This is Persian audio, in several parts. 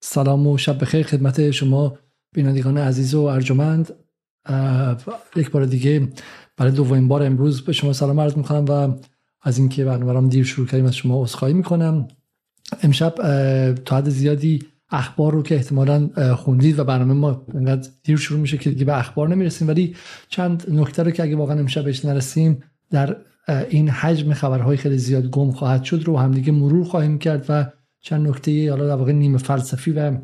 سلام و شب بخیر خدمت شما بینندگان عزیز و ارجمند. یک بار دیگه برای دومین بار امروز به شما سلام عرض می‌کنم و از اینکه برنامه‌ام دیر شروع کردیم از شما عذرخواهی می‌کنم. امشب تا حد زیادی اخبار رو که احتمالا خوندید و برنامه ما انقدر دیر شروع میشه که دیگه به اخبار نمی‌رسیم. ولی چند نکته رو که اگه واقعا امشب بهش نرسیم در این حجم خبرهای خیلی زیاد گم خواهد شد رو همدیگه مرور خواهیم کرد و چند نکته حالا در واقع نیمه فلسفی و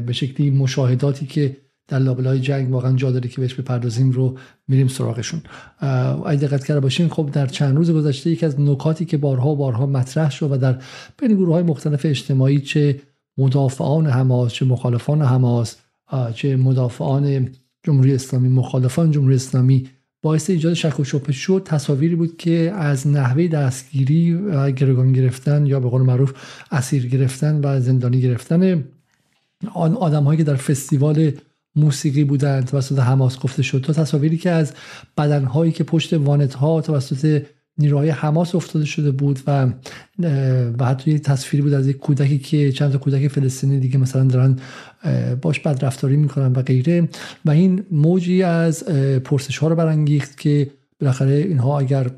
به شکلی مشاهداتی که در لابلای جنگ واقعا جا داره که بهش بپردازیم رو میریم سراغشون. اگه دقت کرده باشین خب در چند روز گذشته یکی از نکاتی که بارها بارها مطرح شد و در بین گروه های مختلف اجتماعی چه مدافعان حماس چه مخالفان حماس چه مدافعان جمهوری اسلامی مخالفان جمهوری اسلامی باعث ایجاد شک و شبهه شد. تصاویری بود که از نحوه دستگیری و گروگان گرفتن یا به قول معروف اسیر گرفتن و زندانی گرفتن آن آدم هایی که در فستیوال موسیقی بودند توسط حماس گفته شد. تا تصاویری که از بدن هایی که پشت وانت ها توسط نیروهای حماس افتاده شده بود و و حتی یه تصویری بود از یک کودکی که چند تا کودک فلسطینی دیگه مثلا دارن باش بدرفتاری می‌کنن و غیره. و این موجی از پرسش ها رو برانگیخت که بالاخره اینها اگر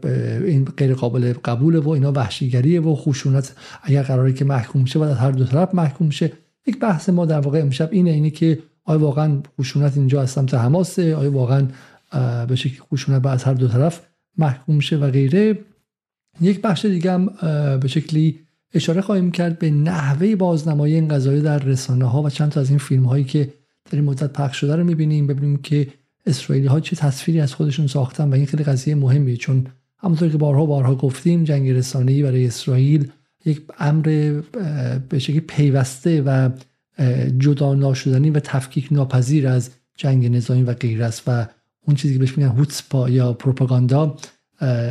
این غیر قابل قبوله و اینا وحشیگریه و خشونت اگر قراره که محکوم شه و از هر دو طرف محکوم شه یک بحث ما در واقع امشب اینه اینه که آیا واقعا خشونت اینجا از سمت حماسه؟ آیا واقعا به شکلی خشونت از هر دو طرف محکوم شه و غیره. یک بخش دیگه هم به شکلی اشاره خواهیم کرد به نحوه بازنمایی این قضایی در رسانه ها و چند تا از این فیلم هایی که در این مدت پخش شده رو می‌بینیم ببینیم که اسرائیلی ها چه تصویری از خودشون ساختن و این خیلی قضیه مهمیه. چون همونطور که بارها بارها گفتیم جنگ رسانه‌ای برای اسرائیل یک امر به شکلی پیوسته و جدا ناشدنی و تفکیک ناپذیر از جنگ نظامی و غیره است و اون چیزی که بهش میگن هوتسپا یا پروپاگاندا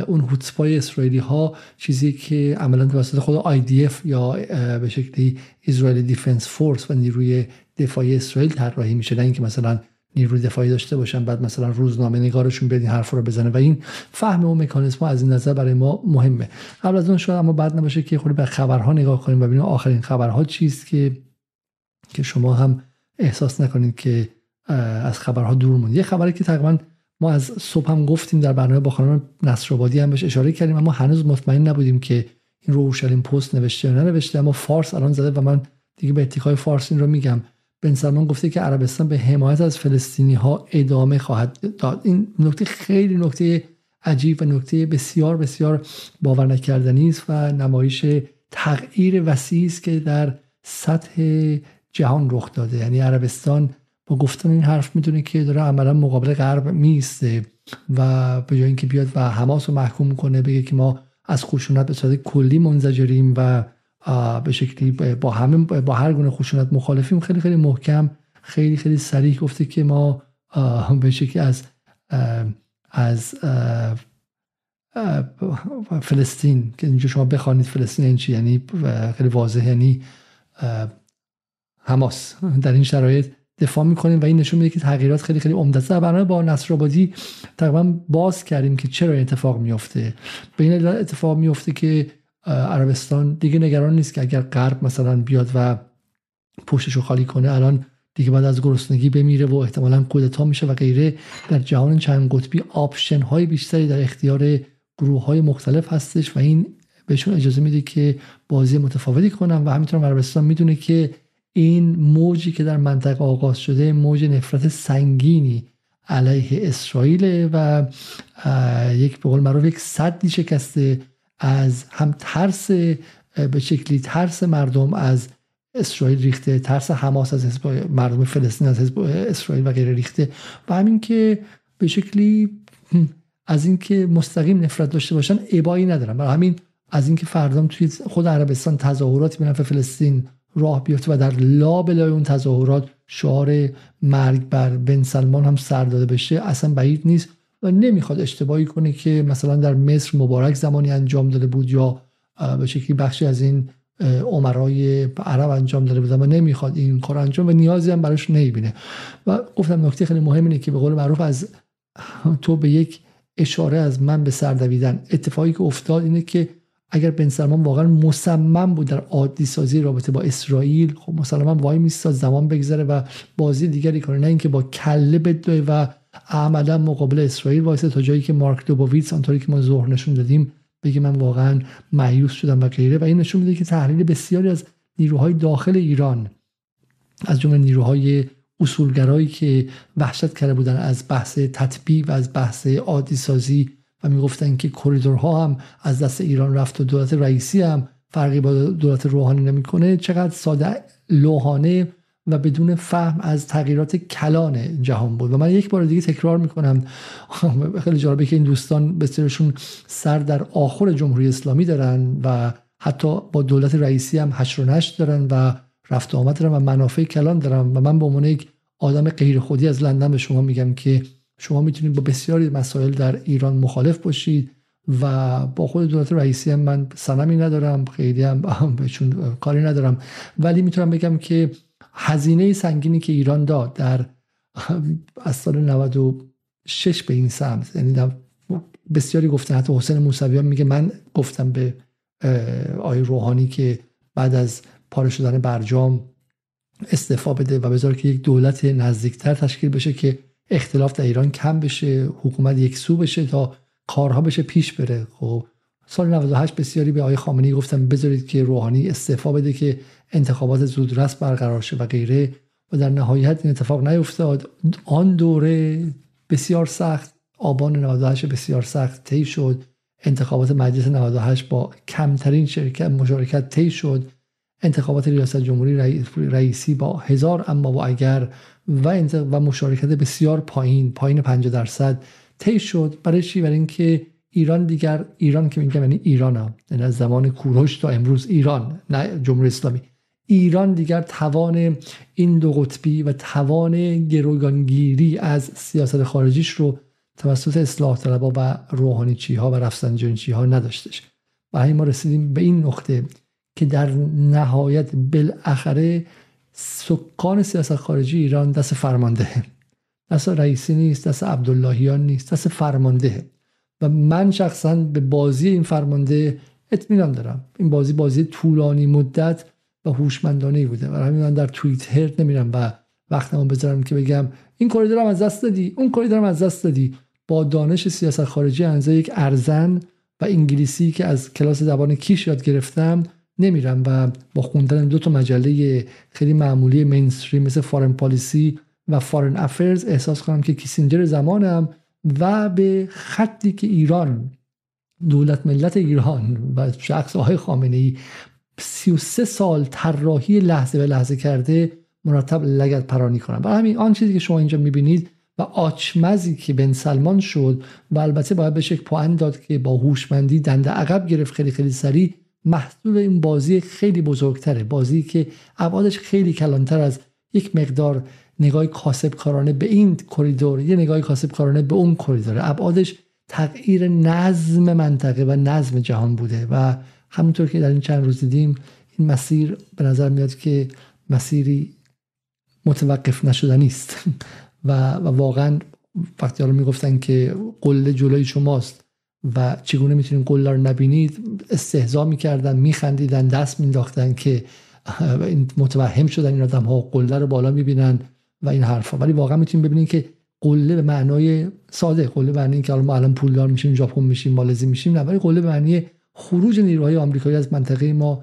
اون هوتسپای اسرائیلی ها چیزی که عملا توسط خود IDF یا به شکلی اسرائیل دیفنس فورس و نیروی دفاعی اسرائیل طراحی میشه. نه اینکه مثلا نیروی دفاعی داشته باشن بعد مثلا روزنامه نگارشون بیاد این حرف رو بزنه. و این فهم اون مکانیزم از این نظر برای ما مهمه. قبل از اون شاید اما بعد نباشه که خود به خبرها نگاه کنیم و ببینیم آخرین خبرها چیست که که شما هم احساس نکنید که از خبرها دور مونید یه خبری که تقریبا ما از صبح هم گفتیم در برنامه با خانم نصرآبادی هم بهش اشاره کردیم اما هنوز مطمئن نبودیم که این رو اورشلیم پست نوشته یا ننوشته اما فارس الان زده و من دیگه به اتکای فارس این رو میگم. بن سلمان گفته که عربستان به حمایت از فلسطینی ها ادامه خواهد داد. این نکته خیلی نکته عجیب و نکته بسیار بسیار باور نکردنی است و نمایش تغییر وسیعی است که در سطح جهان رخ داده. یعنی عربستان با گفتن این حرف می‌دونه که داره عملا مقابل غرب میسته و به جای اینکه بیاد و حماس رو محکوم کنه بگه که ما از خشونت به صورت کلی منزجریم و به شکلی با همه با هر گونه خشونت مخالفیم خیلی خیلی محکم خیلی خیلی سریع گفته که ما به شکلی از از فلسطین که اینجا شما بخوانید فلسطین این چی؟ یعنی خیلی واضح یعنی حماس در این شرایط. دفاع می‌کنیم و این نشون میده که تغییرات خیلی خیلی عمده است. برنامه با نصر آبادی تقریبا باز کردیم که چرا اتفاق میفته به این اتفاق میفته که عربستان دیگه نگران نیست که اگر غرب مثلا بیاد و پشتش رو خالی کنه الان دیگه بعد از گرسنگی بمیره و احتمالا کودتا میشه و غیره. در جهان چند قطبی آپشن های بیشتری در اختیار گروه های مختلف هستش و این بهشون اجازه میده که بازی متفاوتی کنن و همینطور عربستان می‌دونه که این موجی که در منطقه آغاز شده موج نفرت سنگینی علیه اسرائیل و یک به قول معروف یک صدی شکسته از هم ترس به شکلی ترس مردم از اسرائیل ریخته ترس حماس از مردم فلسطین از حزب اسرائیل و غیره ریخته و همین که به شکلی از اینکه مستقیم نفرت داشته باشن ابایی ندارن. برای همین از اینکه فردام توی خود عربستان تظاهراتی به فلسطین راه بیفته و در لابلای اون تظاهرات شعار مرگ بر بن سلمان هم سر داده بشه اصلا بعید نیست و نمی‌خواد اشتباهی کنه که مثلا در مصر مبارک زمانی انجام داده بود یا به شکلی بخشی از این عمرای عرب انجام داده بود و نمی‌خواد این کار انجام و نیازی هم براش نمی‌بینه. و گفتم نکته خیلی مهم اینه که به قول معروف از تو به یک اشاره از من به سر دویدن. اتفاقی که افتاد اینه که اگر بن سلمان واقعا مصمم بود در عادی سازی رابطه با اسرائیل خب مسلما وای میستاد زمان بگذره و بازی دیگری کنه. نه اینکه با کله بدوه و عملا مقابل اسرائیل وایسه تا جایی که مارک دوبوویتس آنطوری که ما ظهر نشون دادیم بگه من واقعا مایوس شدم و غیره. و این نشون میده که تحلیل بسیاری از نیروهای داخل ایران از جمله نیروهای اصولگرایی که وحشت کرده بودن از بحث تطبیع و از بحث عادی سازی و می‌گفتن که کریدورها هم از دست ایران رفت و دولت رئیسی هم فرقی با دولت روحانی نمی‌کنه. چقدر ساده لوحانه و بدون فهم از تغییرات کلان جهان بود. و من یک بار دیگه تکرار می‌کنم. خیلی جالبه که این دوستان بسیارشون سر در آخر جمهوری اسلامی دارن و حتی با دولت رئیسی هم حشر و نشر دارن و رفت آمد دارن و منافع کلان دارن. و من به عنوان یک آدم غیر خودی از لندن به شما میگم که شما می‌تونید با بسیاری مسائل در ایران مخالف باشید و با خود دولت رئیسی هم من سنمی ندارم خیلی هم بهشون کاری ندارم. ولی می‌تونم بگم که هزینه سنگینی که ایران داد در از سال 96 به این سمت یعنی بسیاری گفتن حتی حسین موسویان میگه من گفتم به آی روحانی که بعد از پاره شدن برجام استعفا بده و بذاره که یک دولت نزدیکتر تشکیل بشه که اختلاف در ایران کم بشه حکومت یک سو بشه تا کارها بشه پیش بره. خب سال 98 بسیاری به آقای خامنه‌ای گفتن بذارید که روحانی استعفا بده که انتخابات زودرس برقرار شه و غیره و در نهایت این اتفاق نیفتاد. آن دوره بسیار سخت آبان 98 بسیار سخت طی شد. انتخابات مجلس 98 با کمترین شرکت مشارکت طی شد. انتخابات ریاست جمهوری رئیسی با هزار اما و اگر و, و مشارکت بسیار پایین پایین 50 درصد طی شد. برای چی؟ برای اینکه ایران دیگر ایران که میگم یعنی ایران ها یعنی از زمان کوروش تا امروز ایران نه جمهوری اسلامی. ایران دیگر توان این دو قطبی و توان گروگانگیری از سیاست خارجیش رو توسط اصلاح طلبها و روحانیچی ها و رفسنجانچی ها نداشتش. و ما رسیدیم به این نقطه که در نهایت بالاخره سکان سیاست خارجی ایران دست فرمانده. دست رئیسی نیست دست عبداللهیان نیست دست فرمانده. و من شخصا به بازی این فرمانده اطمینان دارم. این بازی بازی طولانی مدت و هوشمندانه بوده و همین من در توییتر نمیرم و وقتمو بذارم که بگم این کاریدورم از دست دادی اون کاریدورم از دست دادی. با دانش سیاست خارجی انزا یک ارزن و انگلیسی که از کلاس زبان کیش یاد گرفتم نمیرم و با خوندن دو تا مجله خیلی معمولی مینستریم مثل فارن پالیسی و فارن افرز احساس کنم که کیسینجر زمانم و به خطی که ایران دولت ملت ایران و شخص آقای خامنه ای 33 سال طراحی لحظه به لحظه کرده مرتب لگت پرانی کنم. و همین آن چیزی که شما اینجا می‌بینید و آچمزی که بن سلمان شد و البته باید بهش یک پوان داد که با هوشمندی دنده عقب گرفت خیلی خیلی سریع محصول این بازی خیلی بزرگتره. بازی که ابعادش خیلی کلانتر از یک مقدار نگاه کاسب کارانه به این کریدور یه نگاه کاسب کارانه به اون کریدور. ابعادش تغییر نظم منطقه و نظم جهان بوده و همونطور که در این چند روز دیدیم این مسیر به نظر میاد که مسیری متوقف نشدنی است و, و واقعا وقتی حالا می‌گفتن که قله جلوی شماست و چگونه می‌تونید قله رو نبینید؟ استهزا می‌کردن میخندیدن دست مینداختن که متوهم شدن این آدم ها قله رو بالا می‌بینن و این حرفا. ولی واقعا می‌تونید ببینید که قله به معنای ساده قله معنی که ما الان پولدار میشیم ژاپن میشیم مالزی میشیم نه ولی قله به معنی خروج نیروهای آمریکایی از منطقه ما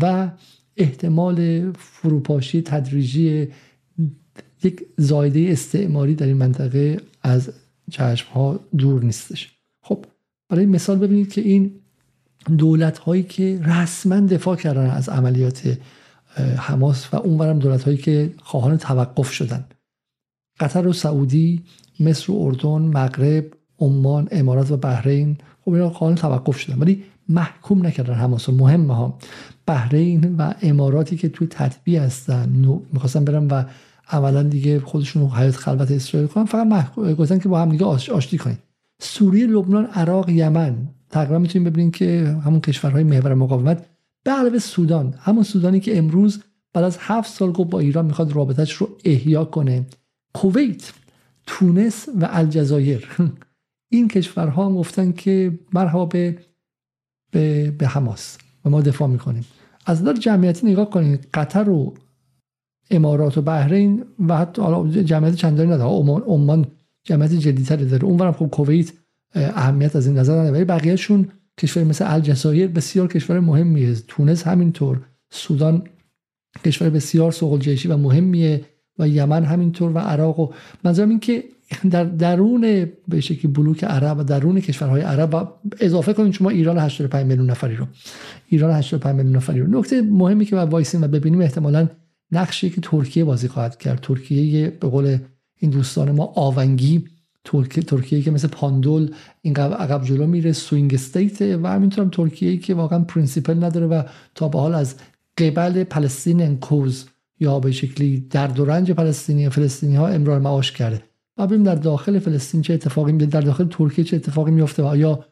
و احتمال فروپاشی تدریجی یک زایده استعماری در این منطقه از چشم ها دور نیستش. برای مثال ببینید که این دولت هایی که رسما دفاع کردن از عملیات حماس و اونورم دولت هایی که خواهان توقف شدن. قطر و سعودی مصر و اردن مغرب عمان امارات و بحرین خب اینا خواهان توقف شدن. ولی محکوم نکردن حماس. مهمه ها بحرین و اماراتی که توی تطبیع هستن می‌خواستن برن و اولا دیگه خودشون رو حیات خلوت اسرائیل کنن فقط محکوم گفتن که با هم دیگه آشتی کنید سوریه لبنان عراق یمن. تقریبا می‌تونیم ببینیم که همون کشورهای محور مقاومت. به علاوه سودان. همون سودانی که امروز بعد از هفت سال گفت با ایران می‌خواد رابطش رو احیا کنه. کویت تونس و الجزایر. این کشورها هم گفتن که مرحبا به به, به حماس. و ما دفاع می‌کنیم. از نظر جمعیتی نگاه کنید. قطر و امارات و بحرین و حتی جمعیت چندانی نداره. عمان جمعیت جدیتری داره. اونورم خب کویت اهمیت از این نظر نداره. ولی بقیهشون کشور مثل الجزایر بسیار کشور مهمیه. تونس همینطور سودان کشور بسیار سوقل و مهمیه و یمن همینطور و عراق و منظورم این که در درون به شکلی بلوک عرب و درون کشورهای عرب و اضافه کنید شما ایران 85 میلیون نفری رو. ایران 85 میلیون نفری رو. نکته مهمی که باید وایسیم و ببینیم احتمالا نقشی که ترکیه بازی خواهد کرد. ترکیه به قول این دوستان ما آونگی ترکیه ترکیه که مثل پاندول این عقب جلو میره swing state و همینطور هم ترکیه که واقعا principle نداره و تا به حال از قبل Palestinian cause یا به شکلی درد و رنج فلسطینی فلسطینی ها امرار معاش کرده. و ببینیم در داخل فلسطین چه اتفاقی میفته در داخل ترکیه چه اتفاقی میفته و آیا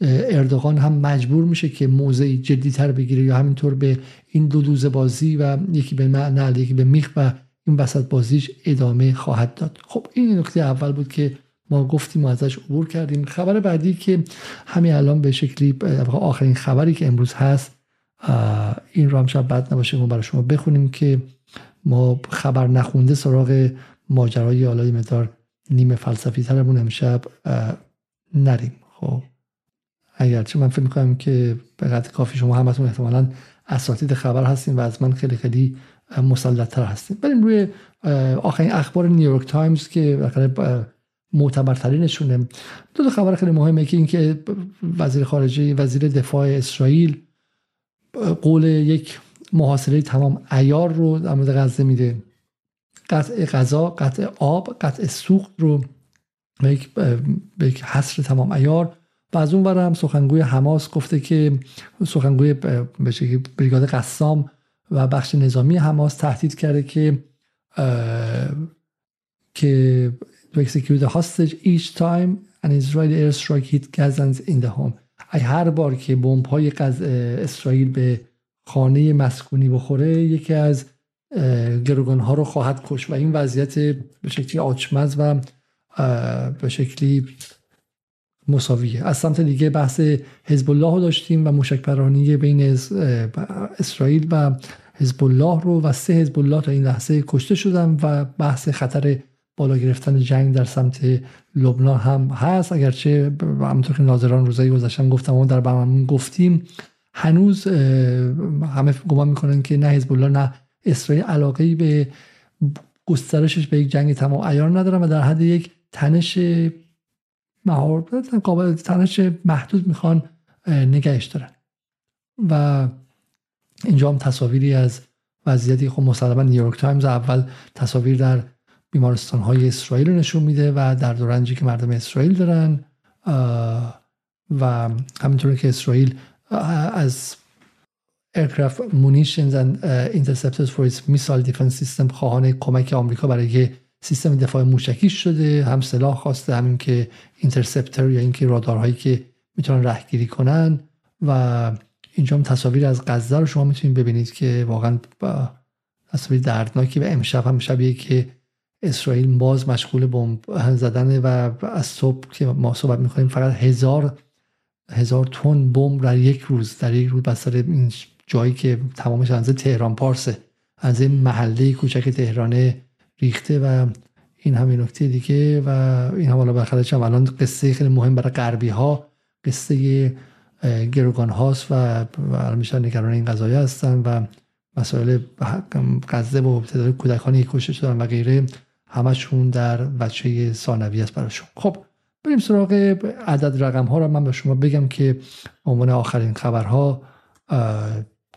اردوغان هم مجبور میشه که موضعی تر بگیره یا همینطور به این دو دوز بازی و یکی به نعل یکی به میخ و این وسط بازیش ادامه خواهد داد. خب این نکته اول بود که ما گفتیم و ازش عبور کردیم. خبر بعدی که همین الان به شکلی آخرین خبری که امروز هست این رو شب بد نباشه ما برای شما بخونیم که ما خبر نخونده سراغ ماجرای حالا مقدار نیمه فلسفی ترمون امشب نریم. خب اگرچه من فکر می‌کنم که به قدر کافی شما همتون احتمالا اساتید خبر هستیم و از من خیلی خیلی مسلط تر هستیم. بریم روی آخرین اخبار نیویورک تایمز که معتبرترینشونه. دو تا خبر خیلی مهمه که اینکه وزیر خارجه وزیر دفاع اسرائیل قول یک محاصره تمام ایار رو در مورد غزه میده. قطع غذا قطع آب قطع سوخت رو به یک, یک حصر تمام ایار و از اون برم سخنگوی حماس گفته که سخنگوی بریگاد قسام و بخش نظامی حماس تهدید کرده که که to execute a hostage each time an Israeli airstrike hit Gazans in the home. ای هر بار که بمب های اسرائیل به خانه مسکونی بخوره یکی از گروگان ها رو خواهد کش و این وضعیت به شکلی آچمز و به شکلی مساویه. از سمت دیگه بحث حزب الله رو داشتیم و موشک پرانی بین اسرائیل و حزب الله رو و سه حزب الله تا این لحظه کشته شدن و بحث خطر بالا گرفتن جنگ در سمت لبنان هم هست. اگرچه همونطور که ناظران روزایی گذاشتن گفتم و در برنامه گفتیم هنوز همه گمان می‌کنن که نه حزب الله نه اسرائیل علاقه به گسترشش به یک جنگ تمام ایار ندارن و در حد یک تنش مهار قابل تنش محدود می‌خوان نگهش دارن. و اینجا هم تصاویری از وضعیتی خب مسلما نیویورک تایمز اول تصاویر در بیمارستان های اسرائیل رو نشون میده و در دورنجی که مردم اسرائیل دارن و همینطور که اسرائیل از aircraft munitions and interceptors for its missile defense system خواهان کمک آمریکا برای سیستم دفاع موشکی شده هم سلاح خواسته همین که اینترسپتر یا اینکه رادارهایی که می‌تونن رهگیری کنن. و اینجا هم تصاویر از غزه رو شما می‌تونید ببینید که واقعا تصاویر دردناکی و امشب هم شبیه که اسرائیل باز مشغول بمب زدن و از صبح که ما صحبت می‌کنیم فقط هزار هزار تن بمب در یک روز در یک روز بسر این جایی که تمامش از تهران پارسه. از این محله کوچک تهرانه ریخته و این همین نکته دیگه و این هم حالا هم الان قصه خیلی مهم برای غربی ها قصه گروگان هاست و میشن نگران این قضایه هستن و مسائل غزه و تعداد کودکانی کشته شدن و غیره همشون در بچه ثانوی است براشون. خب بریم سراغ عدد رقم ها رو من به شما بگم که عنوان آخرین خبرها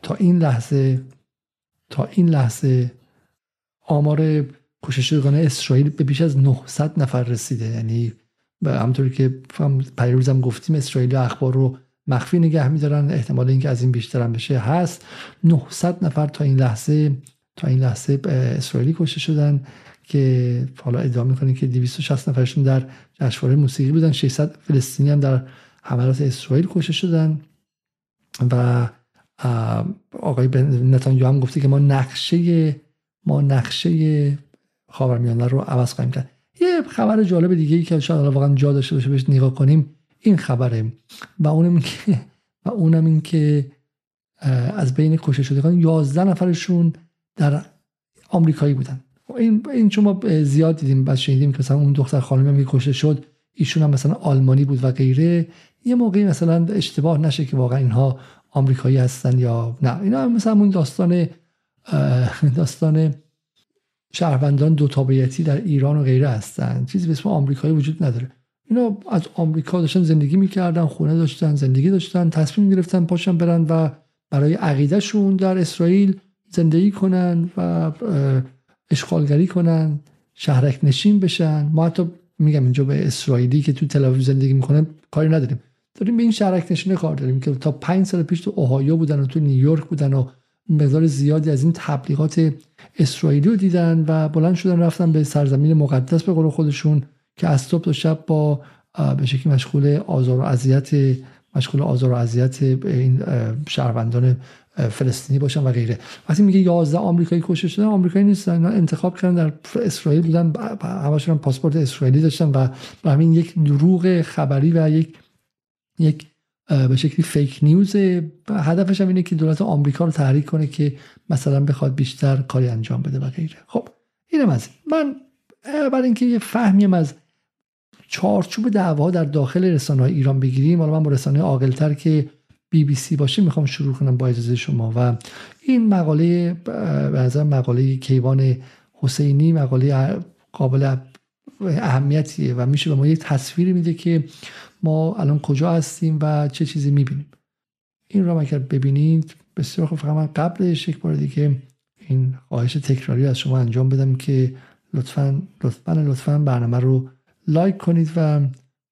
تا این لحظه تا این لحظه آمار کشش شدگان اسرائیل به بیش از 900 نفر رسیده. یعنی همونطوری که پیروزم گفتیم اسرائیل اخبار رو مخفی نگه میدارن. احتمال اینکه از این بیشتر هم بشه هست. 900 نفر تا این لحظه تا این لحظه اسرائیلی کشته شدن که حالا ادعا می‌کنه که 260 نفرشون در جشنواره موسیقی بودن. 600 فلسطینی هم در حملات اسرائیل کشته شدن. و آقای نتانیاهو هم گفته که ما نقشه ما نقشه خاورمیانه رو عوض خواهیم کرد. یه خبر جالب دیگه ای که شاید واقعا جا داشته باشه بهش نگاه کنیم این خبره. و اونم که و اونم این که از بین کشته شدگان 11 نفرشون در آمریکایی بودن. این این شما زیاد دیدیم بعد شنیدیم که مثلا اون دختر خانمی که کشته شد ایشون هم مثلا آلمانی بود و غیره. یه موقعی مثلا اشتباه نشه که واقعا اینها آمریکایی هستن یا نه. اینا هم مثلا اون داستان داستان شهروندان دو تابعیتی در ایران و غیره هستن. چیزی به اسم آمریکایی وجود نداره. اینا از آمریکا داشتن زندگی می‌کردن خونه داشتن زندگی داشتن تصمیم گرفتن پاشن برن و برای عقیدهشون در اسرائیل زندگی کنن و اشغالگری کنن شهرک نشین بشن. ما حتی میگم اینجا به اسرائیلی که تو تل زندگی می‌کنه کاری نداریم. داریم به این شهرک نشینه کار داریم که تا پنج سال پیش تو اوهایو بودن و تو نیویورک بودن و مقدار زیادی از این تبلیغات اسرائیلی رو دیدن و بلند شدن رفتن به سرزمین مقدس به قول خودشون که از صبح تا شب با به شکلی مشغول آزار و اذیت مشغول آزار و اذیت این شهروندان فلسطینی باشن و غیره. وقتی میگه 11 آمریکایی کشته شدن آمریکایی نیستن اینا انتخاب کردن در اسرائیل بودن همشون پاسپورت اسرائیلی داشتن و همین یک دروغ خبری و یک یک به شکلی فیک نیوز هدفش هم اینه که دولت آمریکا رو تحریک کنه که مثلا بخواد بیشتر کاری انجام بده و غیره. خب اینم از من برای اینکه یه فهمیم از چارچوب دعوا در داخل رسانه ایران بگیریم حالا من با رسانه عاقلتر که بی بی سی باشه می‌خوام شروع کنم با اجازه شما. و این مقاله به مقاله کیوان حسینی مقاله قابل اهمیتیه و میشه به ما یک تصویری میده که ما الان کجا هستیم و چه چیزی می‌بینیم. این را اگر ببینید بسیار خوب. فقط من قبلش یک بار دیگه این خواهش تکراری از شما انجام بدم که لطفا لطفا لطفا برنامه رو لایک کنید و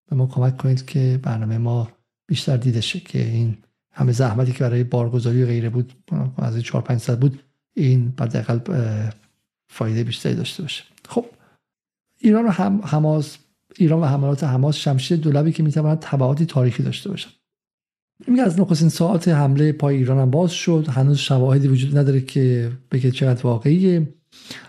به ما کمک کنید که برنامه ما بیشتر دیده شه که این همه زحمتی که برای بارگذاری غیره بود از 4 5 سال بود این حداقل فایده بیشتری داشته باشه. خب ایران و هم حماس ایران و حملات حماس شمشیر دولبی که می‌تواند تبعاتی تاریخی داشته باشد. میگه از نخستین ساعت حمله پای ایران هم باز شد. هنوز شواهدی وجود نداره که بگه چقدر واقعیه.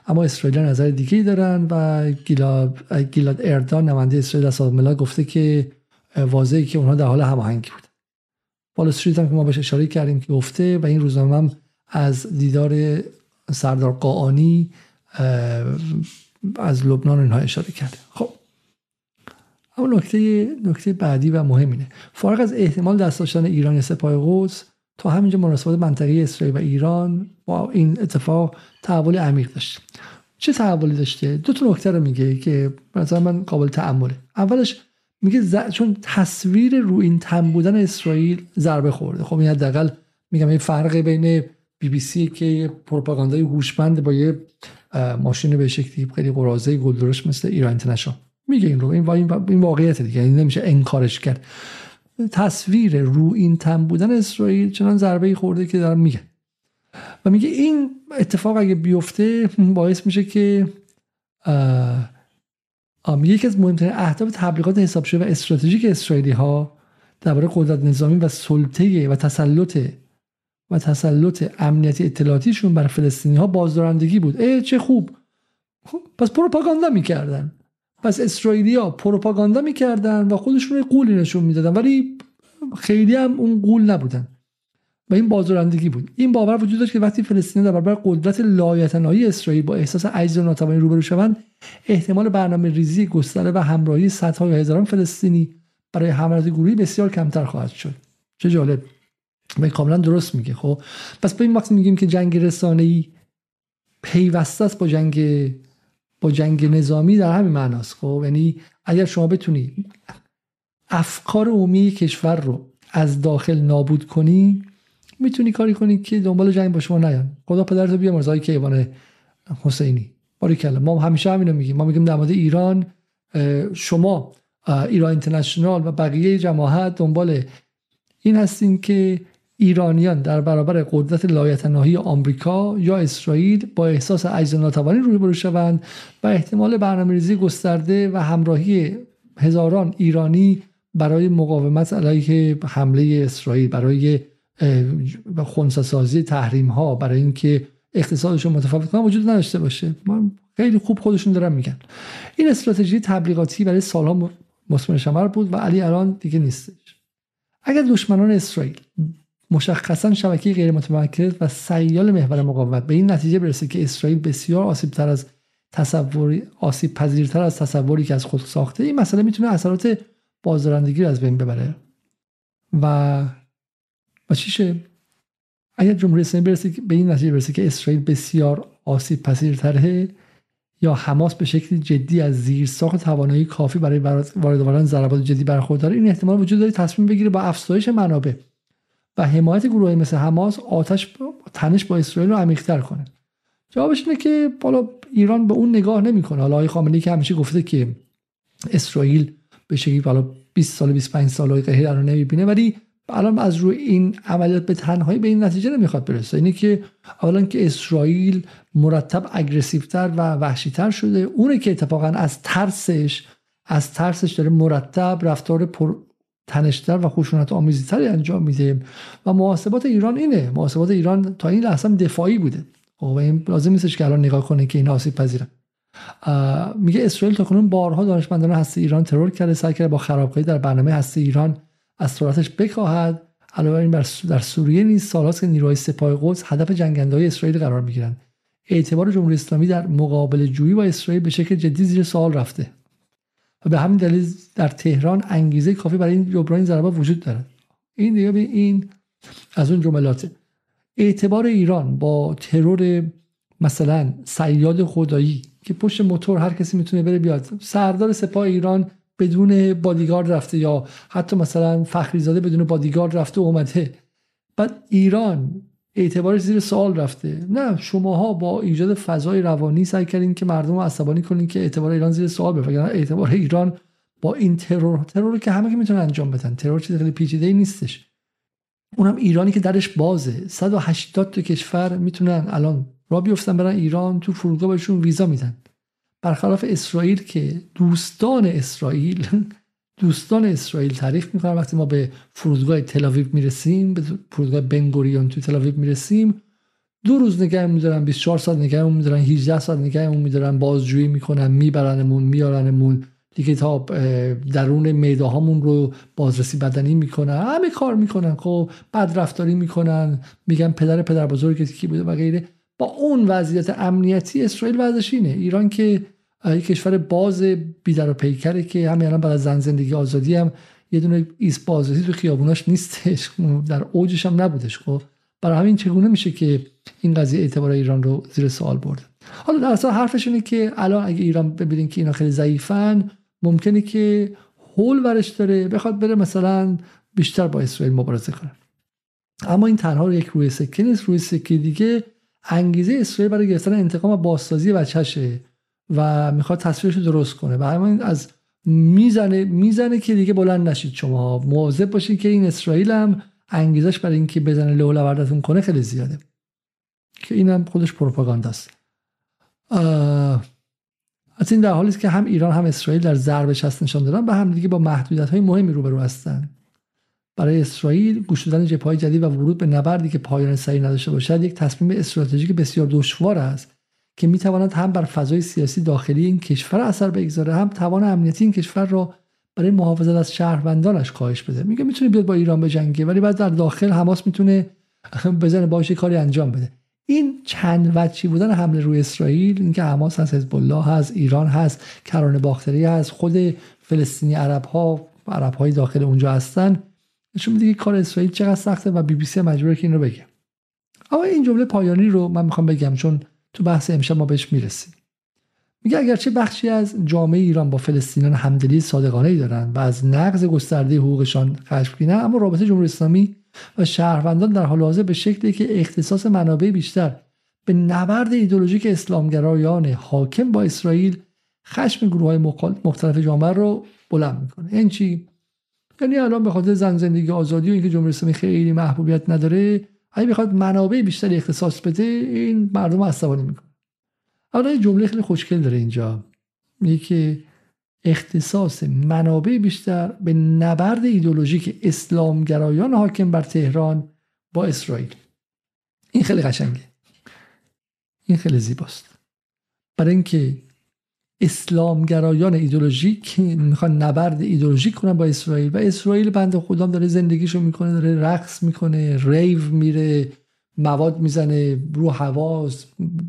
اما اسرائیل نظر دیگه دارن و گیلاد, اردان نماینده اسرائیل از ملل گفته که واضحه که اونها در حال هماهنگی بود. وال استریت هم که ما بهش اشاره کردیم که گفته و این روزنامه هم از دیدار سردار قاانی از لبنان اینها اشاره کرده. خب اما نکته نکته بعدی و مهم اینه. فارغ از احتمال دست داشتن ایران سپاه قدس تا همینجا مناسبات منطقی اسرائیل و ایران با این اتفاق تحول عمیق داشت. چه تحولی داشته؟ دو تا نکته رو میگه که مثلا من قابل تعمله اولش میگه ز... چون تصویر رو این تن بودن اسرائیل ضربه خورده. خب این حداقل میگم این فرق بین بی بی سی که پروپاگاندای هوشمند با یه ماشین به شکلی خیلی قرازه گلدرش مثل ایران اینترنشنال. میگه این رو. این, این واقعیت دیگه. این نمیشه انکارش کرد. تصویر رو این تن بودن اسرائیل چنان ضربه خورده که دارم میگه و میگه این اتفاق اگه بیفته باعث میشه که یکی از مهمترین اهداف تبلیغات حساب شده و استراتژیک اسرائیلی ها درباره قدرت نظامی و سلطه و تسلط و تسلط امنیتی اطلاعاتیشون بر فلسطینی ها بازدارندگی بود. ای چه خوب. خب، پس پروپاگاندا می‌کردن. پس اسرائیلیا پروپاگاندا می‌کردن و خودشون قولی نشون می‌دادن ولی خیلی هم اون قول نبودن و این بازدارندگی بود. این باور وجود داشت که وقتی فلسطین در برابر قدرت لایتنایی اسرائیل با احساس عجز و ناتوانی روبرو شوند احتمال برنامه ریزی گستره و همراهی صدها یا هزاران فلسطینی برای حملات گروهی بسیار کمتر خواهد شد. چه جالب. و کاملا درست میگه. خب پس به این وقت میگیم که جنگ رسانه‌ای پیوسته است با جنگ با جنگ نظامی در همین معناست خب؟ یعنی اگر شما بتونی افکار عمومی کشور رو از داخل نابود کنی می‌تونی کاری کنی که دنبال جنگ با شما نیان. خدا پدرتو بیا مرزای کیوان حسینی. باریکلا. ما همیشه همینو میگیم. ما میگیم در مورد ایران شما ایران اینترنشنال و بقیه جماعت دنبال این هستین که ایرانیان در برابر قدرت لایتناهی آمریکا یا اسرائیل با احساس عجز ناتوانی روبرو شوند و احتمال برنامه‌ریزی گسترده و همراهی هزاران ایرانی برای مقاومت علیه حمله اسرائیل برای خونساسازی تحریم ها برای اینکه اقتصادشون متفاوت وجود نداشته باشه. خیلی خوب خودشون دارن میگن. این استراتژی تبلیغاتی برای سالها مصمم شمر بود و علی الان دیگه نیستش. اگر دشمنان اسرائیل مشخصا شبکه غیر متمرکز و سیال محور مقاومت. به این نتیجه برسه که اسرائیل بسیار آسیب تر از تصوری آسیب پذیرتر از تصوری که از خود ساخته. این مسئله می‌تونه اثرات بازدارندگی رو از بین ببره. و و چیشه اگر جمهوری اسلامی برسه به این نتیجه برسه که اسرائیل بسیار آسیب پذیرتره یا حماس به شکلی جدی از زیر ساخت توانایی کافی برای وارد آوردن ضربات جدی برخورداره این احتمال وجود داره تصمیم بگیره با افزایش منابع حمایت گروهی مثل حماس آتش تنش با اسرائیل رو عمیق‌تر کنه. جوابش اینه که بالا ایران به اون نگاه نمی‌کنه. حالا آقای خامنه‌ای که همیشه گفته که اسرائیل به شکلی بالا 20 سال 25 سال قهر رو نمی‌بینه ولی الان از روی این عملیات به تنهایی به این نتیجه نمی‌خواد برسه. اینه که اولا که اسرائیل مرتب اگریسیوتر و وحشیتر شده. اونه که اتفاقا از ترسش از ترسش داره مرتب رفتار پر تنشتر و خشونت آمیزیتری انجام میده و محاسبات ایران اینه. محاسبات ایران تا این لحظه دفاعی بوده. خب، و این لازم نیستش که الان نگاه کنه که این آسیب پذیره. میگه اسرائیل تا کنون بارها دانشمندان هسته ایران ترور کرده سعی کرده با خرابکاری در برنامه هسته ایران از سرعتش بکاهد. علاوه این در سوریه نیز سالهاست که نیروهای سپاه قدس هدف جنگنده های اسرائیل قرار می‌گیرند. اعتبار جمهوری اسلامی در مقابل جویی با اسرائیل به شکل جدی زیر سوال رفته. و به همین دلیل در تهران انگیزه کافی برای این جبران ضربات وجود دارد. این دیگه این از اون جملاته. اعتبار ایران با ترور مثلا سیاد خدایی که پشت موتور هر کسی می‌تونه بره بیاد. سردار سپاه ایران بدون بادیگارد رفته یا حتی مثلا فخریزاده بدون بادیگارد رفته اومده. بعد ایران اعتبارش زیر سوال رفته. نه شماها با ایجاد فضای روانی سعی کردین که مردم رو عصبانی کنین که اعتبار ایران زیر سوال بره اعتبار ایران با این ترور ترور که همه که می‌تونن انجام بدن. ترور چیز خیلی پیچیده ای نیستش. اونم ایرانی که درش بازه. 180 تا کشور می‌تونن الان را بیفتن برن ایران تو فرودگاه بهشون ویزا میدن. برخلاف اسرائیل که دوستان اسرائیل دوستان اسرائیل تعریف می‌کنن. وقتی ما به فرودگاه تلاویو می‌رسیم به فرودگاه بنگوریون تو تلاویو می‌رسیم دو روز نگه میدارن 24 ساعت نگه میدارن 18 ساعت نگه میدارن بازجویی می‌کنن میبرنمون میارنمون دیگه تا درون میداهامون رو بازرسی بدنی می‌کنن. همه کار می‌کنن. خب بد رفتاری می‌کنن. میگن پدر پدر بزرگت کی بوده و غیره. با اون وضعیت امنیتی اسرائیل وضعش ایران که یک کشور باز بیدر و پیکره که همین الان بعد از زن زندگی آزادی هم یه دونه ایست بازرسی تو خیابوناش نیستش. در اوجش هم نبودش. خب برای همین چگونه میشه که این قضیه اعتبار ایران رو زیر سوال برده؟ حالا در اصل حرفش اینه که الان اگه ایران ببینین که اینا خیلی ضعیفن ممکنه که هول ورش داره بخواد بره مثلا بیشتر با اسرائیل مبارزه کنه. اما این تنها یک روی سکه نیست. روی سکه دیگه انگیزه اسرائیل برای گرفتن انتقام و بازسازی و می‌خواد تصویرش رو درست کنه. و همین از می‌زنه می‌زنه که دیگه بلند نشید شما مواظب باشید که این اسرائیل هم انگیزش برای اینکه بزنه لو وردتون کنه خیلی زیاده. که اینم خودش پروپاگانداست. از این در حالی که هم ایران هم اسرائیل در ضرب شست نشان دادن و هم دیگه با محدودیت های مهمی روبرو هستند برای اسرائیل گوش دادن جبهه جدید و ورود به نبردی که پایان سعی نداشته باشد یک تصمیم استراتژیک بسیار دشوار است. که می‌تواند هم بر فضای سیاسی داخلی این کشور اثر بگذاره هم توان امنیتی این کشور را برای محافظت از شهروندانش کاهش بده. میگه می‌تونه بیاد با ایران بجنگه ولی بعد در داخل حماس می‌تونه بزنه باشه کاری انجام بده. این چند وجهی بودن حمله روی اسرائیل؟ اینکه حماس هست حزب الله هست ایران هست کرانه باختری هست خود فلسطینی عرب ها عرب های داخل اونجا هستن. نشون میده کار اسرائیل چقدر سخته و بی بی سی مجبوره که این رو بگه. اما این جمله پایانی رو من می‌خوام بگم چون تو بحث امشب ما بهش می‌رسیم. میگه اگرچه بخشی از جامعه ایران با فلسطینیان همدلی صادقانه ای دارن و از نقض گسترده حقوقشان خشمگینن اما رابطه جمهوری اسلامی و شهروندان در حال حاضر به شکلی که اختصاص منابع بیشتر به نبرد ایدولوژیک اسلامگرایان حاکم با اسرائیل خشم گروه های مختلف جامعه رو بلند می‌کنه. این یعنی چی؟ یعنی الان به خاطر زن زندگی آزادی و اینکه جمهوری اسلامی خیلی محبوبیت نداره اگه بخواد منابع بیشتری اختصاص بده این مردم عصبانی می‌کنه اما جمله خیلی خوشگل داره اینجا. میگه که اختصاص منابع بیشتر به نبرد ایدولوژیک اسلامگرایان حاکم بر تهران با اسرائیل. این خیلی قشنگه. این خیلی زیباست. برای اینکه اسلامگرایان ایدولوژیک می‌خوان نبرد ایدولوژیک کنن با اسرائیل و اسرائیل بند خدا داره زندگیشو می‌کنه داره رقص می‌کنه ریو میره مواد می‌زنه رو حواس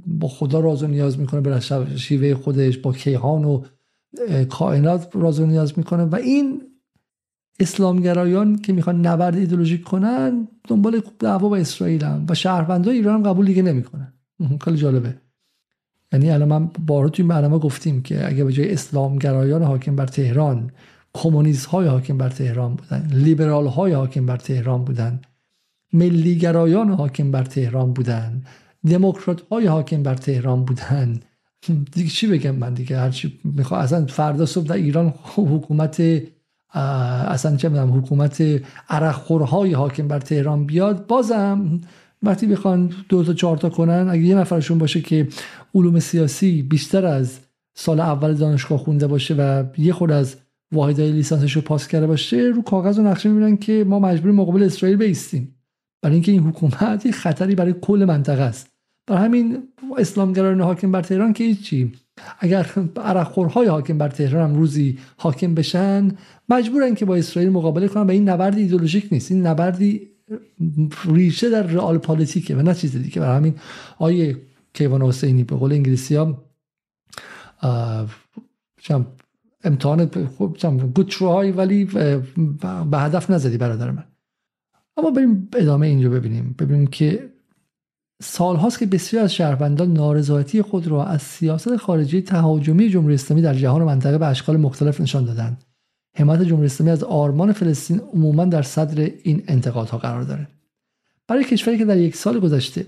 با خدا راز و نیاز می‌کنه به شیوه خودش با کیهان و کائنات راز و نیاز می‌کنه و این اسلامگرایان که می‌خوان نبرد ایدولوژیک کنن دنبال دعوا با اسرائیل هم و شهروندای ایران هم قبول دیگه نمی‌کنن. خیلی جالبه. یعنی الان من بارها توی برنامه گفتیم که اگه به جای اسلامگرایان حاکم بر تهران کمونیست های حاکم بر تهران بودن لیبرال های حاکم بر تهران بودن ملیگرایان حاکم بر تهران بودن دموکرات های حاکم بر تهران بودن. دیگه چی بگم من دیگه؟ هرچی می‌خوام اصلا فردا صبح در ایران حکومت اصلا چه می‌دونم حکومت عرقخورهای حاکم بر تهران بیاد بازم وقتی بخوان دو تا چهار تا کنن اگه یه نفرشون باشه که علوم سیاسی بیشتر از سال اول دانشگاه خونده باشه و یه خود از واحدهای لیسانسش رو پاس کرده باشه رو کاغذ و نقشه می‌بینن که ما مجبور مقابل اسرائیل بیستیم. برای اینکه این حکومت یه خطری برای کل منطقه است. برای همین اسلامگرایان حاکم بر تهران که هیچی. اگر عرقخورهای حاکم بر تهران هم روزی حاکم بشن مجبورن که با اسرائیل مقابله کنن و این نبرد ایدولوژیک نیست. این نبردی ریشه در رئال پالیتیکه و نه چیز دیگه. برای همین آیه کیوان حسینی به قول انگلیسی ها امتحان گود ولی به هدف نزدی برادر من. اما بریم ادامه اینجا ببینیم. ببینیم که سالهاست که بسیار از شهروندان نارضایتی خود را از سیاست خارجی تهاجمی جمهوری اسلامی در جهان و منطقه به اشکال مختلف نشان دادند. حمایت جمهوری اسلامی از آرمان فلسطین عموما در صدر این انتقادها قرار داره. برای کشوری که در یک سال گذشته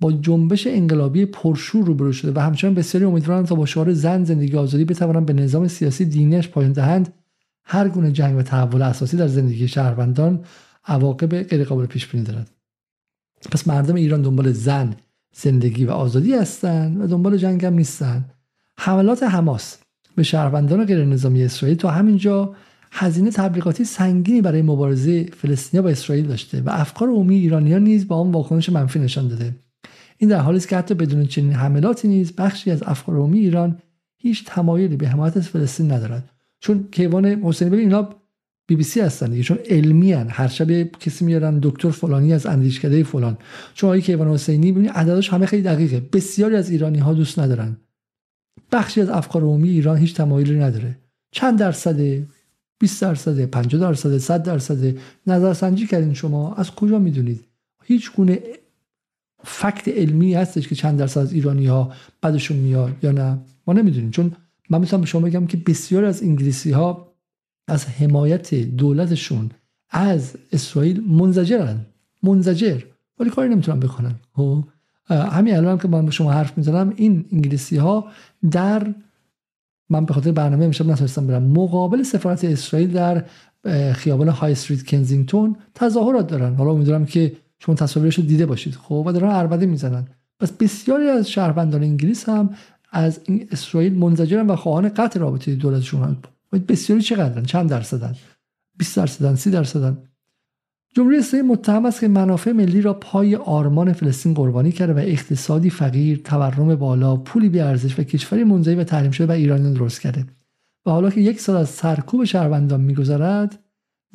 با جنبش انقلابی پرشور روبرو شده و همچنان بسیاری امیدوارند تا با شعار زن زندگی آزادی بتوانند به نظام سیاسی دینیش پایان دهند هر گونه جنگ و تحول اساسی در زندگی شهروندان عواقب غیرقابل پیش بینی دارد. پس مردم ایران دنبال زن زندگی و آزادی هستند و دنبال جنگ هم نیستن حملات حماس به شهروندان غیر نظامی اسرائیل تا همینجا هزینه تبلیغاتی سنگینی برای مبارزه فلسطینیا با اسرائیل داشته و افکار عمومی ایرانیان نیز با آن واکنش منفی نشان داده. این در حالی است که حتی بدون چنین حملاتی نیز بخشی از افکار عمومی ایران هیچ تمایلی به حمایت از فلسطین ندارد. چون کیوان حسینی ببین اینا بی بی سی هستن دیگه چون علمی هن. هر شب کسی میارن دکتر فلانی از اندیشکده فلان. چون آقای کیوان حسینی ببین عددش همه خیلی دقیقه. بسیاری از ایرانی ها دوست ندارن. بخشی از افکار عمومی ایران هیچ تمایلی نداره. چند درصد؟ 20 درصد 50 درصد 100 درصد؟ نظرسنجی کردین شما. از کجا می‌دونید؟ هیچ گونه فکت علمی هستش که چند درصد از ایرانی ها بعدشون میاد یا نه؟ ما نمی‌دونیم. چون من می‌تونم به شما بگم که بسیار از انگلیسی ها از حمایت دولتشون از اسرائیل منزجرن. منزجر. ولی کاری نمی‌تونن بکنن. خب؟ همین الان که من با شما حرف می‌زنم این انگلیسی ها در من به خاطر برنامه امشب نتونستم برم. مقابل سفارت اسرائیل در خیابان های استریت کنزینگتون تظاهرات دارن. حالا امیدوارم که شما تصاویرش رو دیده باشید. خب و دارن اربده می‌زنن. پس بسیاری از شهروندان انگلیس هم از این اسرائیل منزجرن و خواهان قطع رابطه دولتشون بسیاری چقدرن؟ چند درصدن؟ 20 درصدن؟ 30 درصدن؟ جمهوری اسلامی متهم است که منافع ملی را پای آرمان فلسطین قربانی کرده و اقتصادی فقیر، تورم بالا، پولی بی ارزش و کشوری منزوی و تحریم شده و ایرانیان درست کرده. و حالا که یک سال از سرکوب شهروندان میگذرد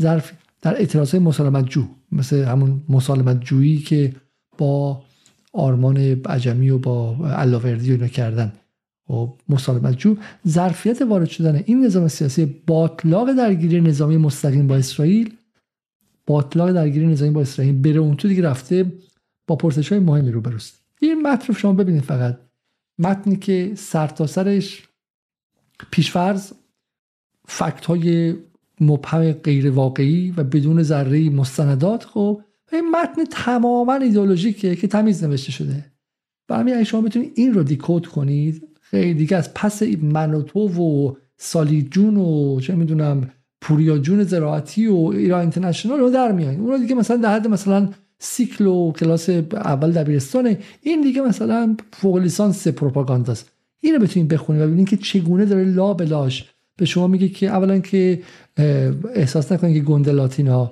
ظرف در اعتراض مسالمت جو مثل همون مسالمت جویی که با آرمان عجمی و با علاوردی اینا کردن و مسالمت جو ظرفیت وارد شدن این نظام سیاسی باطلاق درگیری نظامی مستقیم با اسرائیل با درگیری نظامی با اسرائیل بره اون تو دیگه رفته با پرسش های مهمی رو بروست این متن رو شما ببینید فقط. متنی که سرتاسرش پیشفرز فکت های مبهم غیر واقعی و بدون ذره مستندات خب این متن تماما ایدئولوژیکه که تمیز نوشته شده. و همین شما بتونید این رو دیکود کنید خیلی دیگه از پس من و تو و سالی جون و چه می‌دونم پوریا جون زراعتی و ایران اینترنشنال رو در میایین اون دیگه مثلا در حد مثلا سیکل و کلاس اول دبیرستانه. این دیگه مثلا فوق لیسانس پروپاگانداست. اینو بتونید بخونید و ببینید که چگونه داره لا بلاش به شما میگه که اولا که احساس نکنید که گنده لاتینا.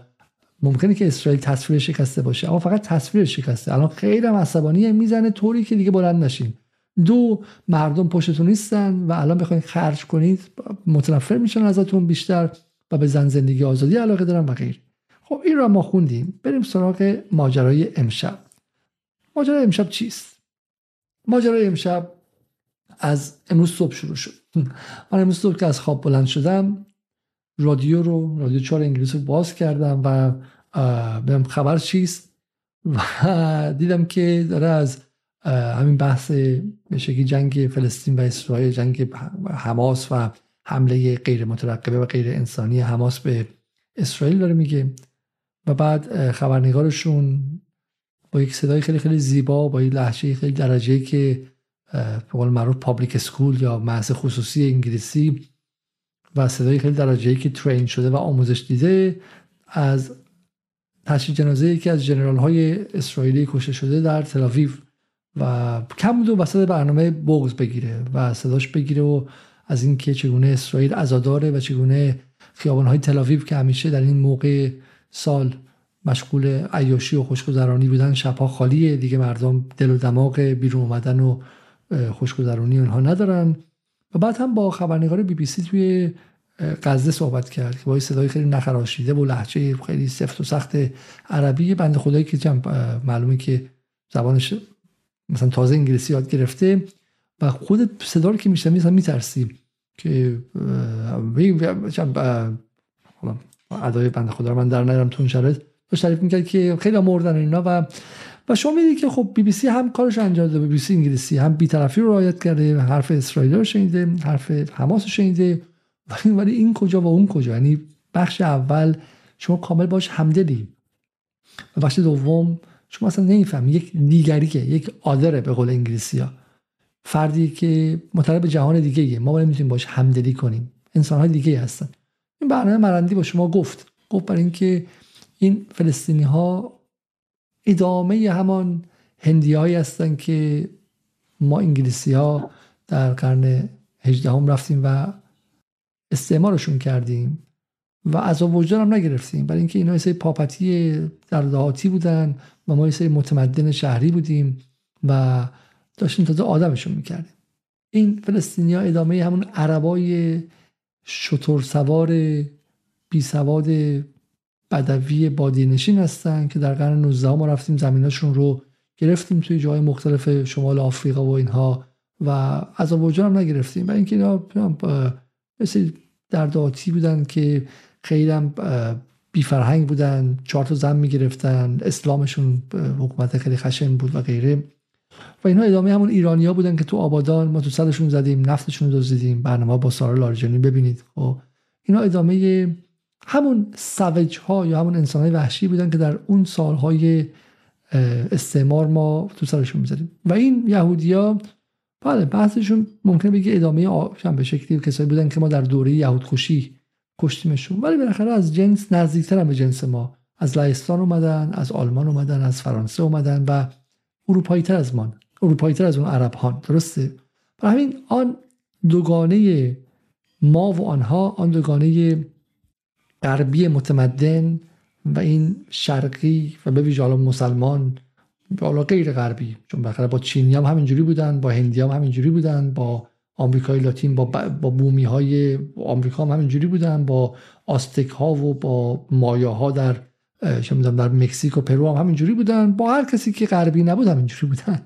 ممکنه که اسرائیل تصویر شکسته باشه اما فقط تصویر شکسته. الان خیلی هم می‌زنه طوری که دیگه بلند نشین. دو مردم پشتتون نیستن و الان بخواید خرج کنید متنفر میشن ازتون بیشتر. و به زن زندگی آزادی علاقه دارن و غیر. خب این را ما خوندیم. بریم سراغ ماجرای امشب. ماجرای امشب چیست؟ ماجرای امشب از امروز صبح شروع شد. من امروز صبح که از خواب بلند شدم رادیو رو رادیو چهار انگلیس رو باز کردم و بهم خبر چیست؟ و دیدم که داره از همین بحث به جنگ فلسطین و اسرائیل جنگ حماس و حمله غیر مترقبه و غیر انسانی حماس به اسرائیل داره میگه. و بعد خبرنگارشون با یک صدای خیلی خیلی زیبا با یک لحجه خیلی درجه که به معروف پابلیک سکول یا محض خصوصی انگلیسی و صدای خیلی درجه که ترین شده و آموزش دیده از تشریح جنازه یکی از جنرال های اسرائیلی کشته شده در تلاویو و کم بود و وسط برنامه بغز بگیره و صداش بگیره و از اینکه چگونه اسرائیل عزاداره و چگونه خیابان های تلاویو که همیشه در این موقع سال مشغول عیاشی و خوشگذرانی بودن شبها خالیه. دیگه مردم دل و دماغ بیرون اومدن و خوشگذرانی اونها ندارن. و بعد هم با خبرنگار بی بی سی توی غزه صحبت کرد که با صدای خیلی نخراشیده و لحجه خیلی سفت و سخت عربی. بند خدایی که معلومه که زبانش مثلا تازه انگلیسی یاد گرفته. و خود صدا رو که میشنم مثلا میترسی که ادای بنده خدا من در نیارم تو اون شرایط. تعریف می‌کرد که خیلی مردن اینا و و شما می‌دید که خب بی بی سی هم کارش انجام داده بی بی سی انگلیسی هم بیطرفی رو رعایت کرده حرف اسرائیل رو شنیده حرف حماس رو شنیده. ولی این کجا و اون کجا؟ یعنی بخش اول شما کامل باش همدلی و بخش دوم شما اصلا نمیفهم یک دیگریه یک آدره به قول انگلیسی ها فردی که مطلب جهان دیگه ما باید می‌تونیم باش همدلی کنیم. انسان های دیگه هستن. این برنامه مرندی با شما گفت. گفت برای اینکه این فلسطینی ها ادامه همان هندی هایی هستن که ما انگلیسی ها در قرن هجده هم رفتیم و استعمارشون کردیم و از وجدان هم نگرفتیم. برای اینکه اینا یه سری پاپتی در دهاتی بودن و ما یه متمدن شهری بودیم و داشتیم تازه آدمشون می‌کردیم. این فلسطینی ها ادامه همون عربای شطور سوار بی سواد بدوی بادینشین هستن که در قرن 19 ما رفتیم زمیناشون رو گرفتیم توی جای مختلف شمال آفریقا و اینها و از وجود هم نگرفتیم. و اینکه اینا مثل در داتی بودن که خیلی هم بی فرهنگ بودن چهار تا زن می‌گرفتن اسلامشون حکومت خیلی خشن بود و غیره. و اینها ادامه همون ایرانیا بودن که تو آبادان ما تو سرشون زدیم نفتشون رو دزدیدیم برنامه با سارا لارجانی ببینید. خب اینا ادامه همون سوج ها یا همون انسان های وحشی بودن که در اون سالهای استعمار ما تو سرشون می‌زدیم. و این یهودیا بله بحثشون ممکنه بگه ادامه آشن به شکلی کسایی بودن که ما در دوره یهود کشی کشتیمشون. ولی بالاخره از جنس نزدیکتر هم به جنس ما. از لهستان اومدن از آلمان اومدن از فرانسه اومدن و اروپایی تر از ما اروپایی تر از اون عرب ها درسته؟ برای همین آن دوگانه ما و آنها آن دوگانه غربی متمدن و این شرقی و به ویژه مسلمان حالا غیر غربی چون بخره با چینی هم همینجوری بودن با هندی هم همینجوری بودن با آمریکای لاتین با, با بومی های آمریکا هم همینجوری بودن با آستک ها و با مایا ها در چه در مکزیک و پرو هم همینجوری بودن. با هر کسی که غربی نبود همینجوری بودن.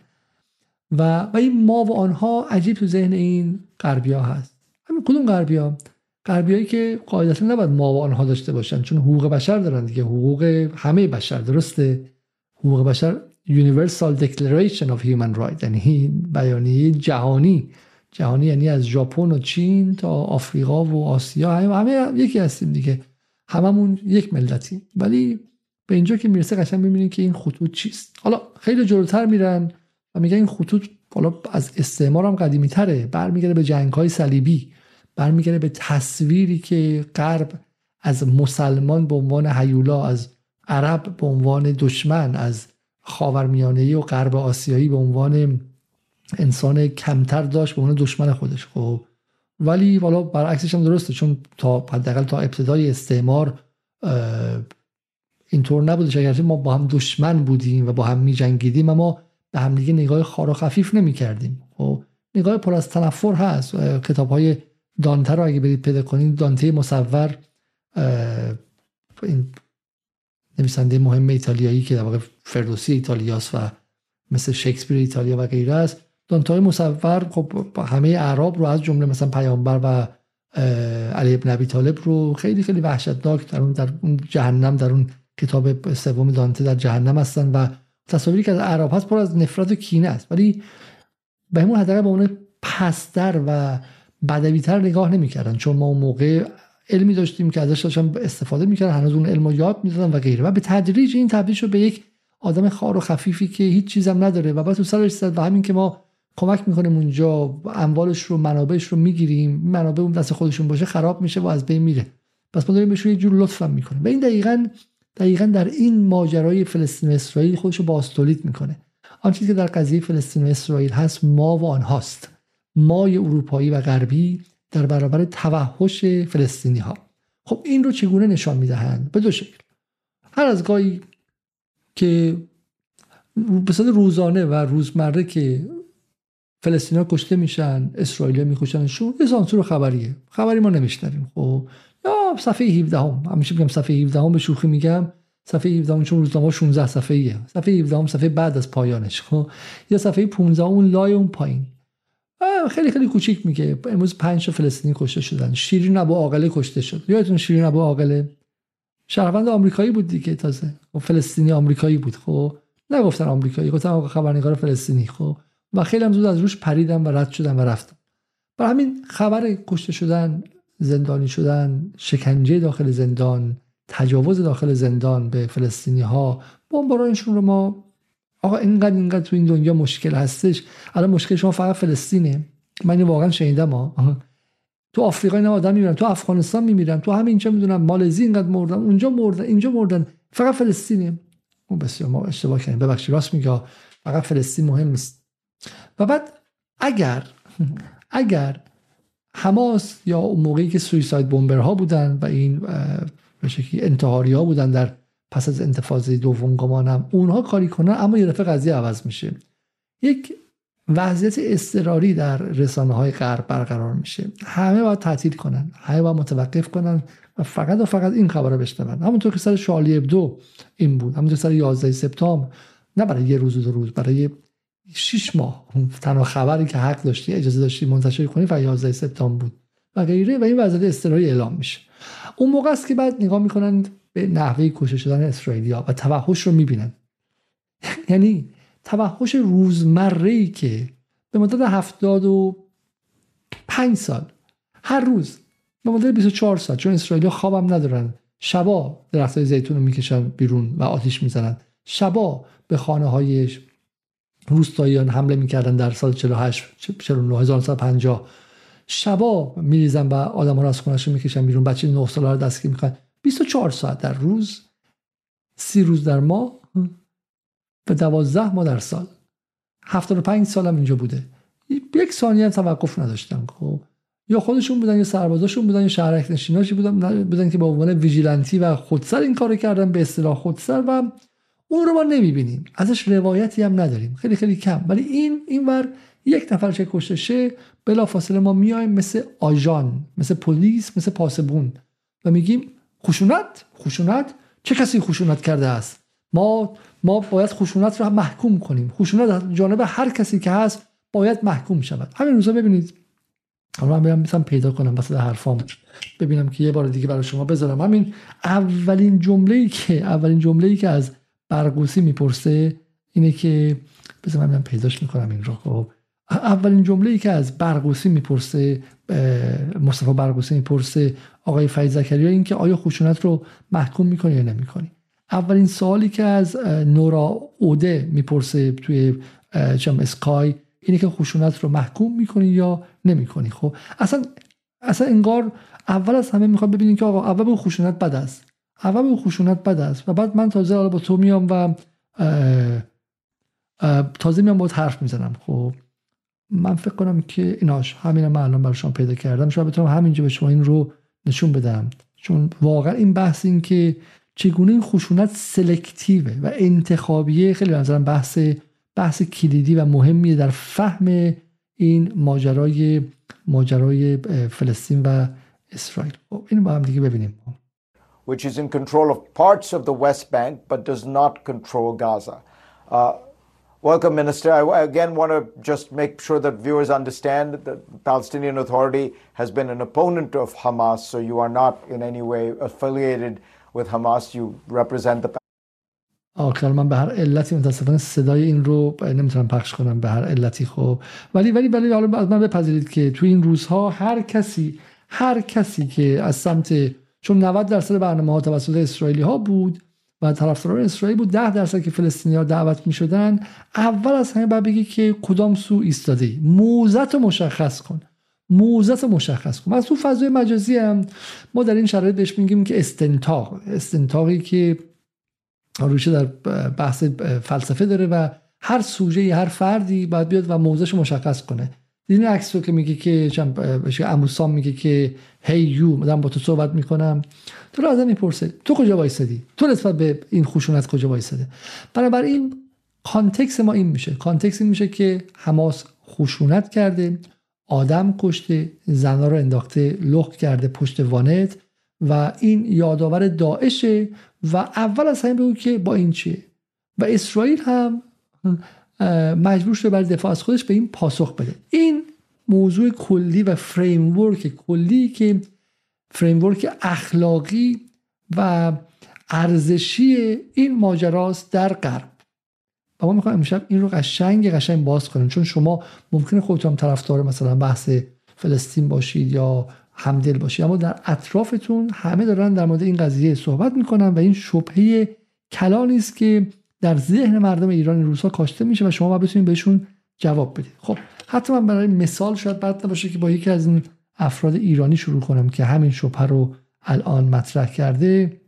و و این ما و آنها عجیب تو ذهن این غربی ها هست. همین کدوم غربی ها غربیایی که قاعدتا نباید ما و آنها داشته باشن چون حقوق بشر دارن دیگه. حقوق همه بشر درسته؟ حقوق بشر Universal Declaration of Human Rights یعنی بیانیه جهانی. جهانی یعنی از ژاپن و چین تا آفریقا و آسیا همه, همه یکی هستیم دیگه. هممون یک ملتی ولی به اینجا که می‌رسه قشنگ ببینید که این خطوط چیست. حالا خیلی جلوتر میرن و میگن این خطوط حالا از استعمار هم قدیمی تره برمیگرده به جنگ های صلیبی. برمیگرده به تصویری که غرب از مسلمان به عنوان حیولا از عرب به عنوان دشمن از خاورمیانه و غرب آسیایی به عنوان انسان کمتر داشت به عنوان دشمن خودش. خب ولی والا برعکسش هم درسته چون تا حداقل تا ابتدای استعمار اینطور نبودش. اگرچه ما با هم دشمن بودیم و با هم می جنگیدیم اما به همدیگه نگاه خار و خفیف نمی کردیم خب نگاه پر از تنفر هست. کتاب های دانته رو اگه برید پیدا کنید دانته مصور این نویسنده مهم ایتالیایی که در واقع فردوسی ایتالیاست و مثل شکسپیر ایتالیا و غیره است. دانته مصور خب همه اعراب رو از جمله مثلا پیامبر و علی ابن ابی طالب رو خیلی خیلی وحشتناک در اون در اون جهنم در اون کتاب سوم دانته در جهنم هستن و تصاویری که از اعراب هست پر از نفرت و کینه است. ولی به همون حداقل به اون پستر و بدویتر نگاه نمی‌کردن. چون ما اون موقع علمی داشتیم که ازش داشتن استفاده می‌کردن هنوز اون علم یاد می‌دادن و غیره. و به تدریج این تبدیل شد به یک آدم خار و خفیفی که هیچ چیزم نداره و بعد تو سرش زد و همین که ما کمک می‌کنیم اونجا اموالش رو منابعش رو می‌گیریم. منابع اون دست خودشون باشه خراب میشه و از بین میره. پس ما داریم بهشون یه جور لطف می‌کنیم. و این دقیقا دقیقا در این ماجرای فلسطین و اسرائیل خودش رو باستولید می‌کنه. آن چیزی که در قضیه فلسطین و اسرائیل هست ما و آنهاست. مای اروپایی و غربی در برابر توحش فلسطینی ها خب این رو چگونه نشان می‌دهند؟ به دو شکل. هر از گاهی که به روزانه و روزمره که ها کشته میشن اسرائیل میکشنشون یه سانسور خبریه. خبری ما نمیشنویم خب. یا صفحه 17 هم همیشه میگم صفحه 17 هم به شوخی میگم. صفحه 17 هم چون روزنامه 16 صفحه ایه صفحه 17 هم صفحه بعد از پایانش خب. یا صفحه 15 اون لای اون پایین. خیلی خیلی کوچیک میگه. امروز 5 فلسطینی کشته شدن. شیرین ابو عاقله کشته شد. یادتون شیرین ابو عاقله؟ شهروند آمریکایی بود دیگه تازه. خب فلسطینی آمریکایی بود خب. نگفتن آمریکایی. گفتن خبرنگار فلسطینی خب. و خیلی هم زود از روش پریدم و رد شدم و رفتم. برای همین خبر کشته شدن زندانی شدن شکنجه داخل زندان تجاوز داخل زندان به فلسطینی ها بمبارانشون رو ما آقا اینقدر اینقدر تو این دنیا مشکل هستش. الان مشکل شما فقط فلسطینه. من این واقعا شنیدم ها تو آفریقا اینا آدم میمیرن تو افغانستان میمیرن تو همین چه می‌دونم مالزی اینقدر مردن اونجا مردن اینجا مردن. فقط فلسطینه. اون بسیار ما اشتباه کردیم. ببخشید راست میگه فقط فلسطین مهم نیست. و بعد اگر اگر حماس یا اون موقعی که سویساید بومبرها بودن و این به شکلی انتحاری ها بودن در پس از انتفاضه دوم گمانم اونها کاری کنن اما یه دفعه قضیه عوض میشه. یک وضعیت اضطراری در رسانه های غرب برقرار میشه. همه باید تعطیل کنن همه باید متوقف کنن و فقط و فقط این خبر رو بشنون. همونطور که سر شالی ابدو این بود همونطور سر 11 سپتامبر نه برای یه روز و دو روز برای شش ماه. تنها خبری که حق داشتی اجازه داشتی منتشر کنی و 11 سپتامبر بود. و غیره و این وضعیت اضطراری اعلام میشه. اون موقع است که بعد نگاه می‌کنن به نحوه کشته شدن اسرائیلیا و توحش رو می‌بینن. یعنی توحش روزمره ای که به مدت هفتاد و پنج سال. هر روز. به مدت 24 ساعت. چون اسرائیل خوابم ندارن. شبا درخت های زیتون رو می‌کشن بیرون و آتیش می‌زنن. شبا به خانه های روستاییان حمله می‌کردن در سال 48 49 1950 شبا میریزن و آدم ها رو از خونش می‌کشن بیرون. بچه 9 ساله رو دستگیر می‌کنن. 24 ساعت در روز سی روز در ماه و 12 ماه در سال. 75 سالم اینجا بوده. یک ثانیه توقف نداشتن. خب. یا خودشون بودن یا سربازاشون بودن یا شهرک نشیناشی بودن بودن که به عنوان ویژیلنتی و خودسر این کارو کردن به اصطلاح خودسر و اون رو ما نمی‌بینیم. ازش روایتی هم نداریم. خیلی خیلی کم. ولی این اینور یک نفر چه کشته شه بلا فاصله ما میایم مثل آژان مثل پلیس مثل پاسبون و میگیم خشونت خشونت؟ چه کسی خشونت کرده است؟ ما ما باید خشونت رو محکوم کنیم. خشونت جانب هر کسی که هست باید محکوم شود. همین روزا ببینید. حالا من می‌تونم پیدا کنم وسط حرفام. ببینم که یه بار دیگه برای شما بذارم. همین اولین جمله ای که اولین جمله ای که از برگوسی می‌پرسه اینه که بذار من پیداش می‌کنم این رو. خب. اولین جمله ای که از برگوسی می‌پرسه مصطفی برگوسی می‌پرسه آقای فیض زکریا این که آیا خشونت رو محکوم می‌کنی یا نمی‌کنی؟ اولین سوالی که از نورا اوده می‌پرسه توی چم اسکای اینه که خشونت رو محکوم می‌کنی یا نمی‌کنی؟ خب اصلا اصلا انگار اول از همه می‌خواد ببینیم که آقا اول به خشونت بد است. اول به خشونت بد است. و بعد من تازه حالا با تو میام و تازه میام باید حرف می‌زنم. خب من فکر کنم که ایناش همین من الان برای شما پیدا کردم. شاید بتونم همینجا به شما این رو نشون بدم. چون واقعا این بحث این که چگونه این خشونت سلکتیوه و انتخابیه خیلی نظرم بحث بحث کلیدی و مهمیه در فهم این ماجرای ماجرای فلسطین و اسرائیل. خب این با هم دیگه ببینیم. which is in control of parts of the West Bank but does not control Gaza. Uh, welcome, Minister. I again want to just make sure that viewers understand that the Palestinian Authority has been an opponent of Hamas, so you are not in any way affiliated with Hamas. You represent the آخر من به هر علتی متاسفانه صدای این رو نمیتونم پخش کنم به هر علتی خب ولی ولی ولی حالا از من بپذیرید که تو این روزها هر کسی هر کسی که از سمت چون 90 درصد برنامه ها توسط اسرائیلی ها بود و طرفداران اسرائیل بود 10 درصد که فلسطینی ها دعوت می شدن اول از همه باید بگی که کدام سو ایستاده موزت رو مشخص کن. موزت مشخص کن. از تو فضای مجازی هم ما در این شرایط بهش میگیم که استنتاق. استنتاقی که روشه در بحث فلسفه داره و هر سوژه هر فردی باید بیاد و موضعش مشخص کنه. این عکس رو که میگه که Uncle Sam میگه که hey you مدام با تو صحبت می‌کنم. تو رو ازم می‌پرسه تو کجا وایسادی؟ تو نسبت به این خشونت کجا وایسادی؟ بنابراین context ما این میشه. context این میشه که حماس خشونت کرده آدم کشته زنها رو انداخته لخت کرده پشت وانت و این یادآور داعشه و اول از همه بگو که با این چیه؟ و اسرائیل هم مجبور شده برای دفاع از خودش به این پاسخ بده. این موضوع کلی و framework کلی که framework اخلاقی و ارزشی این ماجراست در غرب. و ما می‌خوایم امشب این رو قشنگ قشنگ باز کنیم. چون شما ممکنه خودتون طرفدار مثلا بحث فلسطین باشید یا همدل باشید. اما در اطرافتون همه دارن در مورد این قضیه صحبت می‌کنن و این شبهه کلانی است که در ذهن مردم ایران روزها کاشته میشه و شما باید بتونید بهشون جواب بدید. خب حتی من برای مثال شاید بد نباشه که با یکی از این افراد ایرانی شروع کنم که همین شبهه رو الان مطرح کرده.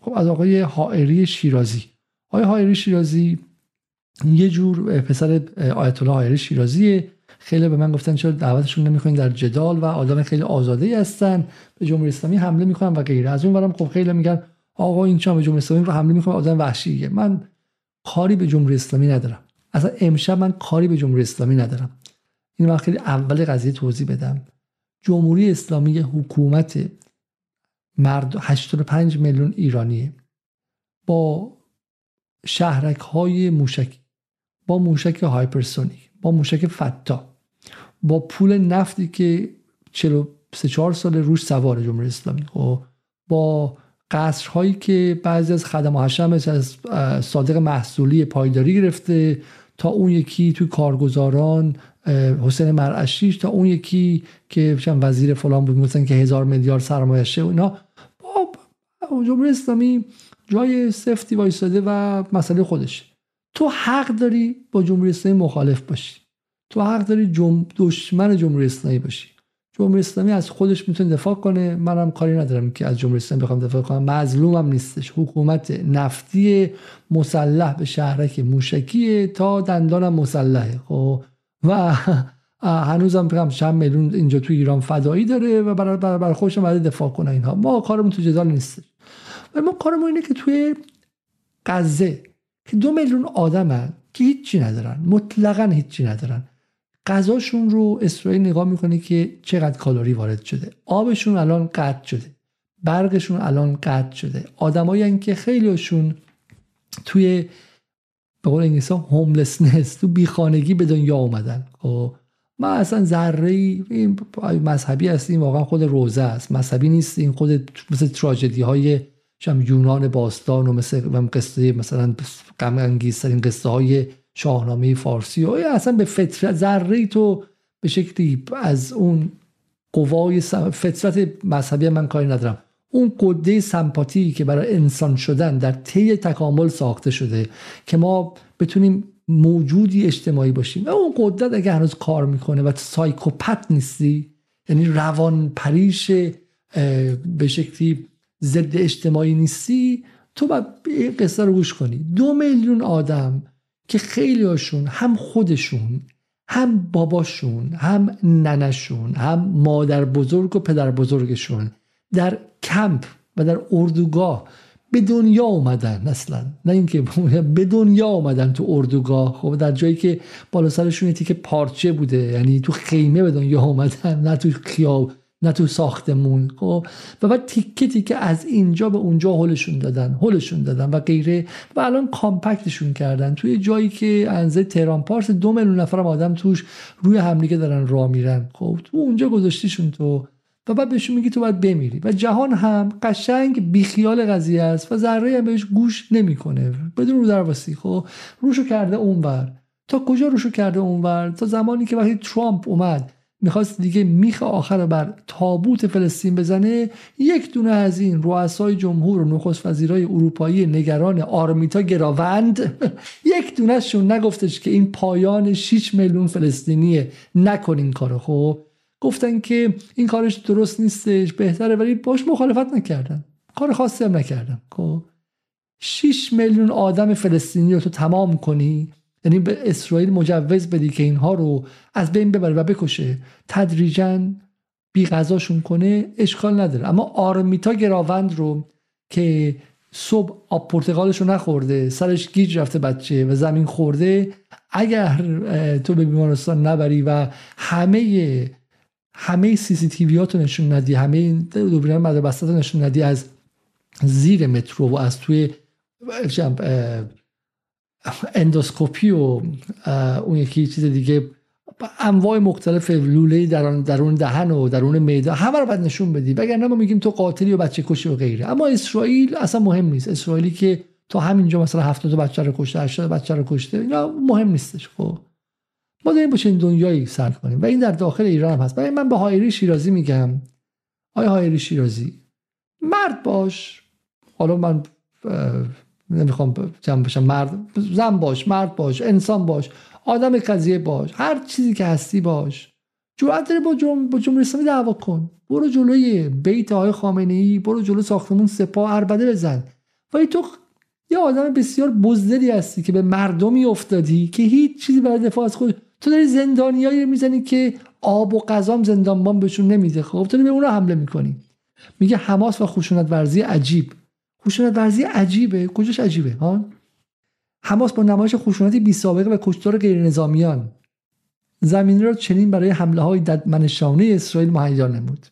خب از آقای حائری شیرازی. آقای حائری شیرازی یه جور پسر آیت الله حائری شیرازیه. خیلی به من گفتن چرا دعوتشون نمی‌کنین در جدال و آدم خیلی آزاده هستن. به جمهوری اسلامی حمله می‌کنن و غیره. از اون برم خب خیلی میگن آقا این چه جمهوری اسلامی رو حمله می‌کنه آدم وحشیه. من کاری به جمهوری اسلامی ندارم. اصلا امشب من کاری به جمهوری اسلامی ندارم. این وقت خیلی اول قضیه توضیح بدم. جمهوری اسلامی حکومت مرد 85 میلیون ایرانیه. با شهرک های موشکی با موشک هایپرسونیک با موشک فتا با پول نفتی که 43 4 سال روش سوار جمهوری اسلامی. و خب، با قصرهایی که بعضی از خدم و حشم از صادق محصولی پایداری گرفته تا اون یکی توی کارگزاران حسین مرعشیش تا اون یکی که وزیر فلان بود مثلا که هزار میلیارد سرمایشه و اینا. با جمهوری اسلامی جای سفتی وایستاده و مسئله خودشه تو حق داری با جمهوری اسلامی مخالف باشی. تو حق داری جم... دشمن جمهوری اسلامی باشی. جمهوری اسلامی از خودش می‌تونه دفاع کنه. منم کاری ندارم که از جمهوری اسلامی بخوام دفاع کنم. مظلومم نیستش. حکومت نفتی مسلح به شهرک موشکی تا دندانم مسلحه. خب؟ و هنوزم بگم چند میلیون اینجا تو ایران فدایی داره و برای بر بر خودش باید دفاع کنه اینها. ما کارمون تو جدال نیستش. و ما کارمون اینه که توی غزه که دو میلیون آدمن که هیچی ندارن. مطلقا هیچی ندارن. غذاشون رو اسرائیل نگاه می‌کنه که چقدر کالری وارد شده. آبشون الان قطع شده. برقشون الان قطع شده. آدمایی که خیلیشون توی به قول انگلیسی هوملسنس تو بیخانگی به دنیا اومدن. خب ما اصلا ذره این مذهبی هستیم واقعا خود روزه است. مذهبی نیست این خود مثل تراژدی های یونان باستان و مثل قصه مثلا غم انگیزترین قصه های شاهنامه فارسی. و اصلا به فطرت ذره تو به شکلی از اون قوای فطرت مذهبی من کاری ندارم. اون قده سمپاتی که برای انسان شدن در طی تکامل ساخته شده که ما بتونیم موجودی اجتماعی باشیم. و اون قدرت اگه هنوز کار می‌کنه و سایکوپت نیستی یعنی روان پریش به شکلی ضد اجتماعی نیستی تو باید این قصه رو گوش کنی. دو میلیون آدم که خیلی هاشون هم خودشون هم باباشون هم ننشون هم مادر بزرگ و پدر بزرگشون در کمپ و در اردوگاه به دنیا اومدن اصلا. نه اینکه به دنیا اومدن تو اردوگاه. خب در جایی که بالا سرشون که پارچه بوده یعنی تو خیمه به دنیا اومدن نه تو خیاب. نه تو ساختمون. خب و بعد تیکه تیکه از اینجا به اونجا هلشون دادن هلشون دادن و غیره. و الان کامپکتشون کردن. توی جایی که انزه تهران پارس دو میلیون نفرم آدم توش روی همدیگه دارن راه میرن. خب تو اونجا گذاشتیشون تو. و بعد بهشون میگی تو باید بمیری. و جهان هم قشنگ بیخیال قضیه است و ذره هم بهش گوش نمی‌کنه. بدون رو درواسی. خب روشو کرده اونور. تا کجا روشو کرده اونور؟ تا زمانی که وقتی ترامپ اومد می‌خواست دیگه میخ آخر بر تابوت فلسطین بزنه یک دونه از این رؤسای جمهور و نخست وزیرای اروپایی نگران آرمیتا گراوند یک دونهشون نگفتش که این پایان 6 میلیون فلسطینیه نکنین کارو. خب گفتن که این کارش درست نیستش بهتره ولی باش مخالفت نکردن. کار خاصی هم نکردن. خب 6 میلیون آدم فلسطینی رو تو تمام کنی؟ یعنی به اسرائیل مجوز بدی که اینها رو از بین ببره و بکشه. تدریجا بی غذاشون کنه اشکال نداره. اما آرمیتا گراوند رو که صبح آب پرتقالش رو نخورده سرش گیج رفته بچه و زمین خورده اگر تو به بیمارستان نبری و همه همه سی سی تی نشون ندی همه دوربین مدار بسته نشون ندی از زیر مترو و از توی اندوسکوپی و اون یکی چیز دیگه انواع مختلف لوله در درون دهن و درون معده همه رو باید نشون بدی. وگرنه ما میگیم تو قاتلی و بچه کشی و غیره. اما اسرائیل اصلا مهم نیست. اسرائیلی که تا همینجا مثلا 70 بچه رو کشته 80 بچه رو کشته اینا مهم نیستش. خب ما داریم با دنیایی سر کنیم و این در داخل ایران هم هست. برای من به هایری شیرازی میگم. آیا هایری شیرازی مرد باش. حالا من نمی‌خوام جمع بشم. مرد زن باش مرد باش انسان باش آدم قضیه باش هر چیزی که هستی باش. جرأت داری با جمهوری با جمهوری اسلامی دعوا کن. برو جلوی بیت های خامنه ای برو جلو ساختمون سپاه اربده بزن. ولی تو یه آدم بسیار بزدلی هستی که به مردمی افتادی که هیچ چیزی برای دفاع از خود تو داری زندانیایی می‌زنی که آب و غذام زندانبان بهشون نمیده. خب تو به اونها حمله می‌کنی. میگه حماس و خشونت ورزی عجیب. خشونت ورزی عجیبه. کجاش عجیبه؟ ها؟ حماس با نمایش خشونتی بی سابقه و کشتار غیر نظامیان. زمینه را چنین برای حمله های ددمنشانه اسرائیل مهیا نمود.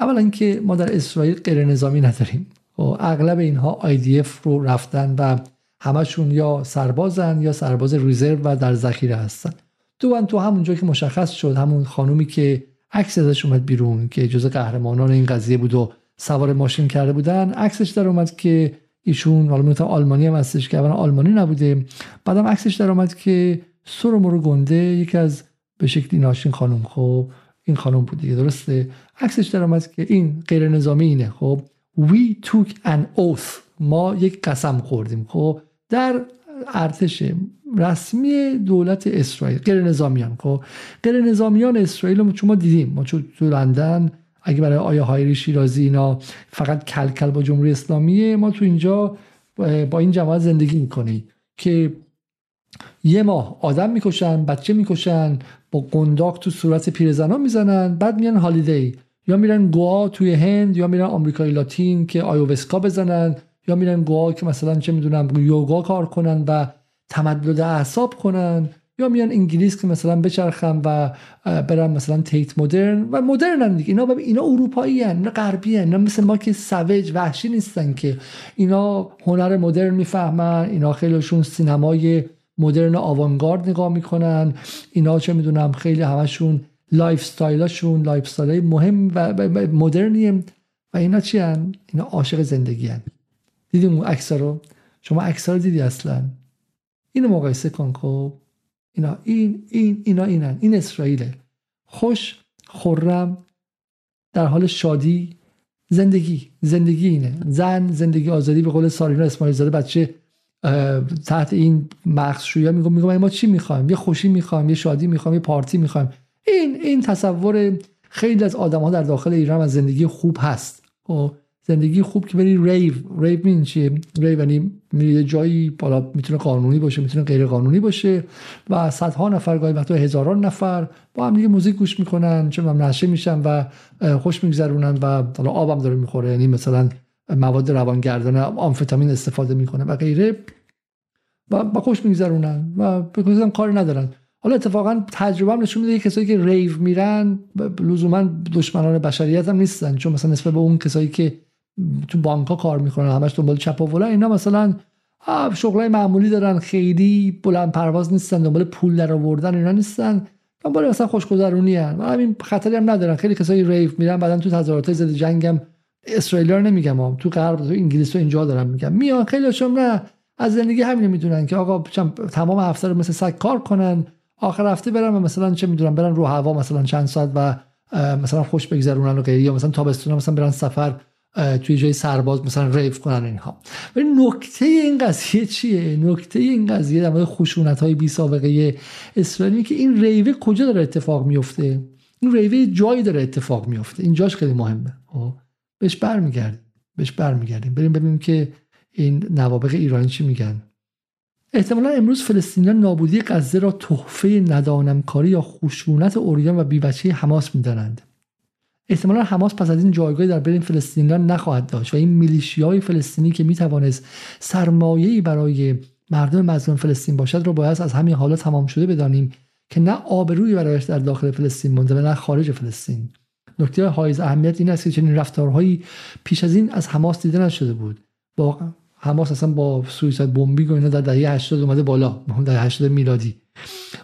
اولا اینکه ما در اسرائیل غیر نظامی نداریم. و خب، اغلب اینها IDF رو رفتن و همشون یا سربازن یا سرباز ریزرو و در ذخیره هستن. دو تو همونجا که مشخص شد همون خانومی که عکس ازش اومد بیرون که جز قهرمانان این قضیه بود و سوار ماشین کرده بودن. عکسش در اومد که ایشون حالا میگم آلمانی هم هستش که اولا آلمانی نبوده. بعدم عکسش در اومد که سر مرو گنده یکی از به شکلی ناشین خانم. خب این خانم بود دیگه درسته؟ عکسش در اومد که این غیر نظامی اینه. خب we took an oath. ما یک قسم خوردیم. خب در ارتش رسمی دولت اسرائیل غیر نظامیان خب غیر نظامیان اسرائیل رو ما دیدیم. ما تو لندن اگه برای آیا هایری شیرازی اینا فقط کلکل با جمهوری اسلامیه ما تو اینجا با این جماعت زندگی می‌کنیم که یه ماه آدم می‌کشن بچه می‌کشن با قنداق تو صورت پیرزنا می‌زنن بعد میان هالیدی. یا میرن گوا توی هند یا میرن آمریکای لاتین که آیووسکا بزنن یا میرن گوا که مثلا چه می‌دونم یوگا کار کنن و تمدد اعصاب کنن. یا میان انگلیس که مثلا بچرخم و برم مثلا تیت مدرن و مدرن دیگه. اینا اینا اروپایی هن اینا غربی هن اینا مثل ما که سوج وحشی نیستن که. اینا هنر مدرن می‌فهمن اینا خیلیشون سینمای مدرن آوانگارد نگاه می‌کنن. اینا چه می‌دونم خیلی همشون lifestyle اشون lifestyle مهم و مدرنی و اینا چی هن؟ اینا عاشق زندگی هن. دیدیم اون رو؟ شما عکس رو دیدی اصلا؟ اینو مقایسه کن خب اینا این این اینا اینن. این اسرائیله. خوش خرم در حال شادی زندگی زندگی اینه. زن زندگی آزادی به قول سارینا اسماعیل زاده بچه تحت این مخصوصی میگم میگم ما چی می‌خوایم؟ یه خوشی می‌خوایم یه شادی می‌خوایم یه پارتی می‌خوایم. این این تصور خیلی از آدم ها در داخل ایران از زندگی خوب هست. خب، زندگی خوب که بری ریو ریو این چیه؟ ریو یعنی میری یه جایی بالا می‌تونه قانونی باشه می‌تونه غیر قانونی باشه و صدها نفر گاهی وقتا هزاران نفر با هم دیگه موزیک گوش می‌کنن چه نشه میشن و خوش میگذرونن و حالا آبم داره می‌خوره یعنی مثلا مواد روانگردان آمفتامین استفاده می‌کنه و غیره و با خوش میگذرونن و بکنم کاری ندارن. حالا اتفاقا تجربه هم نشون میده کسایی که ریو میرن لزوما دشمنان بشریت هم نیستن چون مثلا نسبت به اون کسایی که تو بانک ها کار می‌کنن همش دنبال چپ و اینا مثلا شغلای معمولی دارن خیلی بلند پرواز نیستن دنبال پول در آوردن اینا نیستن. دنبال مثلا خوشگذرونی هن. و همین خطری هم ندارن. خیلی کسایی ریف میرن بعدا تو تظاهرات ضد جنگ هم اسرائیل رو نمیگم هم. تو غرب تو انگلیس و اینجا دارم میگم. میان خیلیشون نه. از زندگی همین می‌دونن که آقا تمام هفته رو مثل سگ کار کنن. آخر هفته برن و مثلا چه می‌دونن برن رو هوا مثلا چند ساعت و مثلا خوش بگذرونن و غیره. یا مثلا تابستون مثلا برن سفر. توی جای سرباز مثلا ریف کنن اینها. ولی نکته این قضیه چیه؟ نکته این قضیه در مورد خشونت های بی سابقه اسرائیلی که این ریوه کجا داره اتفاق میفته این ریوه جایی داره اتفاق میفته این جاش خیلی مهمه. خب؟ بهش برمیگردیم. بهش برمیگردیم. بریم ببینیم که این نوابق ایرانی چی میگن. احتمالا امروز فلسطینیان نابودی غزه را تحفه ندانمکاری یا خشونت اوریان و بیبچه حماس می‌دانند. احتمالا حماس پس از این جایگاهی در بین فلسطینیان نخواهد داشت و این میلیشیای فلسطینی که می‌توانست سرمایه‌ای برای مردم مظلوم فلسطین باشد را باید از همین حالا تمام شده بدانیم که نه آبرویی برایش در داخل فلسطین مونده و نه خارج فلسطین. نکته حائز اهمیت این است که چنین رفتارهایی پیش از این از حماس دیده نشده بود. واقعا حماس اصلا با سویساید بمبینگ و اینا در دهه 80 اومده بالا در 80 میلادی.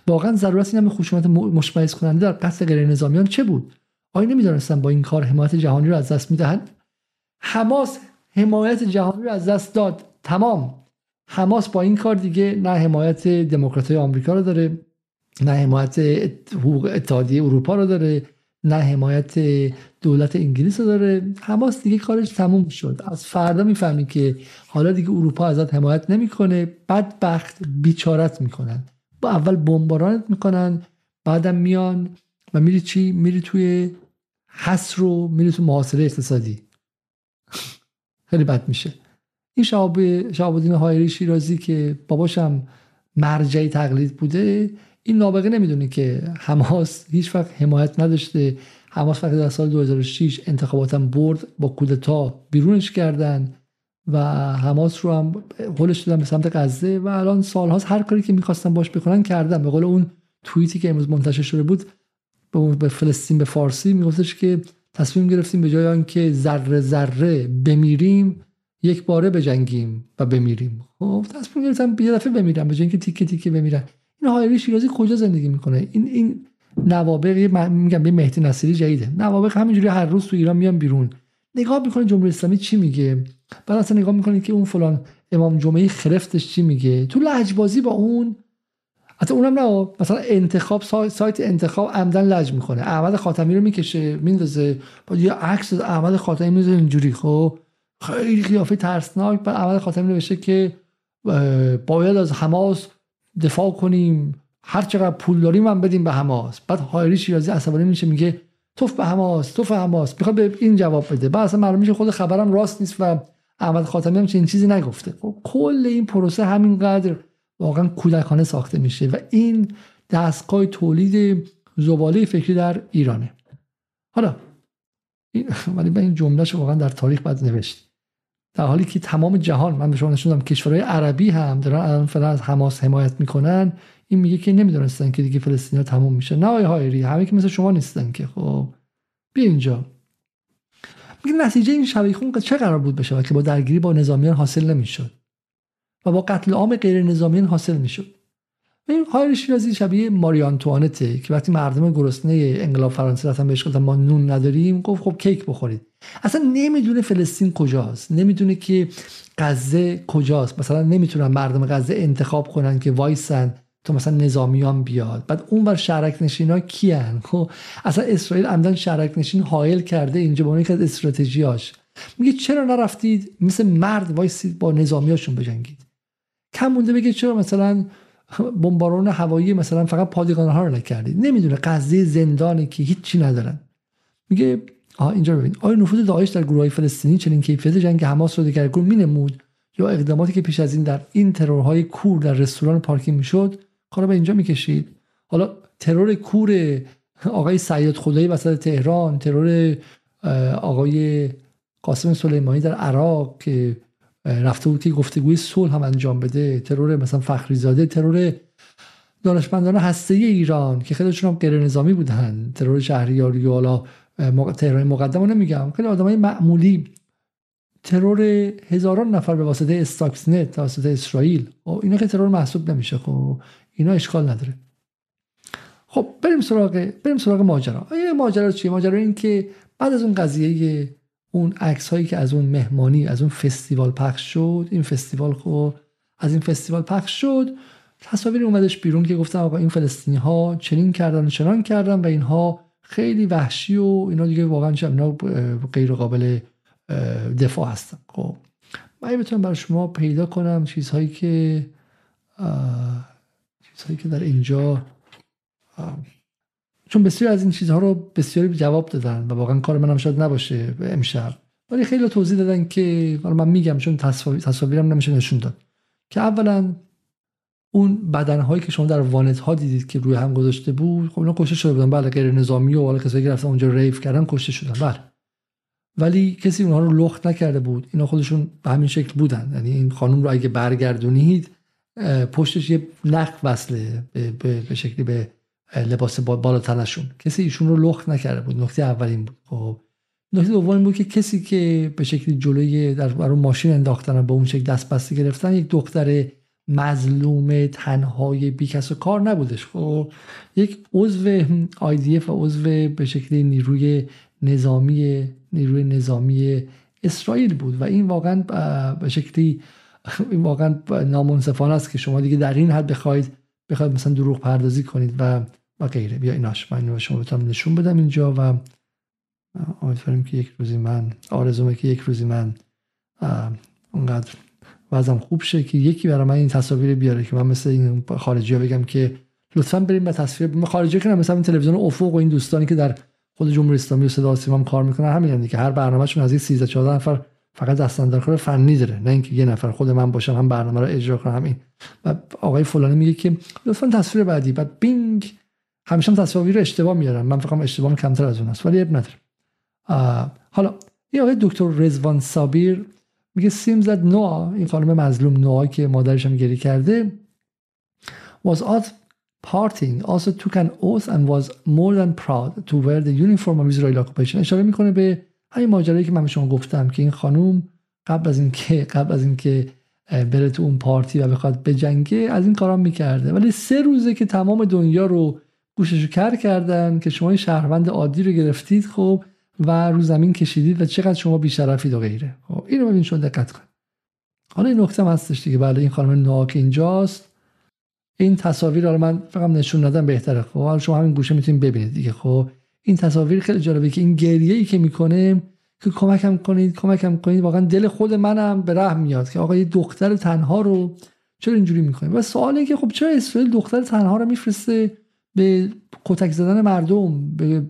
واقعا ضرورت این همه خشونت مشمئز کننده در قتل غیر نظامیان چه بود؟ آیا نمی‌دانستن با این کار حمایت جهانی رو از دست می‌دهند؟ حماس حمایت جهانی رو از دست داد. تمام. حماس با این کار دیگه نه حمایت دموکرات آمریکا رو داره نه حمایت حقوق اتحادیه اروپا رو داره نه حمایت دولت انگلیس رو داره. حماس دیگه کارش تموم شد. از فردا می‌فهمی که حالا دیگه اروپا ازت حمایت نمی‌کنه. بدبخت بیچارت می‌کنن. با اول بمبارانت می‌کنن بعدم میان و میری چی؟ میری توی حس رو میره تو محاصره اقتصادی. خیلی بد میشه. این شعب شعبالدین هایری شیرازی که باباشم مرجعی تقلید بوده این نابغه نمی‌دونه که حماس هیچ وقت حمایت نداشته. حماس فقط در سال 2006 انتخاباتم برد با کودتا بیرونش کردن و حماس رو هم قولش دادن به سمت غزه و الان سالهاست هر کاری که می‌خواستن باش بکنن کردن. به قول اون توییتی که امروز منتشر شده بود به فلسطین به فارسی میگفتش که تصمیم گرفتیم به جای آنکه ذره ذره بمیریم یک باره بجنگیم و بمیریم. خب تصمیم گرفتم یه دفعه بمیرم به جای اینکه تیکه تیکه بمیرم. این هایری شیرازی کجا زندگی می‌کنه؟ این این نوابق میگم به مهدی نصیری جدیده. نوابق همینجوری هر روز تو ایران میان بیرون. نگاه می‌کنه جمهوری اسلامی چی میگه؟ بعد اصلا نگاه می‌کنه که اون فلان امام جمعه خرفتش چی میگه؟ تو لجبازی با اون حتی اونم نه مثلا انتخاب سایت انتخاب عمدن لج می‌کنه. احمد خاتمی رو می‌کشه میندازه. با یه عکس احمد خاتمی می‌ذاره اینجوری خب؟ خیلی قیافه ترسناک. بعد احمد خاتمی نوشته که باید از حماس دفاع کنیم. هر چقدر پول داریم هم بدیم به حماس. بعد هایری شیرازی عصبانی میشه میگه توف به حماس توف حماس. می‌خواد به این جواب بده. بعد اصلا معلوم میشه خود خبرم راست نیست و احمد خاتمی هم چنین چیزی نگفته. خب کل این پروسه همینقدر واقعا کودکانه ساخته میشه و این دستگاه تولید زباله فکری در ایرانه. حالا ولی به این جملهش واقعا در تاریخ باید نوشت. در حالی که تمام جهان من به شما نشوندم کشورهای عربی هم دارن الان فعلا از حماس حمایت می‌کنن. این میگه که نمی‌دونستن که دیگه فلسطین تموم میشه. نه آقای هایری همه که مثل شما نیستن که. خب بیا اینجا. میگه نتیجه این شبیه چه قرار بود بشه؟ که با درگیری با نظامیان حاصل نمی‌شد. و با قتل عام غیر نظامیان حاصل می‌شد. این خواهر شیرازی شبیه ماری آنتوانته که وقتی مردم گرسنه انقلاب فرانسه رفتن بهش گفتن ما نون نداریم گفت خب کیک بخورید. اصلا نمی‌دونه فلسطین کجاست. نمی‌دونه که غزه کجاست. مثلا نمی‌تونن مردم غزه انتخاب کنن که وایسن تو مثلا نظامیان بیاد. بعد اون بر شرک نشین ها کیان خب اصلا اسرائیل عمدن شرک نشین حائل کرده اینجا با که از استراتژیاش. میگه چرا نرفتید؟ مثل مرد وایسید با نظامیاشون بجنگید. کم مونده بگه چرا مثلا بمباران هوایی مثلا فقط پادگان ها رو نکردید؟ نمی‌دونه. قضیه زندانی که هیچی ندارن. میگه آه اینجا ببین. آیا نفوذ داعش در گروه های فلسطینی چنین کیفیت جنگ حماس رو دگرگون مینمود؟ یا اقداماتی که پیش از این در این ترورهای کور در رستوران پارکینگ می‌شد؟ کارا به اینجا می‌کشید. حالا ترور کور آقای سید خدایی وسط تهران ترور آقای قاسم سلیمانی در عراق که رفته بود که گفتگوی صلح هم انجام بده ترور مثلا فخری زاده ترور دانشمندان هسته ایران که خیلیشون هم غیر نظامی بودن. ترور شهریاری و حالا تهران مقدم رو نمیگم خیلی آدمای معمولی. ترور هزاران نفر به واسطه استاکسنت توسط اسرائیل. و اینا که ترور محسوب نمیشه خب اینا اشکال نداره. خب بریم سراغ بریم سراغ ماجرا. ماجرا چیه؟ ماجرا این که بعد از اون قضیه اون عکس هایی که از اون مهمانی از اون فستیوال پخش شد این فستیوال خب از این فستیوال پخش شد تصاویر اومدش بیرون که گفتم آقا این فلسطینی ها چنین کردن و چنان کردن و اینها خیلی وحشی و اینا دیگه واقعا اینا غیر قابل دفاع هستن. خب من بتونم برای شما پیدا کنم چیزهایی که چیزهایی که در اینجا چون بسیار از این چیزها رو بسیاری جواب دادن و واقعا کار منم شاید نباشه امشب. ولی خیلی توضیح دادن که من میگم چون تصاویرم نمیشه نشون داد. که اولا اون بدنهایی که شما در وانت ها دیدید که روی هم گذاشته بود خب اینا کشته شده بودن. بله غیر نظامی و حالا کسایی که رفتن اونجا ریف کردن کشته شدن. بله. ولی کسی اونها رو لخت نکرده بود. اینا خودشون به همین شکل بودن. یعنی این خانم رو اگه برگردونید پشتش یه نخ وصله به, به شکلی به لباس بالا تنشون کسی ایشون رو لخت نکرده بود. نکته اولین بود. خب. نکته دوم بود که کسی که به شکلی جلوی در برای ماشین انداختن و به اون شکل دست بسته گرفتن یک دختر مظلوم تنهای بیکس و کار نبودش. خب. یک عضو IDF و عضو به شکلی نیروی نظامی نیروی نظامی اسرائیل بود و این واقعا به شکلی این واقعا نامنصفانه است که شما دیگه در این حد بخواید بخواید مثلا دروغ پردازی کنید و و غیره. بیا ایناش. من شما بتونم نشون بدم اینجا و امیدواریم که یک روزی من آرزومه که یک روزی من اونقدر وضعم خوب شه که یکی برای من این تصاویر بیاره که من مثل این خارجی ها بگم که لطفا بریم به تصویر. خارجی کنم مثلا این تلویزیون افق و این دوستانی که در خود جمهوری اسلامی و صدا سیما کار می‌کنن همین که هر برنامهشون از این 13 14 نفر فقط دستاندرکار فنی داره نه اینکه یه نفر خود من باشم هم برنامه رو اجرا کنم همین و آقای فلانی میگه که لطفا تصویر بعدی. بعد بینگ. همیشه هم تصاویر اشتباه میارم من فقط اشتباه کمتر از اون است ولی اب نداره. حالا این آقای دکتر رزوان صابیر میگه seems that نوآ. این خانم مظلوم نوآ که مادرش هم گری کرده. Was out partying also took an oath and was more than proud to wear the uniform of Israeli occupation. اشاره می‌کنه به همین ماجرایی که من به شما گفتم که این خانم قبل از اینکه قبل از اینکه بره تو اون پارتی و بخواد بجنگه از این کارا می‌کرده. ولی سه روزه که تمام دنیا رو گوششو کر کردن که شما شهروند عادی رو گرفتید خب و رو زمین کشیدید و چقدر شما بیشرفید و غیره. خب اینو ببین شما دقت کن. حالا این نکته هستش دیگه. بله این خانم ناک اینجاست. این تصاویر رو من فقط نشون ندم بهتره. خب حالا شما همین گوشه می‌تونید ببینید دیگه. خب این تصاویر خیلی جالبه که این گریه ای که می‌کنه که کمکم کنید کمکم کنید. واقعا دل خود منم به رحم میاد که آقا یه دختر تنها رو چرا اینجوری می‌کنه و سوالی که خب چرا اسرائیل دختر تنها رو میفرسته به کتک زدن مردم به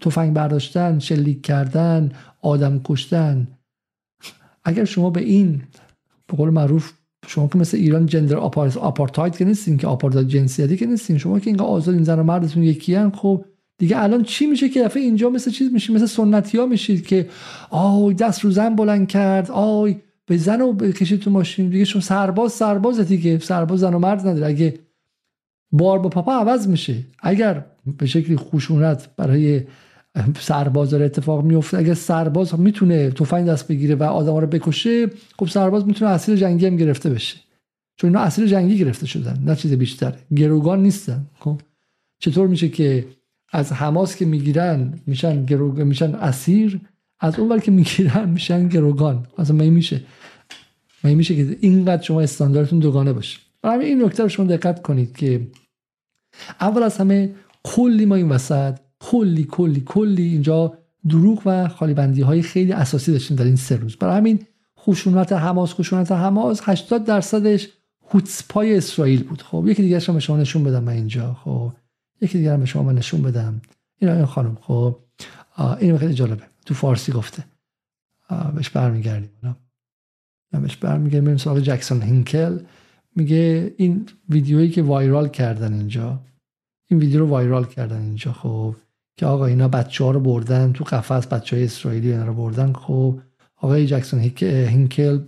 تفنگ برداشتن شلیک کردن آدم کشتن؟ اگر شما به این به قول معروف شما که مثل ایران جندر آپارتاید که نیستین که آپارتاید جنسیتی که نیستین شما که اینقدر آزاد این زن و مردتون یکی خب دیگه الان چی میشه که دفعه اینجا مثل چیز میشه مثل سنتی ها میشید که آی دست رو زن بلند کرد آی به زن رو بکشید تو ماشین. دیگه شما سرباز سرباز دیگه. سرباز زن و مرد نداره. اگه بار با پاپا عوض میشه. اگر به شکلی خشونت برای سرباز داره اتفاق میفته اگر سرباز می‌تونه تفنگ دست بگیره و آدم رو بکشه خب سرباز می‌تونه اسیر جنگی هم گرفته بشه. چون اینا اسیر جنگی گرفته شدن نه چیز بیشتر گروگان نیستن. خب چطور میشه که از حماس که می‌گیرن میشن گروگ میشن اسیر از اون که می‌گیرن میشن گروگان. اصلا می میشه؟ می میشه که اینقدر شما استانداردتون دوگانه باشه؟ همین این نکته رو شما دقت کنید که اول از همه کلی ما این وسط کلی کلی کلی اینجا دروغ و خالی بندی های خیلی اساسی داشتیم در این سه روز. برای همین خشونت حماس خشونت حماس 80 درصدش پای اسرائیل بود. خب یکی دیگه شما شما نشون بدم من اینجا. خب یکی دیگه به شما نشون بدم. این این خانم خب. این خیلی جالبه. تو فارسی گفته. بهش برمیگردیم. بهش برمیگردیم. میریم سراغ جکسون هینکل. میگه این ویدیویی که وایرال کردن اینجا این ویدیو رو وایرال کردن اینجا خب. که آقا اینا بچه ها رو بردن تو قفس بچه های اسرائیلی اینا رو بردن خب. آقای جکسون هینکل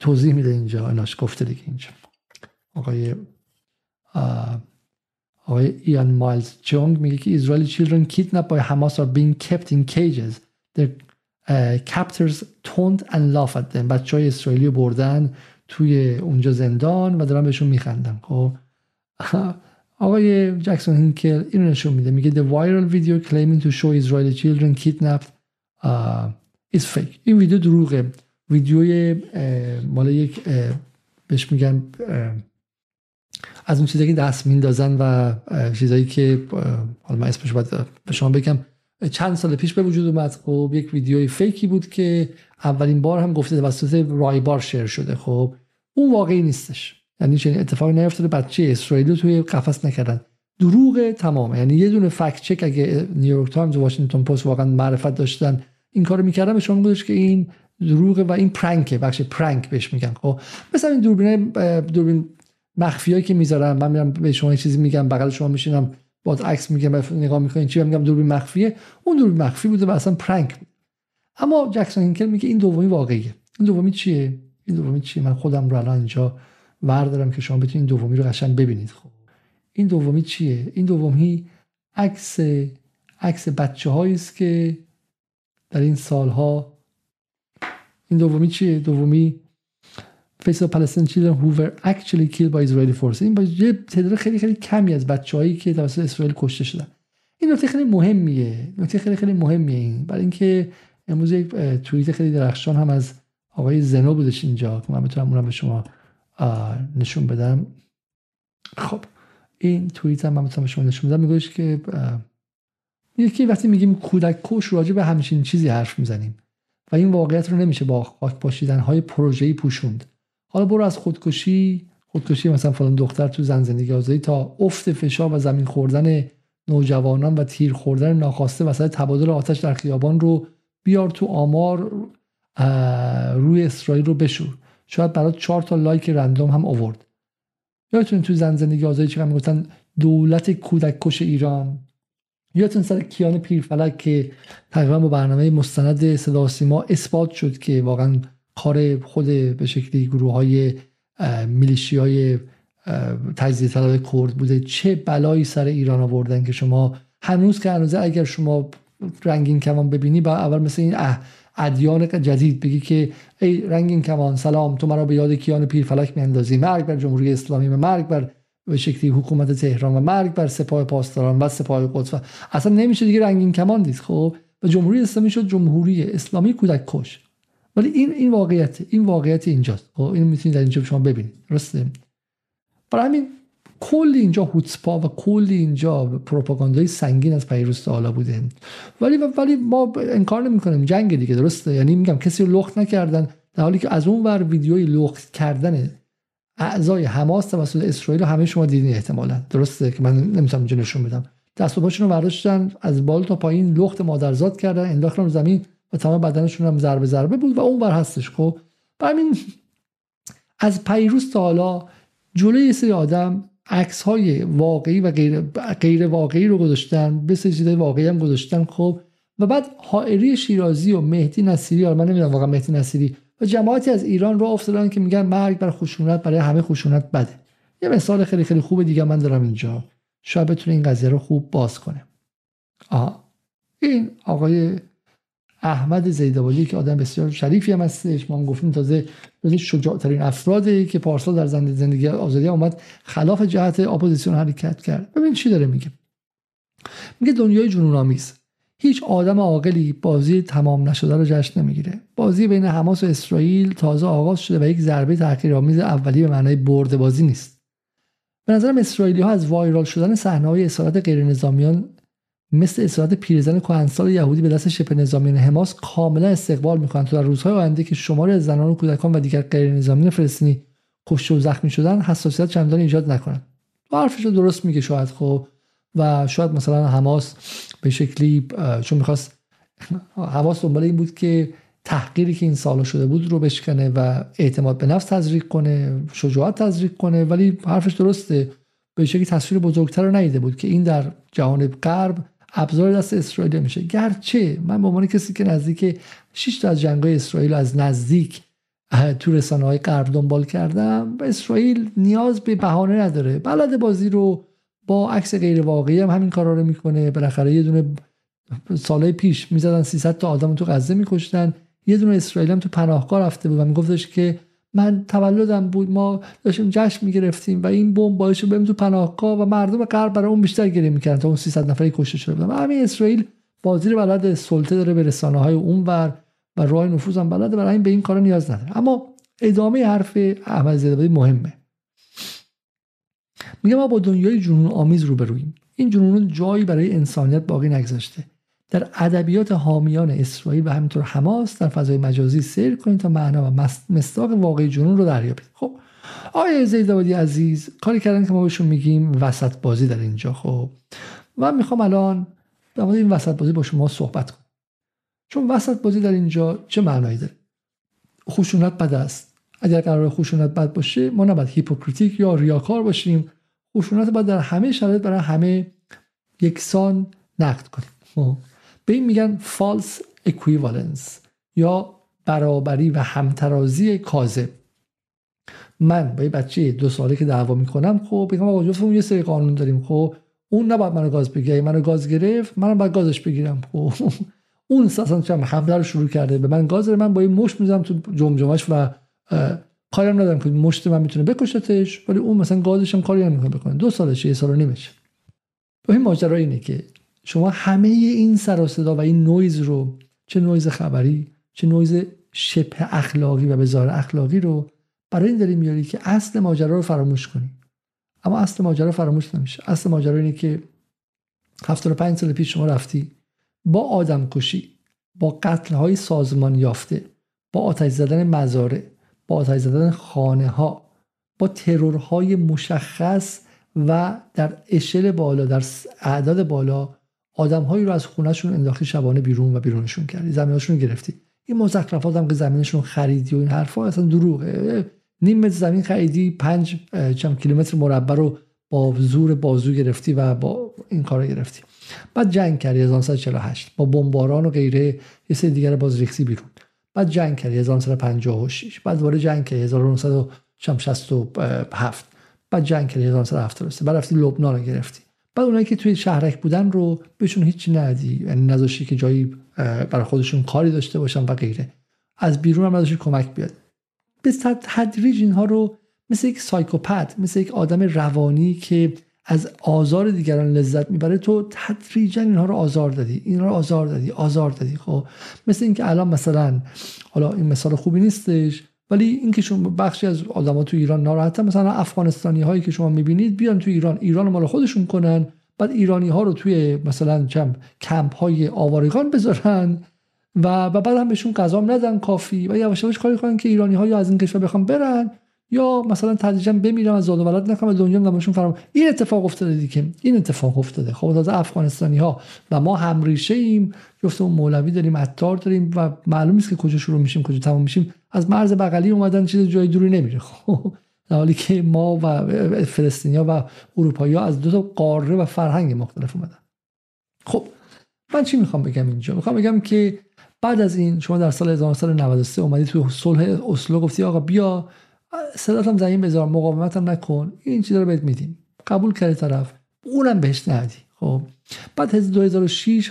توضیح میده اینجا. ایناش گفته دیگه اینجا. آقای آقای ایان مایلز چونگ میگه که اسرائیلی children kidnapped by Hamas are being kept in cages. The uh, captors taunt and laugh at them. بچه های اسرائیلی رو بردن توی اونجا زندان و دارن بهشون میخندن. خب؟ آقای جکسون هینکل اینو نشون میده. میگه the viral video claiming to show Israeli children kidnapped uh, is fake. این ویدیو دروغه. ویدیوی uh, مال یک uh, بهش میگن uh, از اون چیزایی که دست میندازن و چیزایی که حالا من اسمش باید به شما بگم. چند سال پیش به وجود اومد. خب یک ویدیوی fake ی بود که اولین بار هم گفته توسط رایبار share شده. خب اون واقعی نیستش. یعنی چنین اتفاقی نیفتاده. بچه اسرائیلی توی قفس نکردن. دروغ تمام یعنی یه دونه fact check اگه نیویورک تایمز و واشنگتن پست واقعا معرفت داشتن. این کارو می‌کردن به شما که این دروغه و این prank ه. بخش prank بهش میگن. خب مثلا این دوربین دوربین مخفیایی که می‌ذارم من میرم به شما چیزی میگم بغل شما میشینم با عکس میگم نگاه می‌کنین چی میگم دوربین مخفیه. اون دوربین مخفی بوده و اصلا پرنک بود. اما جکسون هینکل میگه این دومی واقعیه. این دومی چیه؟ این دومی چیه؟ من خودم رو الان اینجا وردارم که شما بتونید دومی رو قشنگ ببینید. خب. این دومی چیه؟ این دومی عکس عکس بچه است که در این سالها این دومی چیه؟ دومی Palestinian children who were actually killed by Israeli forces. این با یه تعداد خیلی خیلی کمی از بچههایی که توسط اسرائیل کشته شدن. این نکته خیلی مهمیه. نکته خیلی خیلی مهمیه این. برای اینکه امروز یک توییت خیلی درخشان هم از آقای زنو بودش اینجا که من بتونم اونم به شما نشون بدم. خب این توییت هم من بتونم به شما نشون بدم. میگوش که یکی وقتی میگیم کودک کش راجع به همچین چیزی حرف می‌زنیم. و این واقعیت رو نمیشه با خاک پاشیدن های پروژه‌ای پوشوند. حالا برو از خودکشی خودکشی مثلا فلان دختر تو زن زندگی آزادی تا افت فشار و زمین خوردن نوجوانان و تیر خوردن ناخواسته وسط تبادل آتش در خیابان رو بیار تو آمار روی اسرائیل رو بشور. شاید برای چهار تا لایک رندوم هم آورد. یادتون تو زن زندگی آزادی چقدر می‌گفتن دولت کودک کش ایران. یادتون سر کیان پیرفلک که تقریبا با برنامه مستند صدا سیما اثبات شد که واقعا کار خود به شکلی گروه های میلیشی های تجزیه طلب کرد بوده. چه بلایی سر ایران آوردن که شما هنوز که هنوز اگر شما رنگین کمان ببینی با اول مثل این ادیان جدید بگی که ای رنگین کمان سلام تو مرا به یاد کیان پیرفلک میاندازی. مرگ بر جمهوری اسلامی و مرگ بر به شکلی حکومت تهران و مرگ بر سپاه پاسداران و سپاه قدس اصلا نمیشه دیگه رنگین کمان دید خب و جمهوری اسلامی شد جمهوری اسلامی کودک کش. ولی این این واقعیت این واقعیت اینجاست. خب این می‌تونید در اینجا شما ببینید. درسته؟ برای همین کل اینجا هوتسپا و کل اینجا پروپاگاندای سنگین از پیروز حالا بوده. ولی ولی ما انکار نمی‌کنیم. جنگ دیگه درسته؟ یعنی میگم کسی رو لخت نکردن در حالی که از اون ور ویدیوی لخت کردن اعضای حماس توسط اسرائیل همه شما دیدین احتمالا. درسته؟ که من نمی‌تونم اینجا نشون بدم. دست و پاشون رو برداشتن از بالا تا پایین لخت مادرزاد کردن انداختن زمین. و تمام بدنشون هم ضربه ضربه بود و اون بر هستش خب؟ همین از پیروز تا حالا جلوی سری آدم عکس های واقعی و غیر, غیر واقعی رو گذاشتن به سری واقعی هم گذاشتن خب؟ و بعد حائری شیرازی و مهدی نصیری من نمی‌دونم واقعا مهدی نصیری و جماعتی از ایران رو افتادن که میگن مرگ بر خشونت برای همه خشونت بده. یه مثال خیلی خیلی خوب دیگه من دارم اینجا. شاید بتونه این قضیه رو خوب باز کنه. آها. این آقای احمد زیدآبادی که آدم بسیار شریفی هم هستش. ما گفتیم تازه شجاع شجاعترین افرادی که پارسال در زندگی آزادی اومد خلاف جهت اپوزیسیون حرکت کرد. ببین چی داره میگه. میگه دنیای جنون آمیز هیچ آدم عاقلی بازی تمام نشده رو جشن نمی‌گیره. بازی بین حماس و اسرائیل تازه آغاز شده و یک ضربه تحقیرآمیز اولی به معنای برد بازی نیست. به نظرم اسرائیلی ها از وایرال شدن صحنه های اسارت غیر نظامیان مثل اسارت پیرزن کهنسال یهودی به دست شبه نظامیان حماس کاملا استقبال می‌کنند. تا در روزهای آینده که شماری از زنان و کودکان و دیگر غیر نظامیان فلسطینی کشته و زخمی شدن حساسیت چندانی ایجاد نکنند. حرفش رو درست میگه شاید خب. و شاید مثلا حماس به شکلی چون می‌خواست حماس دنبال این بود که تحقیری که این سالا شده بود رو بشکنه و اعتماد به نفس تزریق کنه شجاعت تزریق کنه. ولی حرفش درسته. به شکلی تصویر بزرگتر رو ندیده بود که این در جهان غرب ابزار دست اسرائیل میشه. گرچه من به عنوان کسی که نزدیک 6 تا از جنگای اسرائیل از نزدیک تو رسانه های غرب دنبال کردم و اسرائیل نیاز به بهانه نداره. بلد بازی رو با عکس غیر واقعی هم همین کارا رو می‌کنه. بالاخره یه دونه سالهای پیش می‌زدن 300 تا آدم تو غزه میکشتن. یه دونه اسرائیل هم تو پناهگاه رفته بود و میگفتش که من تولدم بود ما داشتیم جشن می‌گرفتیم و این بمب باعث شد بریم تو پناهگاه و مردم غرب برای اون بیشتر گریه می‌کردن تا اون 300 نفری کشته شده بودن. همین اسرائیل بازی بلد سلطه داره به رسانه های اونور و راه نفوذ هم بلده برای این به این کارا نیاز نداره. اما ادامه حرف احمد زیدابادی مهمه. میگه ما با دنیای جنون آمیز روبرویم این جنون جایی برای انسانیت باقی نگذاشته. در ادبیات حامیان اسرائیل و همینطور حماس در فضای مجازی سیر کنید تا معنا و مستاق واقعی جنون رو دریابید. خب آقای زیدابادی عزیز کاری کردن که ما بهشون میگیم وسط بازی در اینجا خب. من می‌خوام الان در مورد این وسط بازی با شما صحبت کنم. چون وسط بازی در اینجا چه معنایی داره؟ خشونت بد است. اگر قرار خشونت بد باشه ما نباید hypocritic یا ریاکار باشیم. خشونت باید در همه شرایط برای همه یکسان نقد کنیم. خب. به این میگن false equivalence یا برابری و همترازی کاذب. من با یه بچه دو ساله که دعوا می‌کنم خب بگم آقا جفتمون یه سری قانون داریم خب اون نباید منو گاز بگیره منو گاز گرفت منم باید گازش بگیرم خب. اون اصلا چم حمله رو شروع کرده به من گاز من با این مشت می‌زنم تو جمجمش و کارم ندارم که مشت من می‌تونه بکشتش ولی اون مثلا گازش هم کاری نمی‌کنه بکنه. دو سالشه یه سال و نیمش این ماجرا اینه که شما همه این سر و صدا و این نویز رو چه نویز خبری چه نویز شبه اخلاقی و ابزار اخلاقی رو برای این داری میاری که اصل ماجرا رو فراموش کنی اما اصل ماجرا فراموش نمیشه. اصل ماجرا اینه که 75 سال پیش شما رفتی با آدم کشی با قتل های سازمان یافته با آتش زدن مزارع با آتش زدن خانه ها با ترورهای مشخص و در اشل بالا در اعداد بالا آدمهایی رو از خونهشون انداختی شبانه بیرون و بیرونشون کردی زمیناشون گرفتی. این مزخرفات هم که زمینشون خریدی و این حرفا اصلا دروغه. نیم متر زمین خریدی پنج چند کیلومتر مربع رو با زور بازو گرفتی و با این کار گرفتی. بعد جنگ کردی 1948 با بمباران و غیره یه سری دیگر باز ریختی بیرون. بعد جنگ کردی 1956 بعد دوباره جنگ کردی 1967 بعد جنگ کردی 1973 بعد رفتی لبنان رو گرفتی. بعد اونایی که توی شهرک بودن رو بهشون هیچی ندی. یعنی نذاشتی که جایی برای خودشون کاری داشته باشن و غیره. از بیرون هم نذاشتی کمک بیاد. به تدریج اینها رو مثل یک سایکوپت مثل یک آدم روانی که از آزار دیگران لذت می‌بره تو تدریجا اینها رو آزار دادی. این رو آزار دادی آزار دادی. خب مثل اینکه الان مثلا حالا این مثال خوبی نیستش. ولی اینکه شما بخشی از آدما تو ایران ناراحتن مثلا افغانستانی هایی که شما می‌بینید بیان تو ایران. ایران مال خودشون کنن بعد ایرانی ها رو توی مثلا چم کمپ های آوارگان بذارن و, و بعد هم بهشون غذا ندن کافی. و یواش یواش کاری کنن که ایرانی ها یا از این کشور بخوام برن. یا مثلا تدریجا بمیرم از زاد و ولد نکنم و دنیا نماشون فرام این اتفاق افتاده دیگه. این اتفاق افتاده. خب تازه افغانستانی ها و ما هم ریشه ایم جفتمون مولوی داریم عطار داریم و معلوم نیست که کجا شروع میشیم کجا تمام میشیم. از مرز بغلی اومدن چیز جای دوری نمیره. خب در حالی که ما و فلسطینیا و اروپایی ها از دو تا قاره و فرهنگ مختلف اومدن. خب من چی می‌خوام بگم اینجا؟ می‌خوام بگم که بعد از این شما در سال 1993 اومدی تو صلح اسلو گفتی آقا بیا صدات هم زمین بذار مقاومت هم نکن. این چیزا رو بهت میدیم. قبول کردی طرف؟ اونم بهش ندی. خب. بعد 2006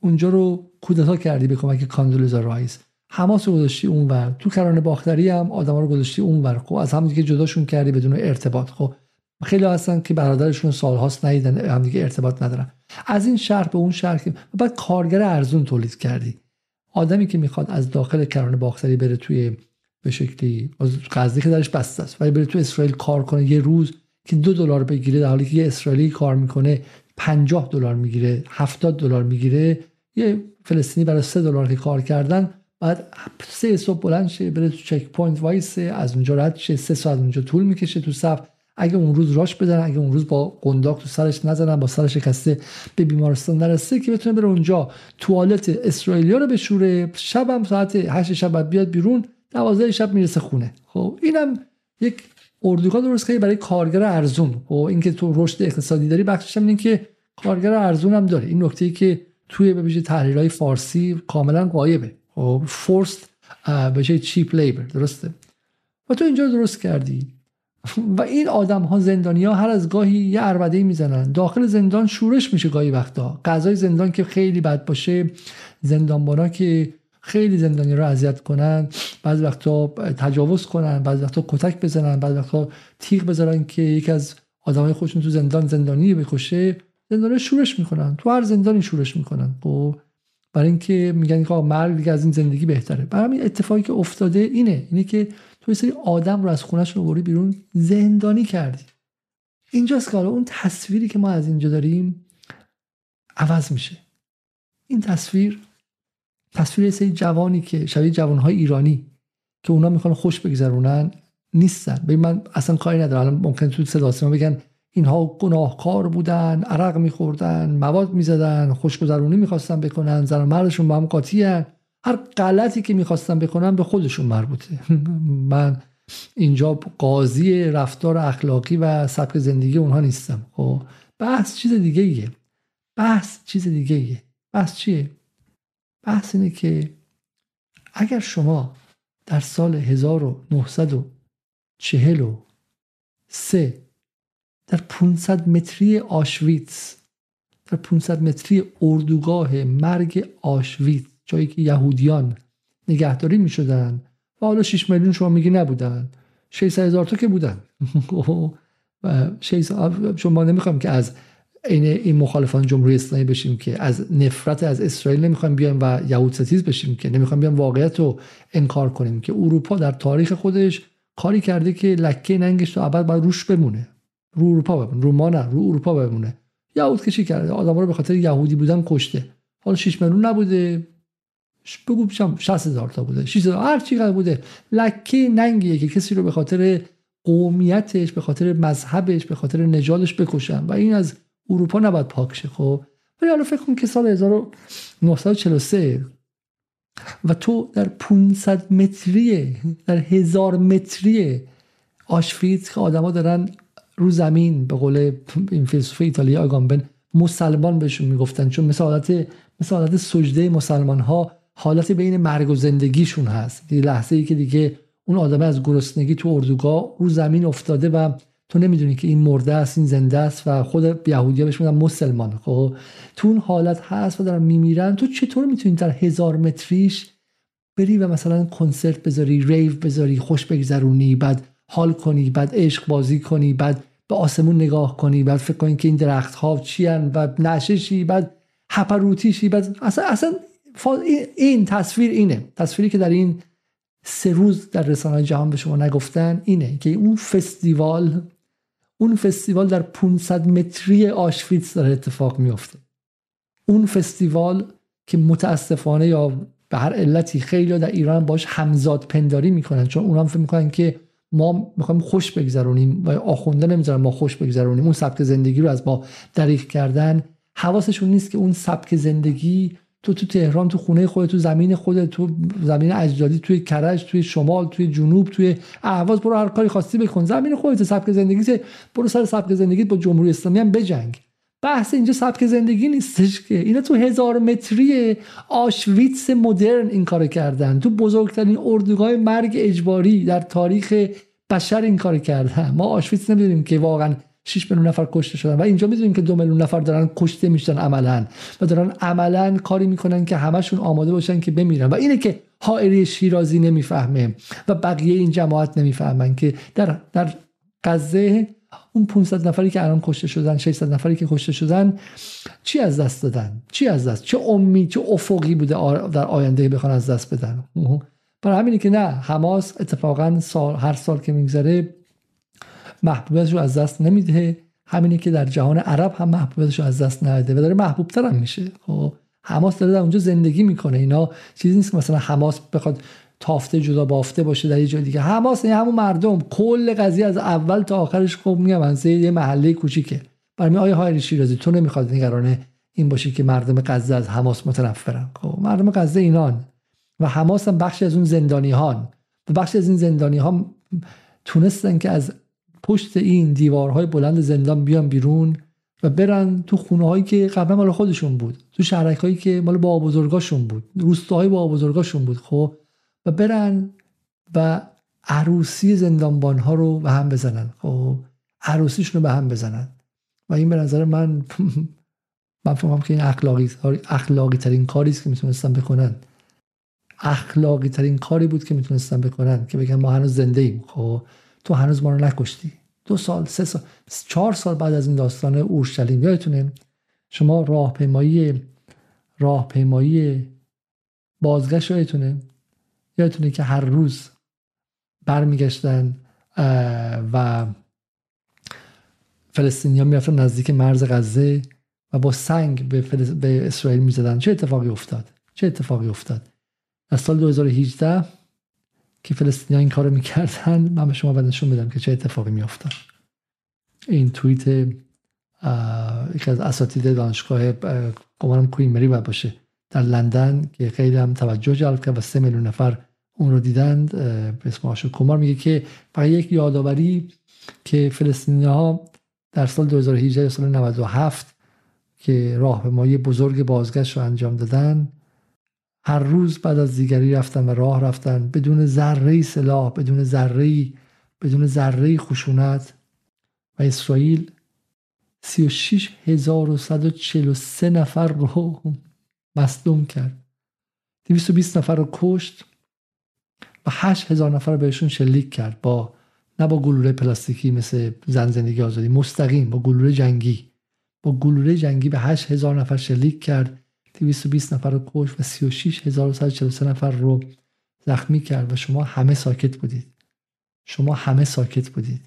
اونجا رو کودتا کردی به کمک کاندولیزا رایس حماس رو گذاشتی اونور. تو کرانه باختری هم آدما رو گذاشتی اونور. خب از هم دیگه جداشون کردی بدون ارتباط. خب خیلی هستن که برادرشون سالهاست ندیدن هم دیگه ارتباط ندارن. از این شهر به اون شهر که بعد کارگر ارزون تولید کردی. آدمی که می‌خواد از داخل کرانه باختری بره توی به شکلی. غزه که درش بسته است. ولی بره تو اسرائیل کار کنه. یه روز که دو دلار بگیره در حالی که یه اسرائیلی کار می‌کنه 50 دلار می‌گیره 70 دلار می‌گیره. یه فلسطینی برای 3 دلار که کار کردن بعد سه صبح بلند شه بره تو checkpoint وایسه از اونجا رد شه سه ساعت اونجا طول می‌کشه تو صف. اگه اون روز راش بدن اگه اون روز با قنداق تو سرش نزنن با سرش شکسته به بیمارستان نرسه که بتونه بره اونجا. توالت اسرائیلیا رو بشوره. شبم ساعت 8 شب بیاد بیرون. دوازده شب می‌رسه خونه. خب اینم یک اردوگاه درست کردی برای کارگر ارزون. و خب اینکه تو رشد اقتصادی داری بخشش هم که کارگر ارزون هم داره. این نکته ای که توی به تحلیل های فارسی کاملا قایبه. خب فورست به چیپ لیبر درسته؟ و تو اینجا درست کردی. و این آدم ها زندانی ها هر از گاهی یه عربده می‌زنن. داخل زندان شورش میشه گاهی وقتا. غذای زندان که خیلی بد باشه زندانبانا که خیلی زندانی رو اذیت کنن بعض وقتا تجاوز کنن بعض وقتا کتک بزنن بعض وقتا تیغ بذارن که یکی از آدمای خودشون تو زندان زندانی بکشه. زندانی شورش می‌کنن. تو هر زندانی شورش می‌کنن. خب برای اینکه میگن که مرگ دیگه از این زندگی بهتره. برای همین اتفاقی که افتاده اینه. اینه که تو سری آدم رو از خونهشون آوردی بیرون زندانی کردی. اینجاست که اون تصویری که ما از اینجا داریم عوض میشه. این تصویر تصویر سری جوانی که شبیه جوانهای ایرانی که اونا می‌خوان خوش بگذرونن نیستن. ببین من اصلا کاری ندارم. الان ممکن تو صدا بگن اینها گناهکار بودن عرق میخوردن مواد می‌زدن خوشگذرونی می‌خواستن بکنن زن و مردشون با هم قاطی هر غلطی که می‌خواستن بکنن به خودشون مربوطه. من اینجا قاضی رفتار اخلاقی و سبک زندگی اونها نیستم. خب بحث چیز دیگه ایه بحث چیز دیگه ایه بحث چیه؟ بحث اینه که اگر شما در سال 1943 در 500 متری آشویتس در 500 متری اردوگاه مرگ آشویتس جایی که یهودیان نگهداری می شدن و حالا 6 میلیون شما میگی نبودن 600 هزار تا که بودن. و چون ما نمی‌خوام که از این این مخالفان جمهوری اسلامی بشیم که از نفرت از اسرائیل نمی‌خوایم بیایم و یهود ستیز بشیم که نمی‌خوایم بیایم واقعیت رو انکار کنیم که اروپا در تاریخ خودش کاری کرده که لکه ننگش تو ابد باید روش بمونه. رو اروپا بمونه. رو ما نه رو اروپا بمونه. یهود کشی کرده؟ آدم رو به خاطر یهودی بودن کشته. حالا 6 میلیون نبوده. بگو 60 هزار تا بوده. 6 هر چی بوده. لکه ننگیه که کسی رو به خاطر قومیتش به خاطر مذهبش به خاطر نژادش بکشن و این از اروپا نباید پاک شه خب؟ ولی حالا فکر کن که سال 1943 و تو در 500 متری در هزار متری آشفیت که آدما دارن رو زمین به قول این فیلسوف ایتالیا آگامبن مسلمان بهشون می‌گفتن. چون مثل حالت مثل حالت سجده مسلمان ها حالت بین مرگ و زندگیشون هست. یه لحظه ای که دیگه اون آدم از گرسنگی تو اردوگاه رو زمین افتاده و تو نمی‌دونی که این مرده است این زنده است و خود یهودی‌ها بهش میگن مسلمان. خب تو اون حالت هست و دارن میمیرن. تو چطور می‌تونی در هزار متریش بری و مثلا کنسرت بذاری ریو بذاری خوش بگذرونی بعد حال کنی بعد عشق بازی کنی بعد به آسمون نگاه کنی بعد فکر کنی که این درخت ها چی و نششی بعد هپروتیشی بعد اصلا اصلا این تصویر اینه. تصویری که در این سه روز در رسانه جهان به شما نگفتن اینه که اون فستیوال اون فستیوال در 500 متری آشویتس داره اتفاق میفته اون فستیوال که متاسفانه یا به هر علتی خیلی در ایران باش همزاد پنداری می‌کنن چون اونها فکر می‌کنن که ما می‌خوایم خوش بگذرونیم و آخونده نمی‌ذارن ما خوش بگذرونیم. اون سبک زندگی رو از ما دریغ کردن. حواسشون نیست که اون سبک زندگی تو تو تهران تو خونه خودت تو زمین خودت تو زمین اجدادی توی کرج توی شمال توی جنوب توی اهواز برو هر کاری خواستی بکن. زمین خودت سبک زندگی برو سر سبک زندگی با جمهوری اسلامی هم بجنگ. بحث اینجا سبک زندگی نیستش که. اینا تو هزار متری آشویتس مدرن این کار کردن. تو بزرگترین اردوگاه مرگ اجباری در تاریخ بشر این کار کردن. ما آشویتس نمی‌دونیم که واقعا 6 میلیون نفر کشته شدن. و اینجا می‌دونیم که دو میلیون نفر دارن کشته میشن عملا. و دارن عملا کاری می‌کنن که همشون آماده باشن که بمیرن. و اینه که حائری شیرازی نمی‌فهمه. و بقیه این جماعت نمی‌فهمن که در در غزه اون 500 نفری که الان کشته شدن 600 نفری که کشته شدن چی از دست دادن؟ چی از دست؟ چه امید چه افقی بوده در آینده بخوان از دست بدن؟ برای همینه که نه حماس اتفاقا سال هر سال که میگذره محبوبیتش رو از دست نمیده. همینه که در جهان عرب هم محبوبیتش رو از دست نده و داره محبوبتر هم میشه. خب حماس داره در اونجا زندگی می‌کنه. اینا چیزی نیست که مثلا حماس بخواد تافته جدا بافته باشه در یه جای دیگه. حماس این همون مردم. کل قضیه از اول تا آخرش خب میگم از یه محله کوچیکه. برای آیا های شیرازی تو نمی‌خواد نگرانه این باشی که مردم غزه از حماس متنفرن. خب مردم غزه اینان. و حماس هم بخشی از اون زندانیان و بخشی از این زندانی ها تونستن که از پشت این دیوارهای بلند زندان بیان بیرون و برن تو خونه هایی که قبلا مال خودشون بود تو شهرک هایی که مال با بزرگاشون بود روستاهای با بزرگاشون بود خب؟ و برن و عروسی زندانبان ها رو به هم بزنن خب؟ عروسیشون رو به هم بزنن. و این به نظر من من فهمم که این اخلاقی, اخلاقی ترین کاری است که می‌تونستن بکنن. اخلاقی ترین کاری بود که می‌تونستن بکنن که بگن ما هنوز زنده ایم خب؟ تو هنوز ما رو نکشتی. دو سال سه سال چهار سال بعد از این داستان اورشلیم یادتونه شما راهپیمایی راهپیمایی بازگشت یادتونه؟ یادتونه که هر روز برمیگشتن و فلسطینیا می‌رفتن نزدیک مرز غزه و با سنگ به, به اسرائیل می‌زدن. چه اتفاقی افتاد؟ چه اتفاقی افتاد؟ از سال 2018 که فلسطینیا این کارو می‌کردن من به شما نشون بدم که چه اتفاقی میافتاد. این توییت یکی از اساتید دانشگاه گمانم کوین مری باید باشه. در لندن که خیلی هم توجه جلب کرد و سه میلیون نفر اون رو دیدند به اسم کمار. میگه که فقط یک یادآوری که فلسطینی ها در سال 2018 سال 97 که راه به مایی بزرگ بازگشت رو انجام دادن هر روز بعد از دیگری رفتن و راه رفتن بدون ذره سلاح بدون ذره بدون ذره خشونت. و اسرائیل 36143 نفر رو مصدوم کرد. 220 نفر رو کشت و 8000 نفر رو بهشون شلیک کرد با نه با گلوله پلاستیکی مثل زن زندگی آزادی مستقیم با گلوله جنگی. با گلوله جنگی به 8000 نفر شلیک کرد. 220 نفر رو کشت و 36143 نفر رو زخمی کرد و شما همه ساکت بودید. شما همه ساکت بودید.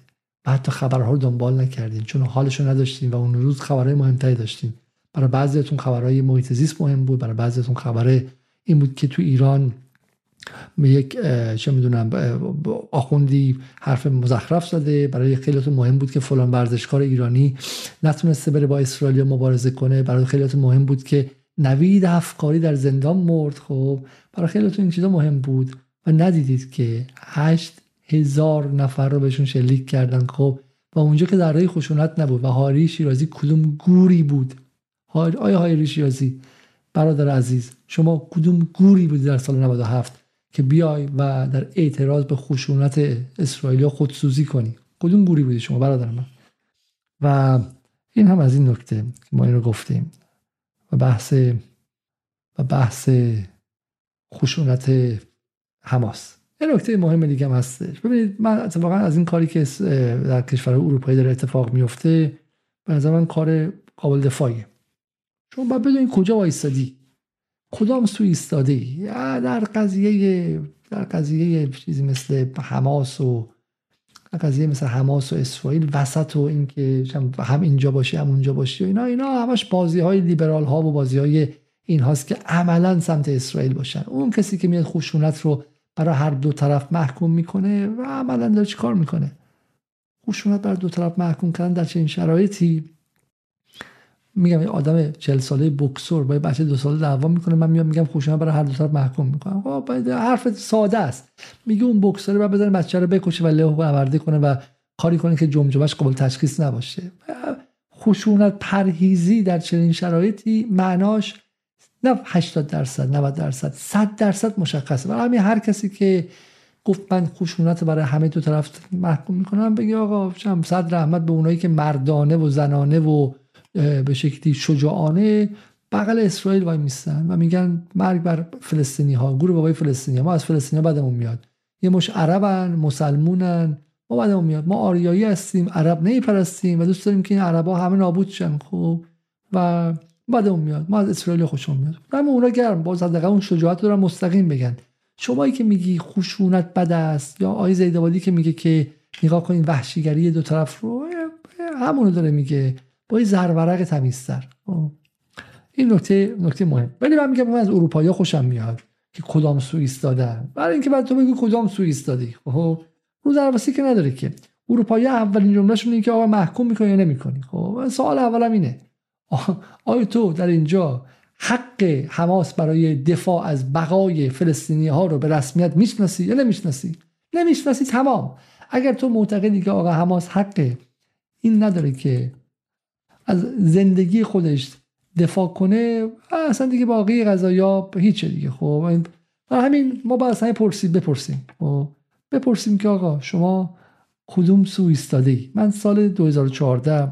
و حتی خبرها رو دنبال نکردین چون حالش رو نداشتین و اون روز خبرهای مهمتری داشتین. برای بعضیتون خبرهای محیط زیست مهم بود برای بعضیتون خبر این بود که تو ایران یک چه می‌دونم آخوندی حرف مزخرف زده. برای خیلیاتون مهم بود که فلان ورزشکار ایرانی نتونسته بره با اسرائیل مبارزه کنه. برای خیلیاتون مهم بود که نوید افکاری در زندان مرد خب. برای خیلیاتون این چیزا مهم بود و ندیدید که هشت هزار نفر رو بهشون شلیک کردن خب. و اونجا که در خشونت نبود و هاری شیرازی کدوم گوری بود. آیا هاری شیرازی برادر عزیز شما کدوم گوری بودی در سال 97 که بیای و در اعتراض به خشونت اسرائیل خودسوزی کنی؟ کدوم گوری بودی شما برادر من؟ و این هم از این نکته که ما این رو گفتیم. و بحث و بحث خشونت حماس. یه نکته مهم دیگه هم هستش. ببینید من اتفاقا از این کاری که در کشور اروپایی داره اتفاق میفته به نظر من کار قابل دفاعیه. چون باید بدونید کجا وایستادی. کدام سو ایستاده ای در قضیه در قضیه چیزی مثل حماس و قضیه مثل حماس و اسرائیل وسط و اینکه هم اینجا باشه هم اونجا باشه. اینا اینا همش بازی های لیبرال ها و بازی های این هاست که عملا سمت اسرائیل باشن. اون کسی که میاد خشونت رو برای هر دو طرف محکوم می‌کنه و عملا داره کار می‌کنه؟ خشونت برای دو طرف محکوم کردن در چنین شرایطی میگم یه آدم 40 ساله بکسور با بچه دو ساله دعوا می‌کنه من میام میگم خشونت برای هر دو طرف محکوم می‌کنم. خب حرف ساده است. میگه اون بکسور بعد بزنه بچه رو بکشه و له آورده کنه و کاری کنه که جمجمش قابل تشخیص نباشه. خشونت پرهیزی در چنین شرایطی معناش نه 80 درصد 90 درصد 100 درصد مشخصه. برای همین هر کسی که گفت من خشونت برای همه دو طرف محکوم می‌کنم بگی آقا چم صد رحمت به اونایی که مردانه و زنانه و به شکلی شجاعانه بغل اسرائیل وای میستن و میگن مرگ بر فلسطینی ها گروه بابای فلسطینی ها. ما از فلسطینی ها بدمون میاد. یه مش عربن مسلمونن ما بدمون میاد. ما آریایی هستیم عرب نمیپرستیم و دوست داریم که این عربا همه نابود شن خب و بعدمون میاد. ما از اسرائیل خوشمون میاد. اما اونا گرم. باز حداقل اون شجاعت رو مستقیم بگن. شمایی که میگی خشونت بد است یا آی زیدوادی که میگه که نگاه کنین وحشیگری دو طرف رو همونو داره میگه. با این زرورق تمیزتر. خب. این نکته نکته مهم. ولی من میگم من از اروپایی خوشم میاد که کدام سو ایستادن. برای اینکه بعد تو بگی کدام سو ایستادی. خب. رو درواسی که نداره که. اروپایی اولین جملهشون اینه که آقا محکوم می‌کنی یا نمی‌کنی. خب. سوال اولم اینه. آیا تو در اینجا حق حماس برای دفاع از بقای فلسطینی ها رو به رسمیت می‌شناسی یا نمی‌شناسی؟ نمی‌شناسی تمام. اگر تو معتقدی که آقا حماس حق این نداره که از زندگی خودش دفاع کنه اصلا دیگه باقی قضایا هیچه دیگه خب. همین ما باید اصلا پرسید بپرسیم خب. بپرسیم که آقا شما کدوم سو ایستاده ای؟ من سال 2014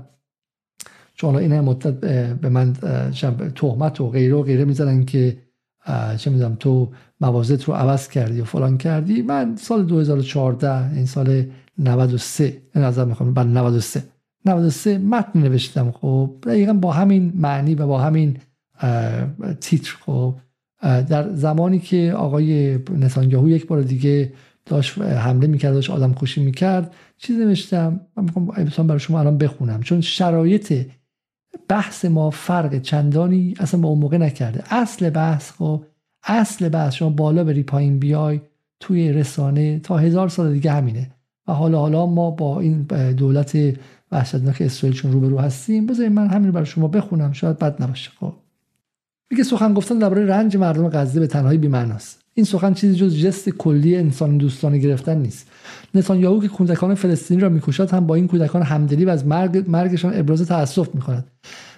چون این مدت به من تهمت و غیره و غیره می‌زنن که چه می‌دونم تو موازت رو عوض کردی و فلان کردی. من سال 2014 این سال 93 نظر می‌خوام بعد 93 93 متن نوشتم خب. دقیقا با همین معنی و با همین تیتر خب. در زمانی که آقای نتانیاهو یک بار دیگه داشت حمله می‌کرد داشت آدم کشی می‌کرد چیز نوشتم من می‌خوام برای شما الان بخونم. چون شرایط بحث ما فرق چندانی اصلا با اون موقع نکرده. اصل بحث خب. اصل بحث شما بالا بری پایین بیای توی رسانه تا هزار سال دیگه همینه. و حالا حالا ما با این دولت وحشتناک اسرائیل چون روبرو هستیم. بذارید من همین برای شما بخونم. شاید بد نباشه. خب. میگه سخن گفتن درباره رنج مردم غزه به تنهایی بی‌معناست. این سخن چیزی جز جست کلی انسان دوستانه گرفتن نیست. نتانیاهو که کودکان فلسطینی را می‌کشد هم با این کودکان همدلی و از مرگ مرگشان ابراز تاسف می‌کند.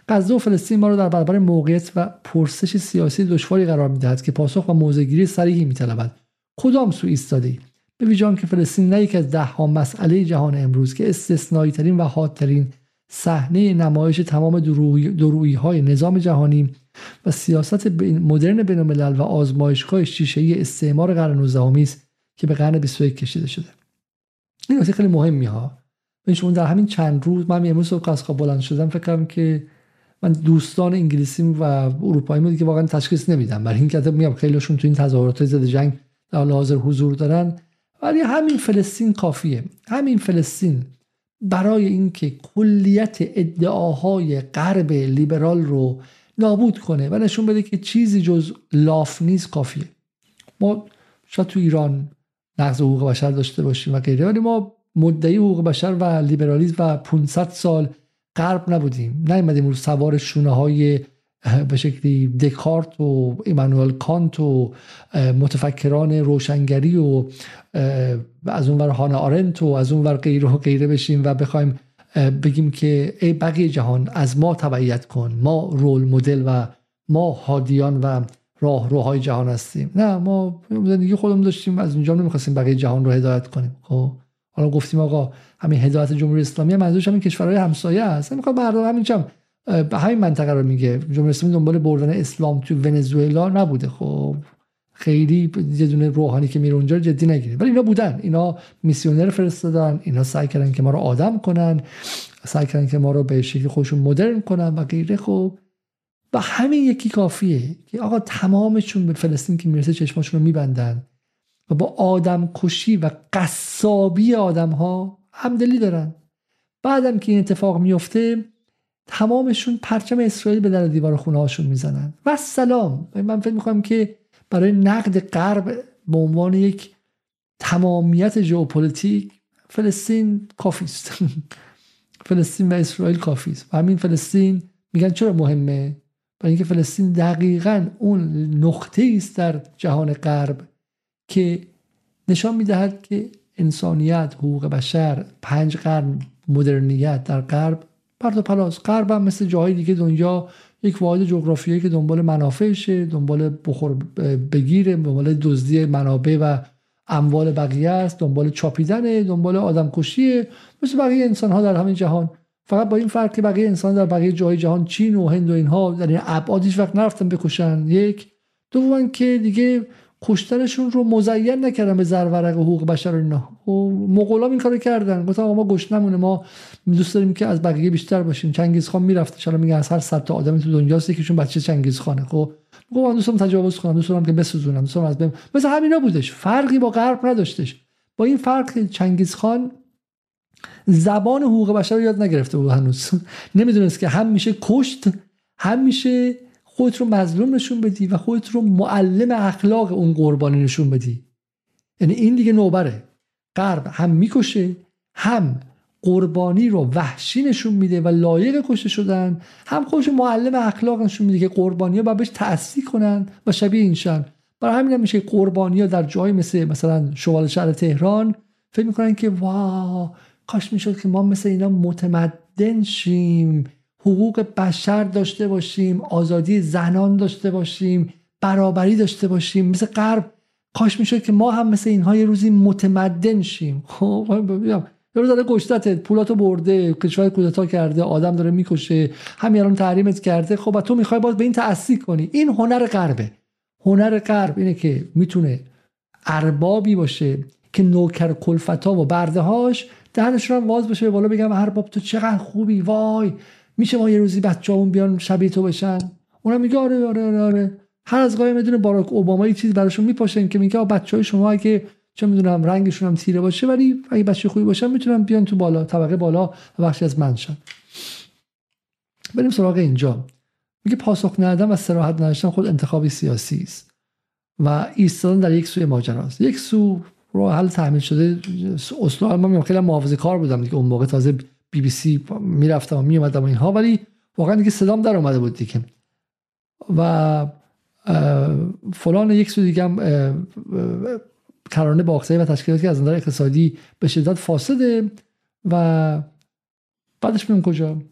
غزه و فلسطین ما را در برابر موقعیت و پرسش سیاسی دشواری قرار می‌دهد که پاسخ و موضعگیری صریحی میطلبد. کدام سو ایستاده به ویژان که فلسطین نه یکی از ده ها مسئله جهان امروز که استثنایی ترین و حادترین صحنه نمایش تمام درویی های نظام جهانی و سیاست مدرن بین الملل و آزمایشگاه شیشه ای استعمار قرن 19 است که به قرن 21 کشیده شده. این نکته خیلی مهمی ها شما در همین چند روز من امروز صبح از بلند شدم فکر کردم که من دوستان انگلیسی و اروپایی بودی که واقعا تشخیص نمیدم. برای این که میام خیلیشون تو این تظاهرات ضد جنگ در حاضر حضور دارن. ولی همین فلسطین کافیه. همین فلسطین برای اینکه کلیت ادعاهای غرب لیبرال رو نابود کنه و نشون بده که چیزی جز لاف نیست کافیه. ما شاید تو ایران نقض حقوق بشر داشته باشیم و غیره ولی ما مدعی حقوق بشر و لیبرالیسم و 500 سال غرب نبودیم. نیومدیم رو سوار شونه های به شکلی دکارت و ایمانوئل کانت و متفکران روشنگری و از اون ور هانا آرنت و از اون ور غیره و غیره بشیم و بخوایم بگیم که ای بقیه جهان از ما تبعیت کن. ما رول مدل و ما هادیان و راه روهای جهان هستیم. نه ما زندگی خودمون داشتیم از اونجا نمی‌خواستیم بقیه جهان رو هدایت کنیم. خب حالا گفتیم آقا همین هدایت جمهوری اسلامی منظورش همین کشورهای همسایه هست نمی‌خواد مردم همین به همین منطقه رو میگه. جمهوری اسلامی دنبال بردن اسلام تو ونزوئلا نبوده. خب خیلی یه دونه روحانی که میره اونجا جدی نگیره. ولی اینا بودن. اینا میسیونر فرستادن. اینا سعی کردن که ما رو آدم کنن. سعی کردن که ما رو به شکل خودشون مدرن کنن و غیره. خب و همین یکی کافیه که آقا تمامشون به فلسطین که می‌رسه چشماشون رو میبندن و با آدم کشی و قصابی آدم ها همدلی دارن. بعدم که این اتفاق میفته تمامشون پرچم اسرائیل به در دیوار خونه هاشون می‌زنن. و سلام من فکر می‌کنم که برای نقد غرب به عنوان یک تمامیت ژئوپلیتیک فلسطین کافی است. فلسطین و اسرائیل کافی است. و همین فلسطین میگن چرا مهمه؟ برای اینکه فلسطین دقیقا اون نقطه است در جهان غرب که نشان می‌دهد که انسانیت حقوق بشر پنج قرن مدرنیته در غرب پرت و پلاس هم مثل جاهای دیگه دنیا یک واحد جغرافیایی که دنبال منافعشه دنبال بخور بگیره دنبال دزدی منابع و اموال بقیه است دنبال چاپیدن دنبال آدم کشیه مثل بقیه انسان ها در همین جهان. فقط با این فرق که بقیه انسان در بقیه جای جهان چین و هند و اینها در این ابعاد هیچ وقت نرفتن بکشن. یک. دوم که دیگه کشتنشون رو مزین نکردن به زرورق حقوق بشر و اینا. و مغولا این کارو کردن. گفتن ما گشت نمونه ما دوست داریم که از بقیه بیشتر باشیم. چنگیز خان می‌رفت چرا میگه از هر صد تا آدم تو دنیاست یکیشون بچه چنگیز خانه. خب گفت من دوستم تجاوز کنم دوست دارم که بسوزونم دوست از بهم مثل همینا بودش. فرقی با غرب نداشتش. با این فرق چنگیز خان زبان حقوق بشر رو یاد نگرفته بود هنوز. نمی‌دونست که هم میشه کشت هم میشه خودت رو مظلوم نشون بدی و خودت رو معلم اخلاق اون قربانی نشون بدی. یعنی این دیگه نوبره. غرب هم می‌کشه هم قربانی رو وحشی نشون میده و لایق کشته شدن هم خودش معلم اخلاق نشون میده که قربانی ها باید بهش تأثیر کنن و شبیه این شن. برای همین هم میشه قربانی ها در جایی مثل مثلا شمال شهر تهران فکر می‌کنن که وا کاش می‌شد که ما مثل اینا متمدن شیم. حقوق بشر داشته باشیم آزادی زنان داشته باشیم برابری داشته باشیم. مثل غرب کاش می‌شد که ما هم مثل اینها یه روزی متمدن شیم. خب یه روز داره گشتت پولاتو برده کشور کودتا کرده آدم داره می‌کشه همین الان تحریمت کرده. خب تو می‌خوای باز به این تأثیر کنی. این هنر غربه. هنر غرب اینه که می‌تونه اربابی باشه که نوکر کلفتا و برده هاش دهنشون واز باشه بالا بگم ارباب تو چقدر خوبی وای. میشه ما یه روزی بچه بیان شبیه تو بشن؟ اونم میگه آره آره آره, آره. هر از گاهی می‌دونه باراک اوباما یه چیز براشون میپاشن که میگه بچه های شما اگه چه می‌دونم رنگشون هم تیره باشه ولی اگه بچه خوبی باشن می‌تونن بیان تو بالا طبقه بالا و بخشی از منشن. بریم سراغ اینجا. میگه پاسخ ندادن و سراحت نداشتن خود انتخابی سیاسی است و ایستادن در یک سوی ماجراست. یک سو رو حل تحمیل شده اصلا من خیلی محافظه کار بودم دیگه اون موقع تازه بی بی سی می‌رفتم و میومدم و اینها ولی واقعا دیگه صدام در اومده بود دیگه. و فلان یک سو دیگه هم کرانه باخته و تشکیلاتی از نظر اقتصادی به شدت فاسده و بعدش میام کجا.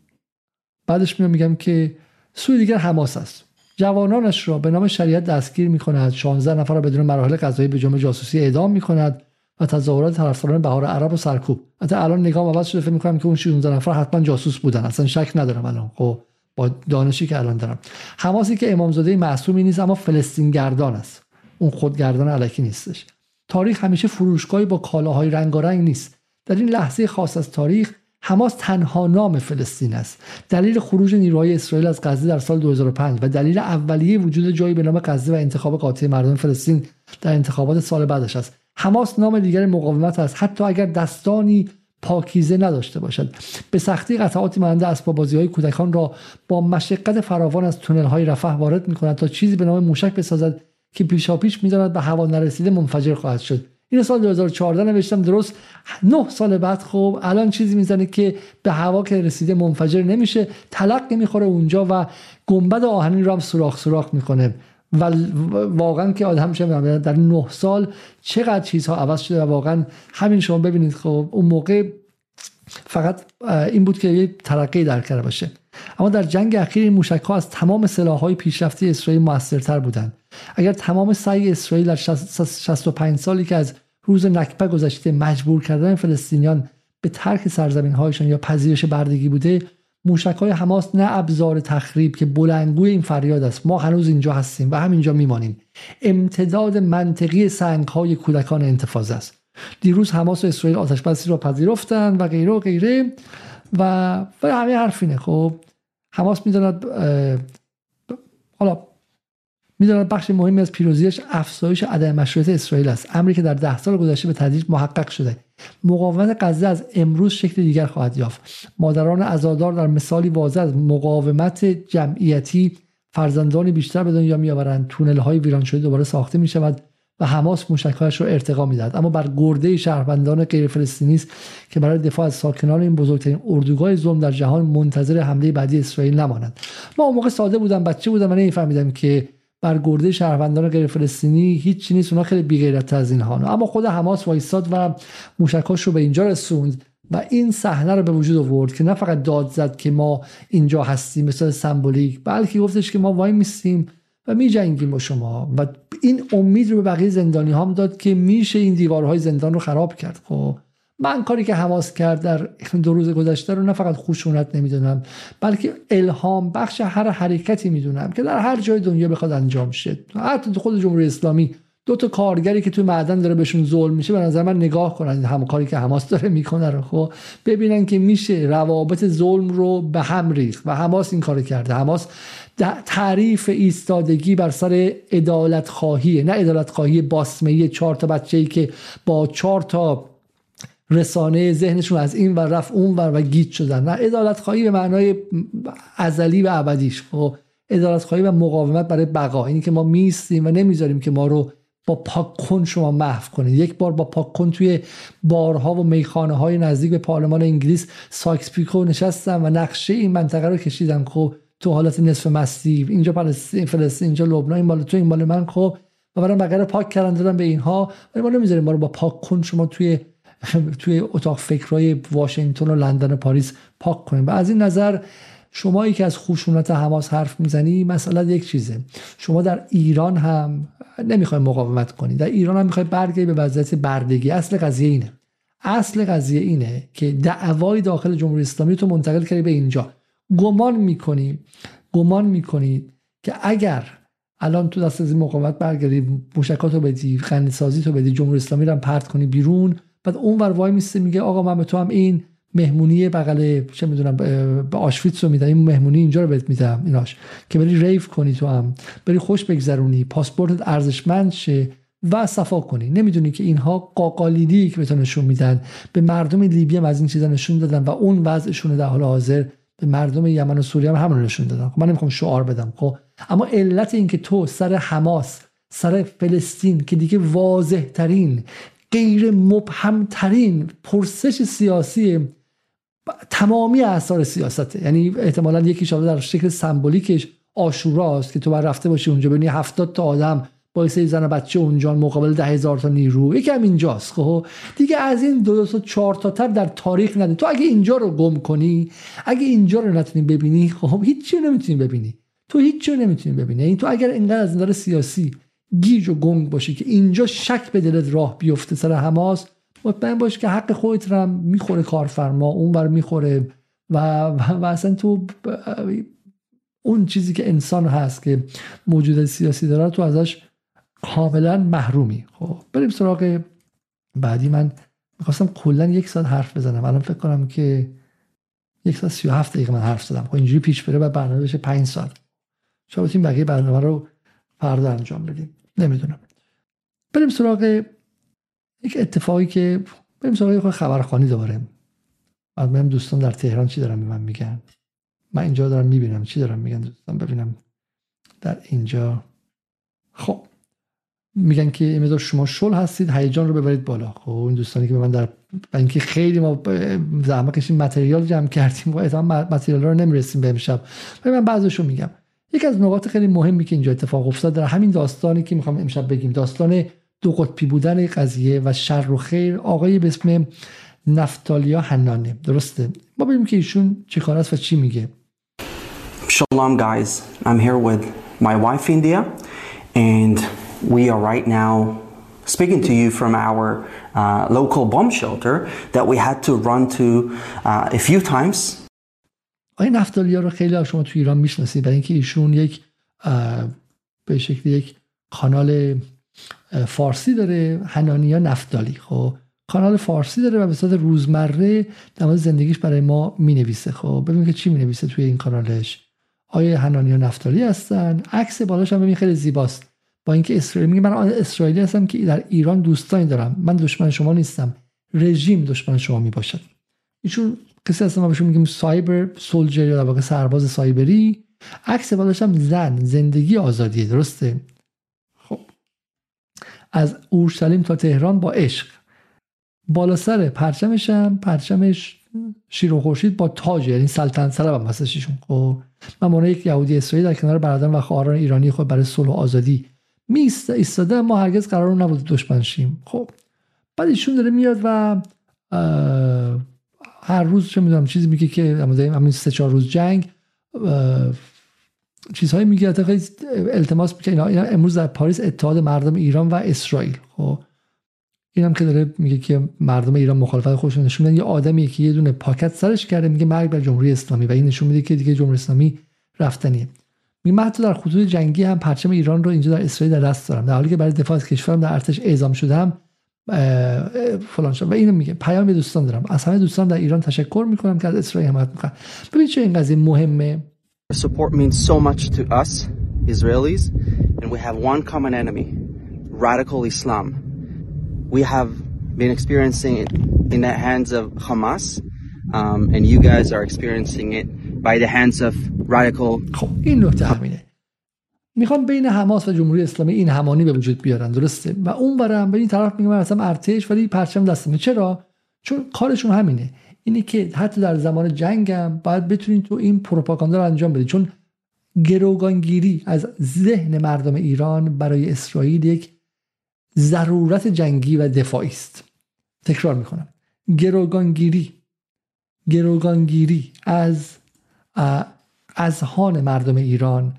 بعدش میام میگم که سوی دیگر حماس است. جوانانش را به نام شریعت دستگیر می کند 16 نفر را بدون مراحل قضایی به جرم جاسوسی اعدام می کند و تظاهرات طرفداران بهار عرب و سرکوب. حتی الان نگاه عوض شده فکر می‌کنم که اون 16 نفر حتما جاسوس بودن. اصلا شک ندارم الان. خب با دانشی که الان دارم. حماسی که امامزاده معصومی نیست اما فلسطین گردان است. اون خودگردان علکی نیستش. تاریخ همیشه فروشگاهی با کالاهای رنگارنگ نیست. در این لحظه خاص از تاریخ حماس تنها نام فلسطین است. دلیل خروج نیروهای اسرائیل از غزه در سال 2005 و دلیل اولیه وجود جایی به نام غزه و انتخاب قاطع مردم فلسطین در انتخابات سال بعدش است. حماس نام دیگر مقاومت است. حتی اگر دستانی پاکیزه نداشته باشد. به سختی قطعاتی مانند اسباب بازی های کودکان را با مشقت فراوان از تونل های رفح وارد می کند تا چیزی به نام موشک بسازد که پیشاپیش می‌داند به هوا نرسیده منفجر خواهد شد. این سال 2014 نوشتم درست نه سال بعد. خب الان چیزی می‌زنه که به هوا که رسیده منفجر نمیشه تلقی می‌خوره اونجا و گنبد آهنی رو هم سوراخ سوراخ می‌کنه. و واقعا که آدم چه در نه سال چقدر چیزها عوض شده و واقعا همین شما ببینید خب اون موقع فقط این بود که یه ترقی در کرده باشه. اما در جنگ اخیر این موشک ها از تمام سلاح های پیشرفته اسرائیل موثرتر بودند. اگر تمام سعی اسرائیل در 65 سالی که از روز نکبه گذشته مجبور کردن فلسطینیان به ترک سرزمین هایشان یا پذیرش بردگی بوده موشک های حماس نه ابزار تخریب که بلنگوی این فریاد است. ما هنوز اینجا هستیم و همینجا میمانیم. امتداد منطقی سنگ های کودکان انتفاض است. دیروز حماس و اسرائیل آتش بسی را پذیرفتند و غیره و غیره و و همه حرفینه خب حماس می‌داند حالا می‌داند بخش مهمی از پیروزیش افزایش عدم مشروعیت اسرائیل است. امری که در ده سال گذشته به تدریج محقق شده. مقاومت غزه از امروز شکل دیگر خواهد یافت. مادران عزادار در مثالی واضح از مقاومت جمعیتی فرزندانی بیشتر به دنیا میآورند. تونل های ویران شده دوباره ساخته می شود و حماس موشکهایش رو ارتقا می‌داد اما بر گرده شهروندان غیر فلسطینی است که برای دفاع از ساکنان این بزرگترین اردوگاه ظلم در جهان منتظر حمله بعدی اسرائیل نمانند. ما اون موقع ساده بودم بچه بودم و نمیفهمیدم که بر گرده شهروندان غیر فلسطینی هیچ نیست اونا خیلی بی غیرت از اینها. اما خود حماس وایستاد و موشکاش رو به اینجا رسوند و این صحنه رو به وجود آورد که نه فقط داد زد که ما اینجا هستیم مثل سمبولیک بلکه گفتش که ما وای میستیم و می جنگیم با شما. و این امید رو به بقیه زندانی هم داد که میشه این دیوارهای زندان رو خراب کرد. خب من کاری که حماس کرد در دو روز گذشته رو نه فقط خوشونت نمی‌دونم بلکه الهام بخش هر حرکتی می‌دونم که در هر جای دنیا بخواد انجام شه. حتی تو خود جمهوری اسلامی دو تا کارگری که توی معدن داره بهشون ظلم میشه به نظر من نگاه کنن هم کاری که حماس داره می‌کنه رو خب؟ ببینن که میشه روابط ظلم رو به هم ریخت و حماس این کار کرده. حماس تعریف ایستادگی بر سر ادالت خواهیه نه ادالت خواهی باسمه چهار تا بچه‌ای که با چهار تا رسانه ذهنشون از این و رفت اون ور و گیت شدن. نه ادالت خواهی به معنای ازلی و ابدیش. خب عدالت خواهی و مقاومت برای بقا. اینی که ما می‌ایستیم و نمی‌ذاریم که ما رو با پاک کن شما محو کنید. یک بار با پاک کن توی بارها و میخانه های نزدیک به پارلمان انگلیس سایکس پیکو نشستم و نقشه این منطقه رو کشیدم. خب تو حالت نصف مستی اینجا فلسطین فلسطین اینجا لبنان این مال تو این مال من. خب و برا ما بقیه پاک کردن دادن به اینها. ولی ما نمی‌ذاریم ما رو با پاک کن شما توی توی اتاق فکرهای واشنگتن و لندن و پاریس پاک کنیم. و از این نظر شما که از خشونت حماس حرف می‌زنی مثلا یک چیزه. شما در ایران هم نمی‌خوای مقاومت کنی. در ایران هم می‌خوای برگردی به وضعیت بردگی. اصل قضیه اینه. اصل قضیه اینه که دعوای داخل جمهوری اسلامی تو منتقل کردی به اینجا. گمان می‌کنی گمان می‌کنی که اگر الان تو دست از مقاومت برگردی موشکات رو بدی سازی تو بدی جمهوری اسلامی رو پرت کنی بیرون بعد اون ور وای میسته میگه آقا من به تو هم این مهمونی بغل چه می‌دونم به آشویتس رو میدم این مهمونی اینجا رو بهت میدم ایناش. که بری ریف کنی تو هم بری خوش بگذرونی پاسپورتت ارزشمند شه و صفا کنی. نمی‌دونی که اینها قاقالیدی که بهتون نشون میدن به مردم لیبی هم از این چیزا نشون دادن و اون وضعشون در حال حاضر به مردم یمن و سوریه هم همون نشون دادن. خب من نمی‌خوام شعار بدم خب. اما علت این که تو سر حماس سر فلسطین که دیگه واضح ترین غیر مبهم ترین پرسش سیاسی تمامی اثار سیاسته. یعنی احتمالا یکی شده در شکل سمبولیکش آشوراست که تو بر رفته باشی اونجا ببینی هفتاد تا آدم با سه زن بچه اونجا مقابل ده هزار تا نیرو. یکم اینجاست خب؟ دیگه از این دو تا چهار تا تر در تاریخ نده تو اگه اینجا رو گم کنی اگه اینجا رو نتونی ببینی خب هیچی نمی‌تونی ببینی. تو هیچی نمی‌تونی ببینی. این تو اگر اینقدر از نظر سیاسی گیج و گنگ باشی که اینجا شک به دلت راه بیفته سر حماس مطمئن باش که حق خودت رو می‌خوره کارفرما اون بر می‌خوره. و, و اصلا تو اون چیزی که انسان هست که موجود سیاسی داره تو ازش کاملا محرومی. خب بریم سراغ بعدی. من می‌خواستم کلا یک ساعت حرف بزنم. الان فکر کنم که یک ساعت سی و هفت دقیقه من حرف زدم. خب اینجوری پیش بره و برنامه بشه پنج ساعت. شاید بتونیم بقیه برنامه رو فردا انجام بدیم. نمی‌دونم. بریم سراغ یک اتفاقی که بریم سراغ خبرخانی دوباره. از من دوستان در تهران چی دارم به من میگن. من اینجا دارم می‌بینم چی دارم میگن دوستان ببینم در اینجا. خب میگن که این شما شل هستید هیجان رو ببرید بالا. خب این دوستانی که به من در اینکه خیلی ما زحمت کشیم متریال جمع کردیم و احتمال متریال رو نمی‌رسیم به امشب. من بعضیشو میگم. یکی از نقاط خیلی مهمی که اینجا اتفاق افتاد در همین داستانی که می‌خوام امشب بگیم داستان دو قطبی بودن قضیه و شر و خیر آقای به اسم نفتالیا حنانه. درسته؟ ما ببینیم که ایشون چه کار است و چی میگه. Shalom guys. I'm here with my wife India and we are right now speaking to you from our uh, local bomb shelter that we had to run to uh, a few times. آقای نفتالیا رو خیلی شما تو ایران می‌شناسید؟ برای اینکه ایشون یک به شکل یک کانال فارسی داره هنانیا نفتالی. خب کانال فارسی داره و به صورت روزمره در مورد زندگیش برای ما می نویسه خب ببینید که چی می نویسه توی این کانالش. آیا هنانیا نفتالی هستن؟ عکس بالاش هم ببین خیلی زیباست. با اینکه اسرائیل میگه من اسرائیلی هستم که در ایران دوستانی دارم. من دشمن شما نیستم. رژیم دشمن شما می باشد ایشون کسی هستم ما بهشون میگیم سایبر سولجر یا در واقع سرباز سایبری. عکس بالاش هم زن زندگی آزادیه درسته؟ از اورشلیم تا تهران با عشق. بالا سر پرچمش هم پرچمش شیر و خورشید با تاج یعنی سلطنت سلب هم هستششون خب. من یک یهودی اسرائیل در کنار برادران و خواهران ایرانی خود برای صلح و آزادی می ایستاده ما هرگز قرار نبود دشمن شیم. خب. بعد ایشون داره میاد و هر روز چه می‌دونم چیزی میگه که همین سه چهار روز جنگ چیزهایی میگه. التماس می‌کنه. اینا, اینا امروز در پاریس اتحاد مردم ایران و اسرائیل. خب اینم که داره میگه که مردم ایران مخالفت خودشون نشون میدن. یه آدمی که یه دونه پاکت سرش کرده میگه مرگ بر جمهوری اسلامی. و این نشون میده که دیگه جمهوری اسلامی رفتنیه. میگه من حتی در خطوط جنگی هم پرچم ایران رو اینجا در اسرائیل در دست دارم. در حالی که برای دفاع از کشورم در ارتش اعزام شدم فلان شد و اینو میگه پیام دوستان دارم از همه دوستان در ایران تشکر می‌کنم که از اسرائیل حمایت می‌کنن ببین چه این قضیه مهمه support means so much to us, Israelis, and we have one common enemy, radical Islam. We have been experiencing it in the hands of Hamas, um, and you guys are experiencing it by the hands of radical. خب این نکته همینه می‌خوام بین حماس و جمهوری اسلامی این همانی به وجود بیارن درسته؟ و اون برم به این طرف میگم اصلا ارتش ولی پرچم دستمه چرا؟ چون کارشون همینه. اینه که حتی در زمان جنگم باید بتونین تو این پروپاگاندا رو انجام بدید چون گروگانگیری از ذهن مردم ایران برای اسرائیل یک ضرورت جنگی و دفاعی است. تکرار می‌کنم. گروگانگیری گروگانگیری از اذهان مردم ایران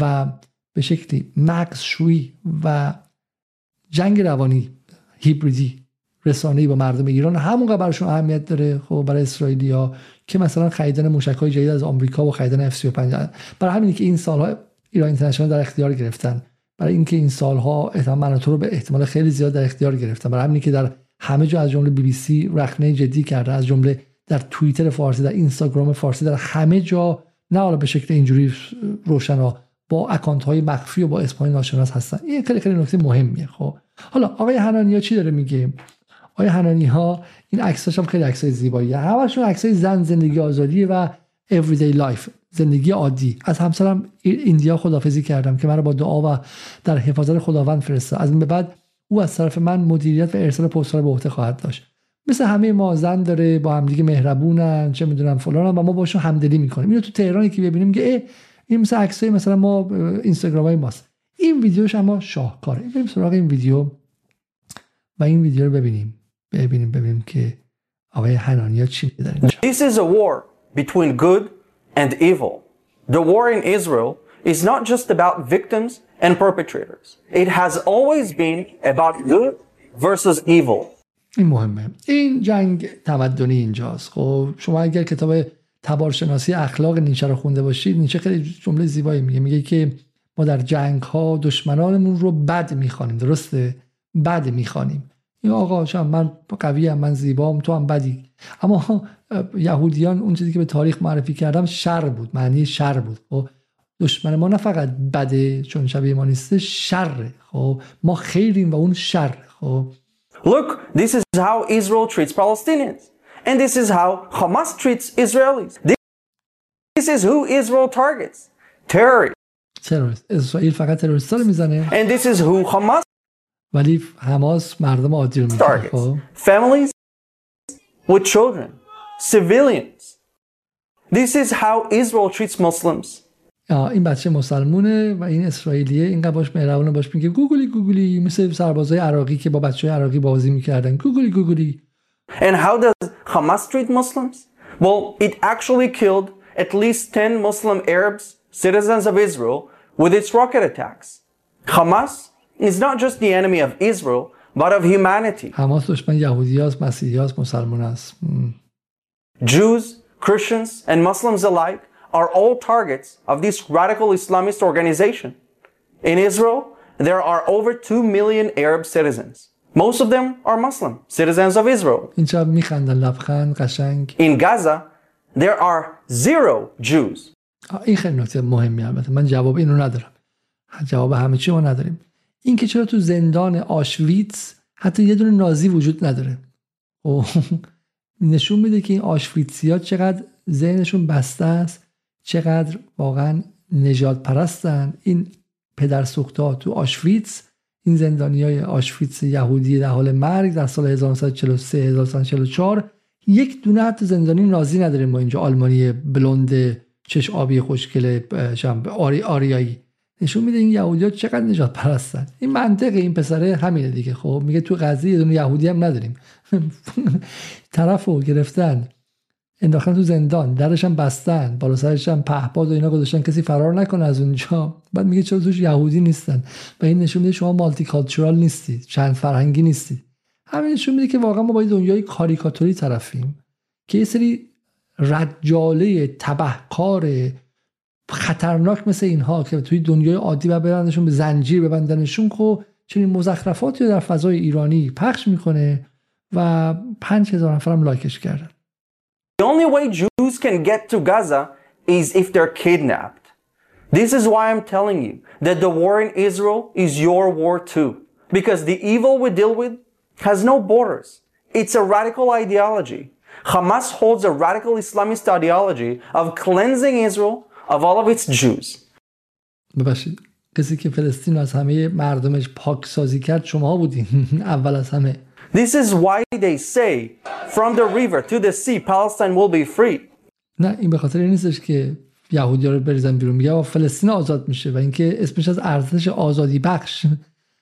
و به شکلی مغزشویی و جنگ روانی هیبریدی رسانه‌ای با مردم ایران. همونقدر براشون اهمیت داره خب برای اسرائیلیا که مثلا خریدن موشک‌های جدید از آمریکا و خریدن اف 35 برای همینی که این سالها ایران اینترنشنال در اختیار گرفتن. برای اینکه این سالها احتمال رو به احتمال خیلی زیاد در اختیار گرفتن. برای همینی که در همه جا از جمله بی بی سی رخنه جدی کرده از جمله در توییتر فارسی در اینستاگرام فارسی در همه جا نه حالا به شکل اینجوری روشنا با اکانت های مخفی و با اسم ناشناس هستن. این خیلی خیلی نکته مهمیه. خب. حالا آقای حنانی چی داره میگه؟ آقای حنانی ها این عکساش هم خیلی عکسای زیباییه. همشون عکسای زن زندگی آزادی و everyday life زندگی عادی. از همسرم ایندیا خدافزی کردم که مرا با دعا و در حفاظت خداوند فرسته. از این به بعد او از طرف من مدیریت و ارسال پستال به عهده خواهد داشت. مثل همه ما زن داره با همدیگه مهربونن چه می‌دونم فلان و ما باشون همدلی می‌کنیم. اینو تو تهرانی که ببینیم که این مثل عکسای مثلا ما اینستاگرام های ماست این ویدیوش اما شاهکاره بریم سراغ این ویدیو و این ویدیو رو ببینیم ببینیم ببینیم که آقای حنانیا چی میداره This is a war between good and evil. The war in Israel is not just about victims and perpetrators. It has always been about good versus evil. این مهمه این جنگ تمدنی اینجاست خب شما اگر کتاب تبارشناسی اخلاق نیچه رو خونده باشید نیچه خیلی جمله زیبایی میگه. میگه که ما در جنگ ها دشمنانمون رو بد می‌خوانیم درسته؟ بد می‌خوانیم. این آقا شما من قوی هم من زیبام تو هم بدی. اما یهودیان اون چیزی که به تاریخ معرفی کردم شر بود معنی شر بود. خب دشمن ما نه فقط بده چون شبیه ما نیسته شر خب ما خیریم و اون شر خب. Look, this is how Israel treats Palestinians. And this is how Hamas treats Israelis. This is who Israel targets. Terrorists. تروریست اسرائیل فقط تروریستا رو می‌زنه And this is who Hamas ولی حماس مردم عادی رو می‌زنه targets. خب Families with children. Civilians. This is how Israel treats Muslims. آه، این بچه مسلمونه و این اسرائیلیه اینقدر باش مهربونه باش میگه گوگلی گوگلی مثل سربازای عراقی که با بچه عراقی بازی می‌کردن گوگلی گوگلی And how does Hamas treat Muslims? Well, it actually killed at least 10 Muslim Arabs, citizens of Israel, with its rocket attacks. Hamas is not just the enemy of Israel, but of humanity. حماس دشمن یهودی هست مسیحی هست مسلمان هست م. Jews, Christians, and Muslims alike are all targets of this radical Islamist organization. In Israel, there are over 2 million Arab citizens. Most of them are Muslim, citizens of Israel. این چه میخندن لبخند قشنگ. In Gaza, there are zero Jews. این خیلی نکته مهمی البته. من جواب اینو ندارم. جواب همه چی ما نداریم. این که چرا تو زندان آشویتس حتی یه دونه نازی وجود نداره؟ او نشون میده که این آشویتسی ها چقدر ذهنشون بسته است چقدر واقعا نجات پرستن این پدر سوخته تو آشویتس این زندانی های آشویتس یهودی در حال مرگ در سال 1943 1944 یک دونه حتی زندانی نازی نداریم ما اینجا. آلمانی بلوند چش آبی خوشگل آری آریایی. نشون میده این یهودی ها چقدر نجات پرستن. این منطق این پسره همینه دیگه. خب میگه تو غزه یه یهودی هم نداریم. طرف رو گرفتن. انداختن تو زندان درش هم بستن بالا سرش هم پهپاد و اینا گذاشتن کسی فرار نکنه از اونجا. بعد میگه چرا توش یهودی نیستن؟ و این نشون میده شما مالتی کالچورال نیستید چند فرهنگی نیستید همین نشون میده که واقعا ما با دنیای کاریکاتوری طرفیم که یه سری رجاله تبهکار خطرناک مثل اینها که توی دنیای عادی و برندشون به زنجیر ببندنشون خب چنین مزخرفاتی رو در فضای ایرانی پخش می‌کنه و پنج هزار نفرم لایکش کردن. The only way Jews can get to Gaza is if they're kidnapped. This is why I'm telling you that the war in Israel is your war too. Because the evil we deal with has no borders. It's a radical ideology. Hamas holds a radical Islamist ideology of cleansing Israel of all of its Jews. ببخشید کسی که فلسطین رو از همه مردمش پاک سازی کرد شما بودین اول از همه This is why they say, from the river to the sea, Palestine will be free. نه این به خاطر این نیستش که یهودی رو بریزن بیرون میگه آقا فلسطین آزاد میشه و اینکه اسمش از ارزش آزادی بخش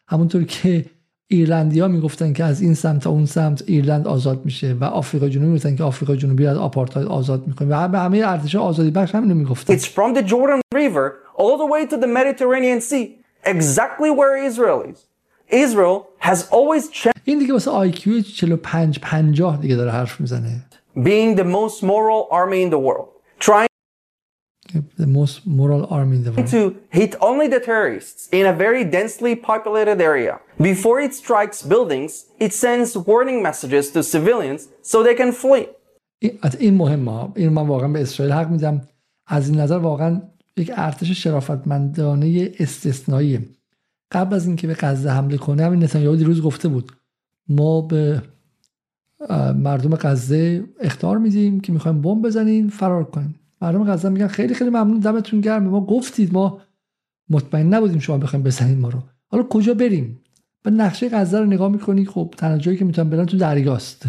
همونطور که ایرلندیا می‌گفتن که از این سمت تا اون سمت ایرلند آزاد میشه و آفریقا جنوبی می‌گفتن که آفریقا جنوبی از آپارتاید آزاد می‌کنه و به همه ارتش آزادی بخش همینو می‌گفتن It's from the Jordan River all the way to the Mediterranean Sea, exactly where Israel is. Israel has always این دیگه واسه آی کیو 45 50 دیگه داره حرف می‌زنه being the most moral army in the world, trying the most moral army in the world to hit only the terrorists in a very densely populated area. Before it strikes buildings, it sends warning messages to civilians so they can flee. این مهمه این من واقعا به اسرائیل حق میدم از این نظر واقعا یک ارتش شرافتمندانه استثنائیه قبل از اینکه به غزه حمله کنه همین نتانیاهو دیروز گفته بود ما به مردم غزه اختار میدیم که می‌خوایم بمب بزنین فرار کنیم مردم غزه میگن خیلی خیلی ممنون دمتون گرم. ما گفتید ما مطمئن نبودیم شما بخوایم بزنین ما رو. حالا کجا بریم؟ به نقشه غزه رو نگاه می‌کنی خب تنها جایی که می‌تونن برن تو دریاست.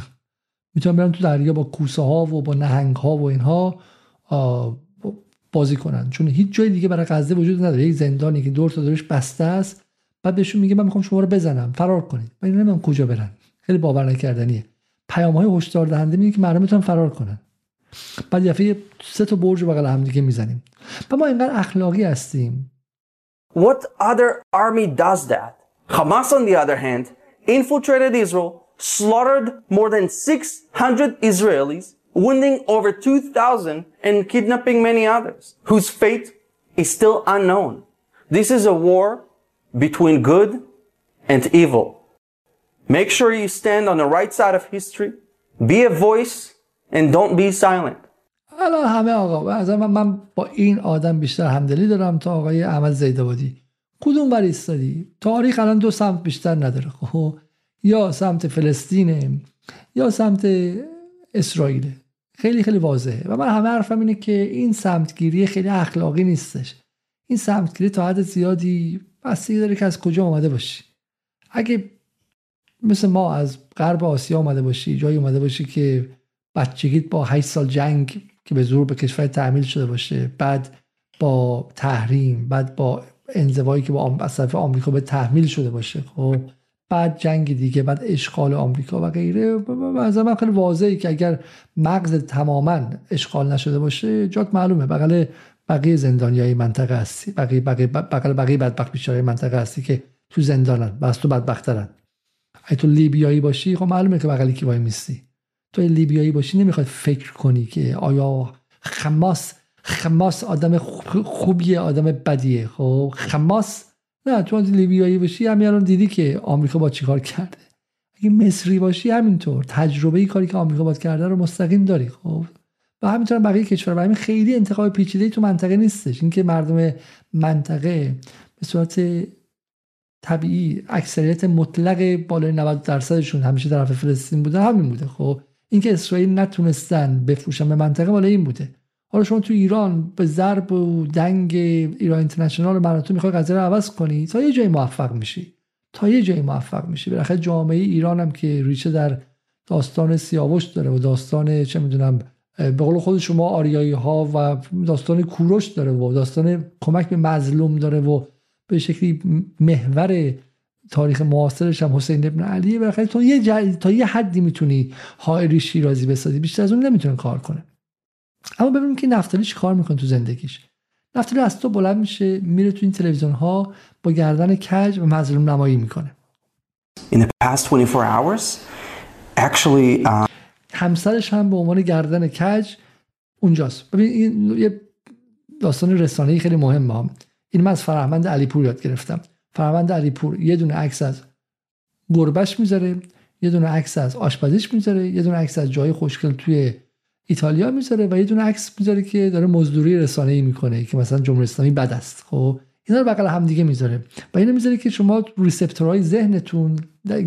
می‌تونن برن تو دریا با کوسه ها و با نهنگ ها و اینها بازی کنن. چون هیچ جای دیگه برای غزه وجود نداره. یک زندانی که دور تا دورش بسته است بعد بهشون میگه من می‌خوام شما رو بزنم. فرار کنید. من نمی‌دونم کجا برن. خیلی باور نکردنیه. پیام های هشدار دهنده میگه که مردم می‌تونن فرار کنن. بعد یه سه تا برج بغل هم دیگه می‌زنیم. و ما اینقدر اخلاقی هستیم. What other army does that? Hamas on the other hand infiltrated Israel, slaughtered more than 600 Israelis, wounding over 2,000 and kidnapping many others, whose fate is still unknown. This is a war between good and evil. Make sure you stand on the right side of history. Be a voice and don't be silent. الان همه آقا از من, من با این آدم بیشتر همدلی دارم تا آقای احمد زیدابادی کدوم بر ایستادی تاریخ الان دو سمت بیشتر نداره خب یا سمت فلسطینه یا سمت اسرائیل خیلی خیلی واضحه و من همه حرفم اینه که این سمتگیری خیلی اخلاقی نیستش این سمتگیری تا حد زیادی بستگی داره که از کجا آمده باشی؟ اگه مثل ما از غرب آسیا آمده باشی جایی اومده باشی که بچگیت با 8 سال جنگ که به زور به کشور تحمیل شده باشه بعد با تحریم بعد با انزوایی که با از آمریکا به تحمیل شده باشه خب؟ بعد جنگ دیگه بعد اشغال آمریکا و غیره. از من خیلی واضحه که اگر مغز تماما اشغال نشده باشه جات معلومه. بغل بقیه زندانیای منطقه هستی. بقیه بقیه بغل بقیه بدبخت بیچاره منطقه هستی که تو زندانن بس تو بدبخترن. اگه تو لیبیایی باشی خب معلومه که بغلی کی وای میستی. تو لیبیایی باشی نمی‌خواد فکر کنی که آیا خماس خماس آدم خوبیه آدم بدیه. خب خماس؟ نه تو لیبیایی باشی همین الان دیدی که آمریکا با چیکار کرده. اگه مصری باشی همینطور. تجربه ای کاری که آمریکا با کرده رو مستقیم داری. خب و همینطور بقیه کشور و همین خیلی انتخاب پیچیده تو منطقه نیستش. اینکه مردم منطقه به صورت طبیعی اکثریت مطلق بالای 90 درصدشون همیشه طرف فلسطین بوده همین بوده. خب اینکه اسرائیل نتونستن بفروشن به منطقه بالا این بوده. حالا شما تو ایران به ضرب و دنگ ایران اینترنشنال مراتون می‌خوای قضیه رو عوض کنی تا یه جایی موفق میشی. تا یه جایی موفق میشی. بالاخره جامعه ایران هم که ریشه در داستان سیاوش داره و داستان چه می‌دونم به قول خود شما آریایی ها و داستان کوروش داره و داستان کمک به مظلوم داره و به شکلی محور تاریخ معاصرش هم حسین ابن علی. بالاخره تو یه تا یه حدی می‌تونی حائری شیرازی بسازی بیشتر از اون نمی‌تونه کار کنه. اما ببینیم که نفتالی چی کار می‌کنه تو زندگیش. نفتالی از تو بلند میشه میره تو این تلویزیون ها با گردن کج و مظلوم نمایی می‌کنه. In the past 24 hours, actually, um... همسرش هم به عنوان گردن کج اونجاست. ببین این یه داستان رسانه‌ای خیلی مهمه. این من از فرهمند علیپور یاد گرفتم. فرهمند علیپور یه دونه عکس از گربش می‌ذاره یه دونه عکس از آشپزیش می‌ذاره یه دونه عکس از جای خوشگل توی ایتالیا می‌ذاره و یه دونه عکس می‌ذاره که داره مزدوری رسانه ای می‌کنه که مثلا جمهوری اسلامی بد است. خب اینا رو بغل هم دیگه می‌ذاره. و اینو می‌ذاره که شما ریسپتورهای ذهنتون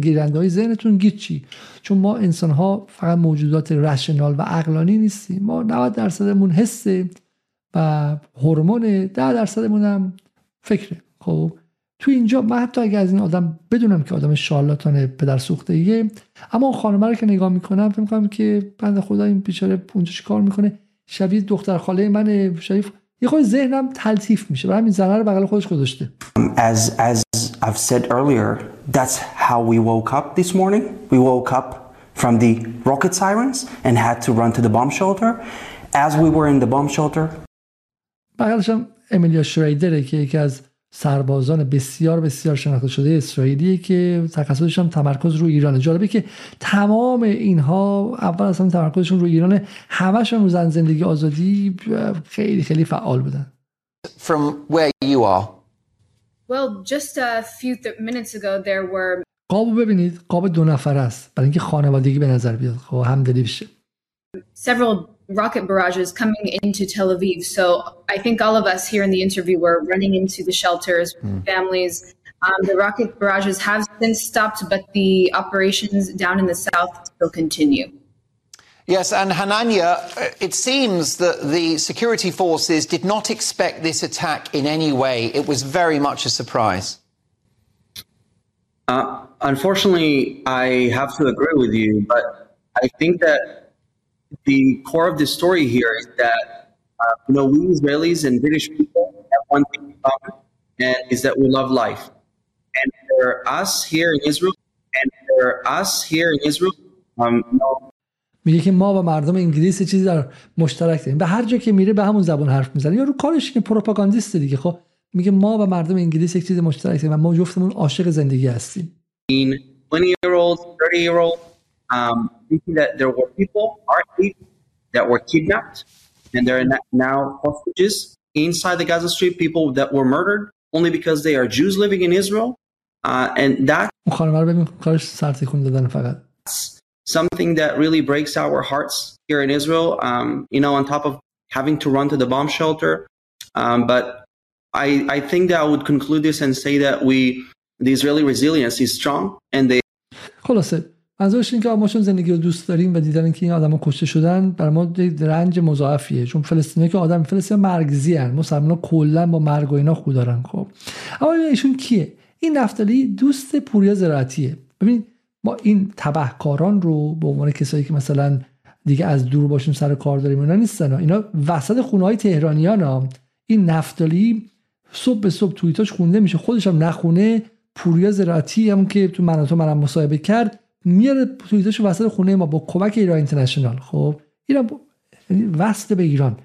گیرنده های ذهنتون گیچی چون ما انسان ها فقط موجودات رشنال و عقلانی نیستیم. ما 90 درصدمون حسه و هورمون 10 درصدمون هم فکره. خب تو اینجا من حتی اگه از این آدم بدونم که آدم شارلاتان پدر سوخته ایه اما اون خانمه رو که نگاه می‌کنم فکر می‌کنم که بند خدا این بیچاره اونجا کار می‌کنه. شبیه دختر خاله من شریف یه خود ذهنم تلطیف میشه برای همین زنه رو بغل خودش گذاشته as as I've said earlier that's how we woke up this morning. We woke up from the rocket sirens and had to run to the bomb shelter. As we were in the bomb shelter, بغلشم امیلیا شریدره که یکی از سربازان بسیار بسیار شناخته شده اسرائیلیه که تخصصش هم تمرکز رو ایرانه. جالبه که تمام اینها اول اصلا تمرکزشون رو ایرانه. همشون رو زن زندگی آزادی خیلی خیلی فعال بودن. From where you are, Well, just a few th- minutes ago, there were قابو ببینید. قاب دو نفر است. برای اینکه خانوادگی به نظر بیاد. خب همدلی بشه. Several rocket barrages coming into Tel Aviv. So I think all of us here in the interview were running into the shelters, families. Um, the rocket barrages have since stopped, but the operations down in the south still continue. Yes, and Hanania, uh, it seems that the security forces did not expect this attack in any way. It was very much a surprise. Uh, unfortunately, I have to agree with you, but I think that the core of the story here is that uh, you know we Israelis and British people have one thing in common, and is that we love life. And for us here in Israel, and for us here in Israel, um, you know, میگه که ما و مردم انگلیس چیزی در مشترک داریم به هر جا که میره به همون زبان حرف می‌زنه یا رو کارش که پروپاگاندیست دیگه خب میگه ما و مردم انگلیس یک چیز مشترک داریم و ما جفتمون عاشق زندگی هستیم 20 year olds, 30 year olds, um, thinking that there were people, our people, that were kidnapped and they're na- now hostages inside the Gaza Strip, people that were murdered only because they are Jews living in Israel. Uh, and that's اون خانم رو ببین کارش سر تکون دادن فقط something that really breaks our hearts here in Israel, um, you know, on top of having to run to the bomb shelter. Um, but I, I think that I would conclude this and say that we, the Israeli resilience is strong and they خلاصه منظورش این که ما چون زندگی رو دوست داریم و دیدن که این آدما کشته شدن برای ما رنج مضاعفیه. چون فلسطینی که آدم فلسطین مرگزی ان مسلمان کلا با مرگ و اینا خو دارن خب. اما ایشون کیه؟ این نفتالی دوست پوریا زراعتیه. ببین ما این تبهکاران رو به عنوان کسایی که مثلا دیگه از دور باشون سر کار داریم اینا نیستن. اینا وسط خونه های تهرانیان ها. این نفتالی صبح به صبح توییتاش خونده میشه. خودش هم نخونه. پوریا زراعتی هم که تو من و تو منم مصاحبه کرد میاره توییتاش وسط خونه ما با کمک ایران اینترنشنال. خب ایران یعنی وصل به ایران.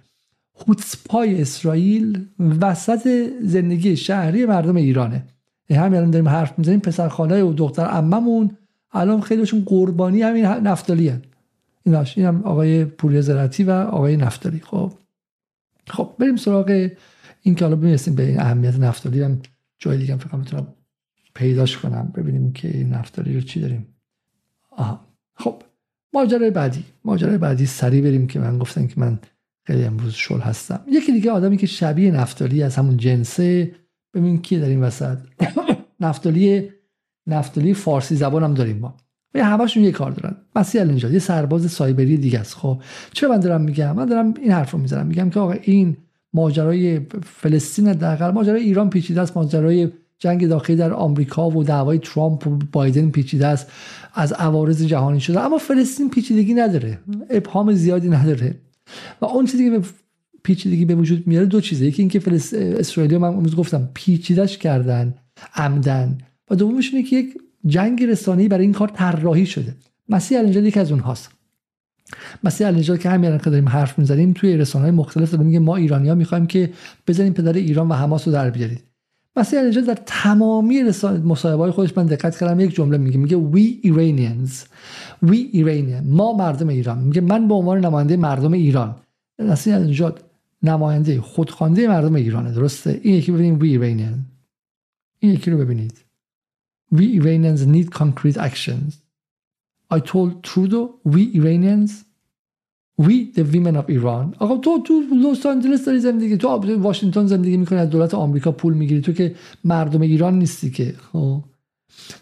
خوتسپای اسرائیل وسط زندگی شهری مردم ایرانه. همین الان داریم حرف می‌زنیم. پسر خاله و دختر عممون الان خیلیشون قربانی همین نفتالی هن. ایناش این هم آقای پوریا زراعتی و آقای نفتالی. خب. خب بریم سراغ این که حالا برسیم به این اهمیت نفتالی. هم جای دیگه فکر می‌تونم پیداش کنم ببینیم که نفتالی رو چی داریم. آها. خب ماجرای بعدی. ماجرای بعدی سریع بریم که من گفتم که من خیلی امروز شل هستم. یکی دیگه آدمی که شبیه نفتالی از همون جنسه ببین کی داریم وسط. نفتالی نفتالی فارسی زبان هم داریم ما. و همشون یه کار دارن. مسیح النجات یه سرباز سایبری دیگه است. خب چرا من دارم میگم؟ من دارم این حرف رو می‌زنم. میگم که آقا این ماجرای فلسطین حداقل ماجرای ایران پیچیده است. ماجرای جنگ داخلی در آمریکا و دعوای ترامپ و بایدن پیچیده است از عوارض جهانی شده. اما فلسطین پیچیدگی نداره. ابهام زیادی نداره. و اون چیزی که پیچیدگی به وجود میاره دو چیزه. یکی اینکه فلس... اسرائیلی من امروز گفتم پیچیدش کردن عمدن. و دومش اینه که یک جنگ رسانه‌ای برای این کار طراحی شده. مسیح النجات یکی از اونهاست. مسیح النجات که همین الان داریم حرف می‌زنیم توی رسانه‌های مختلف داره میگه ما ایرانی‌ها می‌خوایم که بزنیم پدر ایران و حماس رو در بیارید. مسیح النجات در تمامی مصاحبه‌های خودش من دقت کردم یک جمله میگه میگه we Iranians we Iranian ما مردم ایران. میگه من به عنوان نماینده مردم ایران. مسیح النجات نماینده خودخوانده مردم ایرانه درسته؟ این یکی ببینید we Iranian این یکی رو ببینید. We Iranians need concrete actions. I told Trudeau we Iranians we the women of Iran. آقا تو تو لس آنجلس داری زندگی. تو واشنگتن زندگی می‌کنی از دولت آمریکا پول می‌گیری. تو که مردم ایران نیستی که خب؟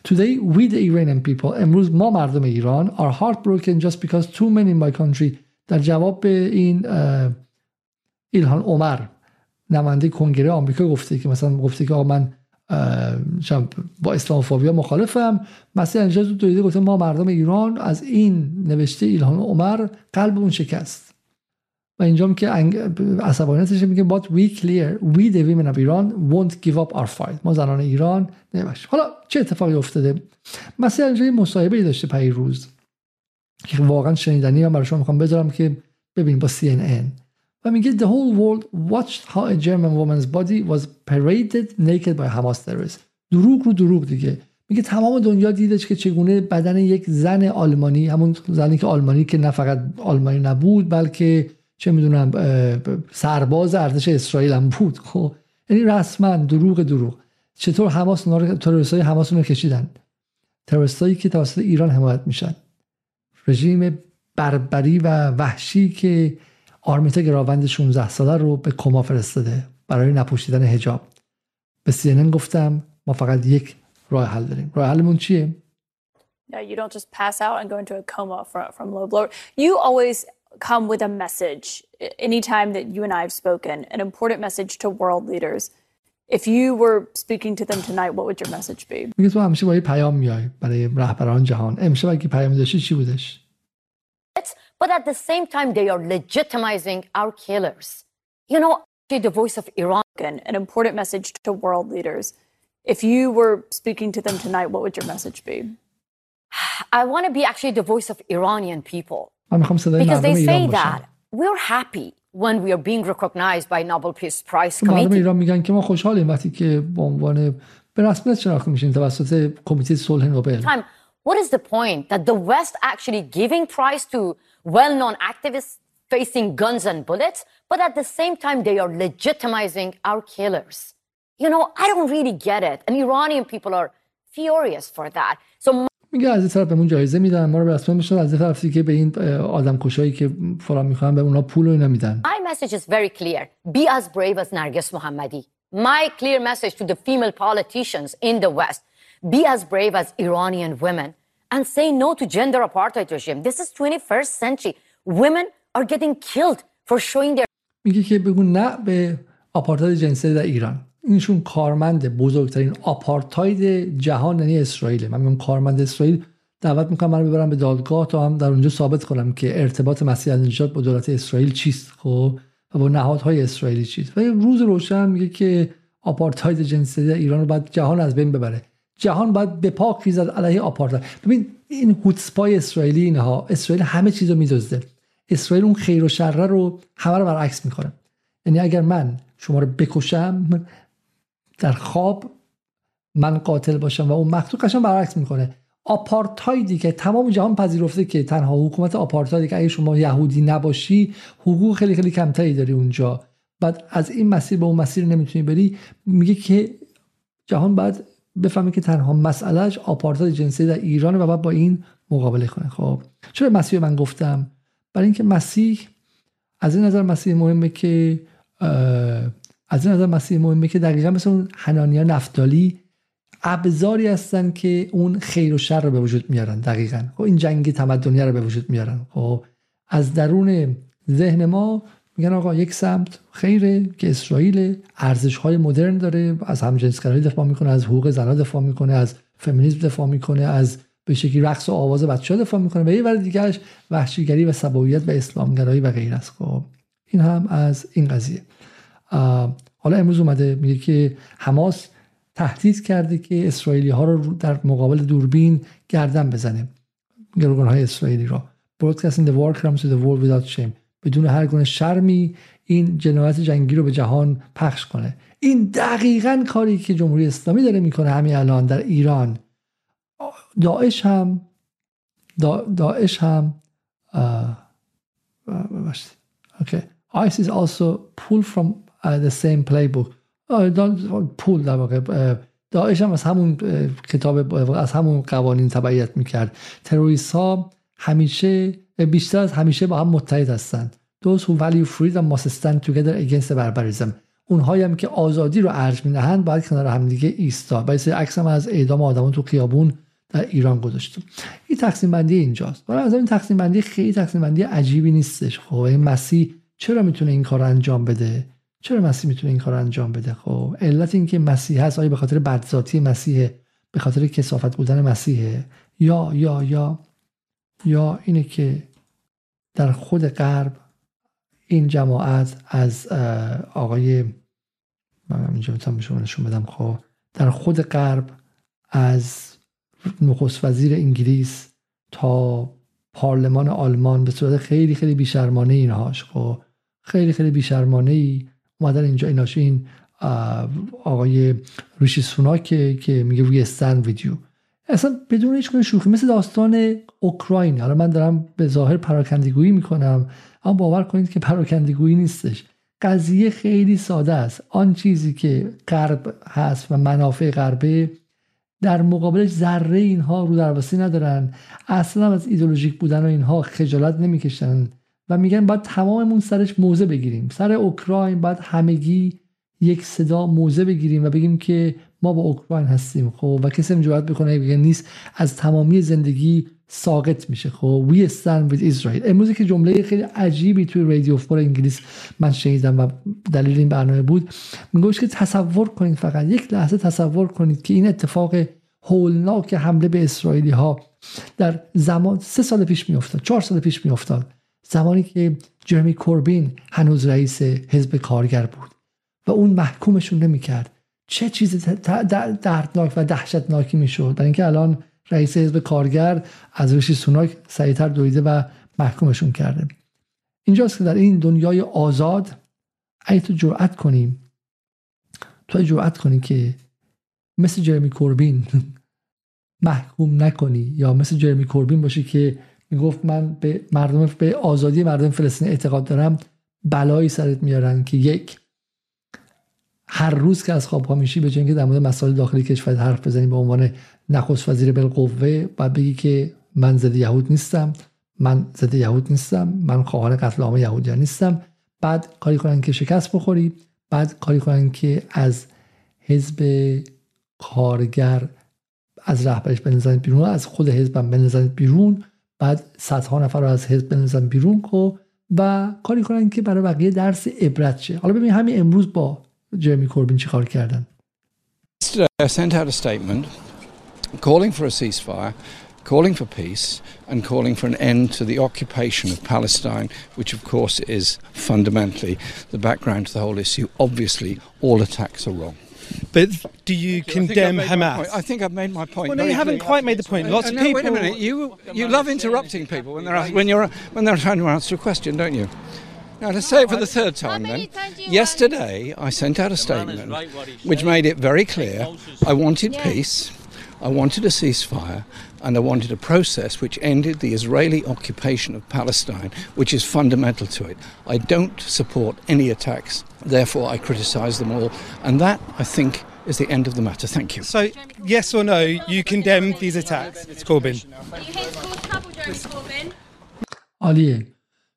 Today we the Iranian people امروز ما مردم ایران are heartbroken just because too many in my country. در جواب به این ایلهان عمر نماینده کنگره آمریکا گفته که مثلا گفته که آقا من با اسلاموفوبیا مخالفم. مسیح انجاز تو دویده گفته ما مردم ایران از این نوشته ایلهان عمر قلب اون شکست. و اینجا که عصبانیتش میگه but we clear we the women of Iran won't give up our fight. ما زنان ایران نمیشه حالا چه اتفاقی افتاده؟ مثلا اینجا مصاحبه ای داشته روز که واقعا شنیدنی من برای شما می‌خوام بذارم که ببین با CNN و میگه the whole world watched how a German woman's body was paraded naked by Hamas terrorists. دروغ رو دروغ دیگه. میگه تمام دنیا دیدش که چگونه بدن یک زن آلمانی همون زنی که آلمانی که نه فقط آلمانی نبود بلکه چه می‌دونم سرباز ارتش اسرائیل هم بود. خب یعنی رسما دروغ دروغ. چطور حماس تروریست های حماس رو کشیدن؟ تروریست که توسط ایران حمایت میشن. رژیم بربری و وحشی که آرمیتا گراوند 16 ساله رو به کما فرستاده برای نپوشیدن هجاب به CNN گفتم ما فقط یک راه حل داریم راه حلمون چیه No, you don't just pass out and go into a coma from, from low blood. You always come with a message anytime that you and I have spoken, an important message to world leaders. If you were speaking to them tonight, what would your message be? میگه تو همیشه با یه پیام میای برای رهبران جهان. امشب اگه پیام داشتی چی بودش؟ But at the same time, they are legitimizing our killers. You know, the voice of Iran. An important message to world leaders. If you were speaking to them tonight, what would your message be? I want to be actually the voice of Iranian people. Because they say that we're happy when we are being recognized by Nobel Peace Prize Committee. ایران میگن که ما خوشحالیم وقتی که به عنوان به رسمیت شناخته میشیم توسط کمیته صلح نوبل. What is the point that the West actually giving prize to well-known activists facing guns and bullets, but at the same time they are legitimizing our killers? You know, I don't really get it. And Iranian people are furious for that. So میگه از این طرف بهمون جایزه میدن ما رو رسما میشن از این طرف دیگه به این آدم کشایی که فلان میخوان به اونا پول و اینا میدن My message is very clear. Be as brave as Nargis Mohammadi. My clear message to the female politicians in the West. Be as brave as Iranian women and say no to gender apartheid regime. This is 21st century. Women are getting killed for showing their میگه که بگو نه به آپارتاید جنسی در ایران. اینشون کارمند بزرگترین آپارتاید جهان یعنی اسرائیل من میگم کارمند اسرائیل. دعوت می‌کنم من ببرم به دادگاه تا هم در اونجا ثابت کنم که ارتباط مسیح نجات با دولت اسرائیل چیست خب؟ و با نهادهای اسرائیلی چیست. و روز روشن میگه که آپارتاید جنسی در ایران رو باید جهان از بین ببره. جهان باید به پاک ریزد علیه آپارتاید ببین این هوتسپای اسرائیلی اینها اسرائیل همه چیز رو میدزده. اسرائیل اون خیر و شر رو همه رو برعکس می‌کنه. یعنی اگر من شما رو بکشم در خواب من قاتل باشم و اون مقتول قشنگ برعکس می‌کنه. آپارتایدی که تمام جهان پذیرفته که تنها حکومت آپارتایدی که اگه شما یهودی نباشی حقوق خیلی خیلی کمتری داری اونجا. بعد از این مسیر به اون مسیر نمی‌تونی بری. میگه که جهان باید بفهمه که تنها مسئلهش آپارتاید جنسی در ایران و باید با این مقابله کنه. خب چرا مسیح من گفتم؟ برای اینکه مسیح از این نظر مسیح مهمه که از این نظر مسیح مهمه که دقیقا مثل اون حنانیا نفتالی ابزاری هستن که اون خیر و شر رو به وجود میارن دقیقا. خب این جنگ تمدنی رو به وجود میارن. خب از درون ذهن ما میگن آقا یک سمت خیره که اسرائیل ارزش های مدرن داره از همجنسگرایی دفاع می‌کنه از حقوق زنان دفاع می‌کنه از فمینیسم دفاع می‌کنه از به شکلی رقص و آواز بچه ها دفاع می‌کنه و یه ور دیگهش وحشیگری و سبویت و اسلامگرایی و غیر است. خب این هم از این قضیه. حالا امروز اومده میگه که حماس تهدید کرده که اسرائیلی ها رو در مقابل دوربین گردن بزنه. گروگان های اسرائیلی را broadcasting the war crimes to the world without shame. بدون هر گونه شرمی این جنایت جنگی رو به جهان پخش کنه. این دقیقا کاری که جمهوری اسلامی داره می‌کنه همین الان در ایران. داعش هم داعش هم اوکی ISIS also pull from the same playbook. پول در واقع داعش هم از همون کتاب از همون قوانین تبعیت می‌کرد. تروریست ها همیشه بیشتر از همیشه با هم متحد هستند. Those who value freedom must stand together against barbarism. اونهایی هم که آزادی رو ارج می‌دهند باید کنار هم دیگه ایستا باید عکس هم از اعدام آدمان تو خیابون در ایران گذاشتم. این تقسیم بندی اینجاست. ولی از این تقسیم بندی خیلی تقسیم بندی عجیبی نیستش. خب مسیح چرا می‌تونه این کار انجام بده؟ چرا مسیح می‌تونه این کار انجام بده؟ خب علت این که مسیح هست آیا به خاطر بدذاتی مسیح به خاطر کسافت بودن مسیحه؟ یا یا یا. یا اینه که در خود غرب این جماعت از آقای من اینجا می‌تونم شما نشون بدم خب. در خود غرب از نخست وزیر انگلیس تا پارلمان آلمان به صورت خیلی خیلی بیشرمانه اینهاش خب. خیلی خیلی بیشرمانه ای اومدن اینجا ایناش این آقای ریشی سوناک که میگه روی استن ویدیو. اصلا بدون هیچ شوخی مثل داستان اوکراین. حالا من دارم به ظاهر پراکندگویی می‌کنم اما باور کنید که پراکندگویی نیستش. قضیه خیلی ساده است. آن چیزی که غرب هست و منافع غربه در مقابلش ذره اینها رو درواسی ندارن. اصلا از ایدولوژیک بودن و اینها خجالت نمی‌کشن و میگن باید تماممون سرش موزه بگیریم. سر اوکراین باید همگی یک صدا موزه بگیریم و بگیم که ما با اوکراین هستیم خب؟ و کسی جرأت بکنه بگه نیست. از تمامی زندگی ساقط میشه خب؟ We stand with Israel. امروز که جمله خیلی عجیبی توی رادیو فور انگلیس من شنیدم و دلیل این برنامه بود. میگوش که تصور کنید فقط یک لحظه تصور کنید که این اتفاق هولناک حمله به اسرائیلی ها در زمان سه سال پیش میافتاد چهار سال پیش میافتاد. زمانی که جرمی کوربین هنوز رئیس حزب کارگر بود و اون محکومشون نمی‌کرد چه چیز دردناک و دهشتناکی می‌شد؟ برای اینکه الان رئیس حزب کارگر از ریشی سوناک سریعتر دویده و محکومشون کرده. اینجاست که در این دنیای آزاد اگه تو جرأت کنیم. تو جرأت کنی که مثل جرمی کوربین محکوم نکنی یا مثل جرمی کوربین باشی که می‌گفت من به مردم به آزادی مردم فلسطین اعتقاد دارم بلایی سرت میارن که یک هر روز که از خواب ها میشی به جای در مورد مسائل داخلی کشور حرف بزنی به عنوان نخست وزیر بالقوه باید بگی که من ضد یهود نیستم من ضد یهود نیستم من خواهان قتل عام یهودیان نیستم. بعد کاری کنن که شکست بخوری بعد کاری کنن که از حزب کارگر از رهبرش بنزنید بیرون از خود حزبم بنزنید بیرون. بعد صدها نفر رو از حزب بنزن بیرون کو و کاری کنن که برای بقیه درس عبرت شه. حالا ببین همین امروز با جرمی کوربین چی کار کردن I sent out a statement calling for a ceasefire, calling for peace, and calling for an end to the occupation of Palestine, which of course is fundamentally the background to the whole issue. Obviously, all attacks are wrong. But do you condemn I Hamas? I think I've made my point. Well, no, you haven't quite made the point. Lots of no, people. Wait a minute. You you love interrupting people when they're when you're when they're trying to answer a question, don't you? Now, to say it for the third time then, yesterday I sent out a statement which made it very clear I wanted peace, I wanted a ceasefire, and I wanted a process which ended the Israeli occupation of Palestine, which is fundamental to it. I don't support any attacks, therefore, I criticise them all. And that, I think, is the end of the matter. Thank you. So, yes or no, you condemn these attacks? It's Corbyn. Aliye,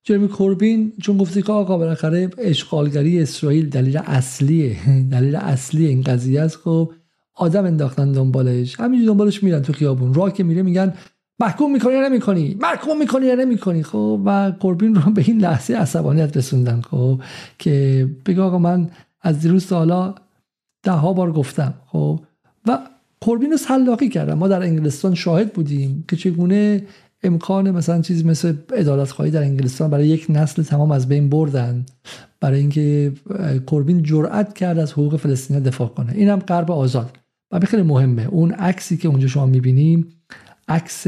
جرمی کوربین چون گفتی که آقا بالاخره اشغالگری اسرائیل دلیل اصلیه دلیل اصلی این قضیه است خب آدم انداختن دنبالش. همینجوری دنبالش میرن تو خیابون. راه که میره میگن محکوم می‌کنی یا نمی‌کنی؟ محکوم می‌کنی یا نمی‌کنی؟ خب و کوربین رو به این لحظه عصبانیت رسوندن خب که بگه آقا من از دیروز حالا ده ها بار گفتم خب و کوربین رو سلاقی کردن. ما در انگلستان شاهد بودیم که چگونه امکان مثلا چیزی مثل ادالت خواهی در انگلستان برای یک نسل تمام از بین بردن برای اینکه کوربین جرأت کرد از حقوق فلسطینی دفاع کنه. اینم غرب آزاد. و خیلی مهمه. اون عکسی که اونجا شما می‌بینیم عکس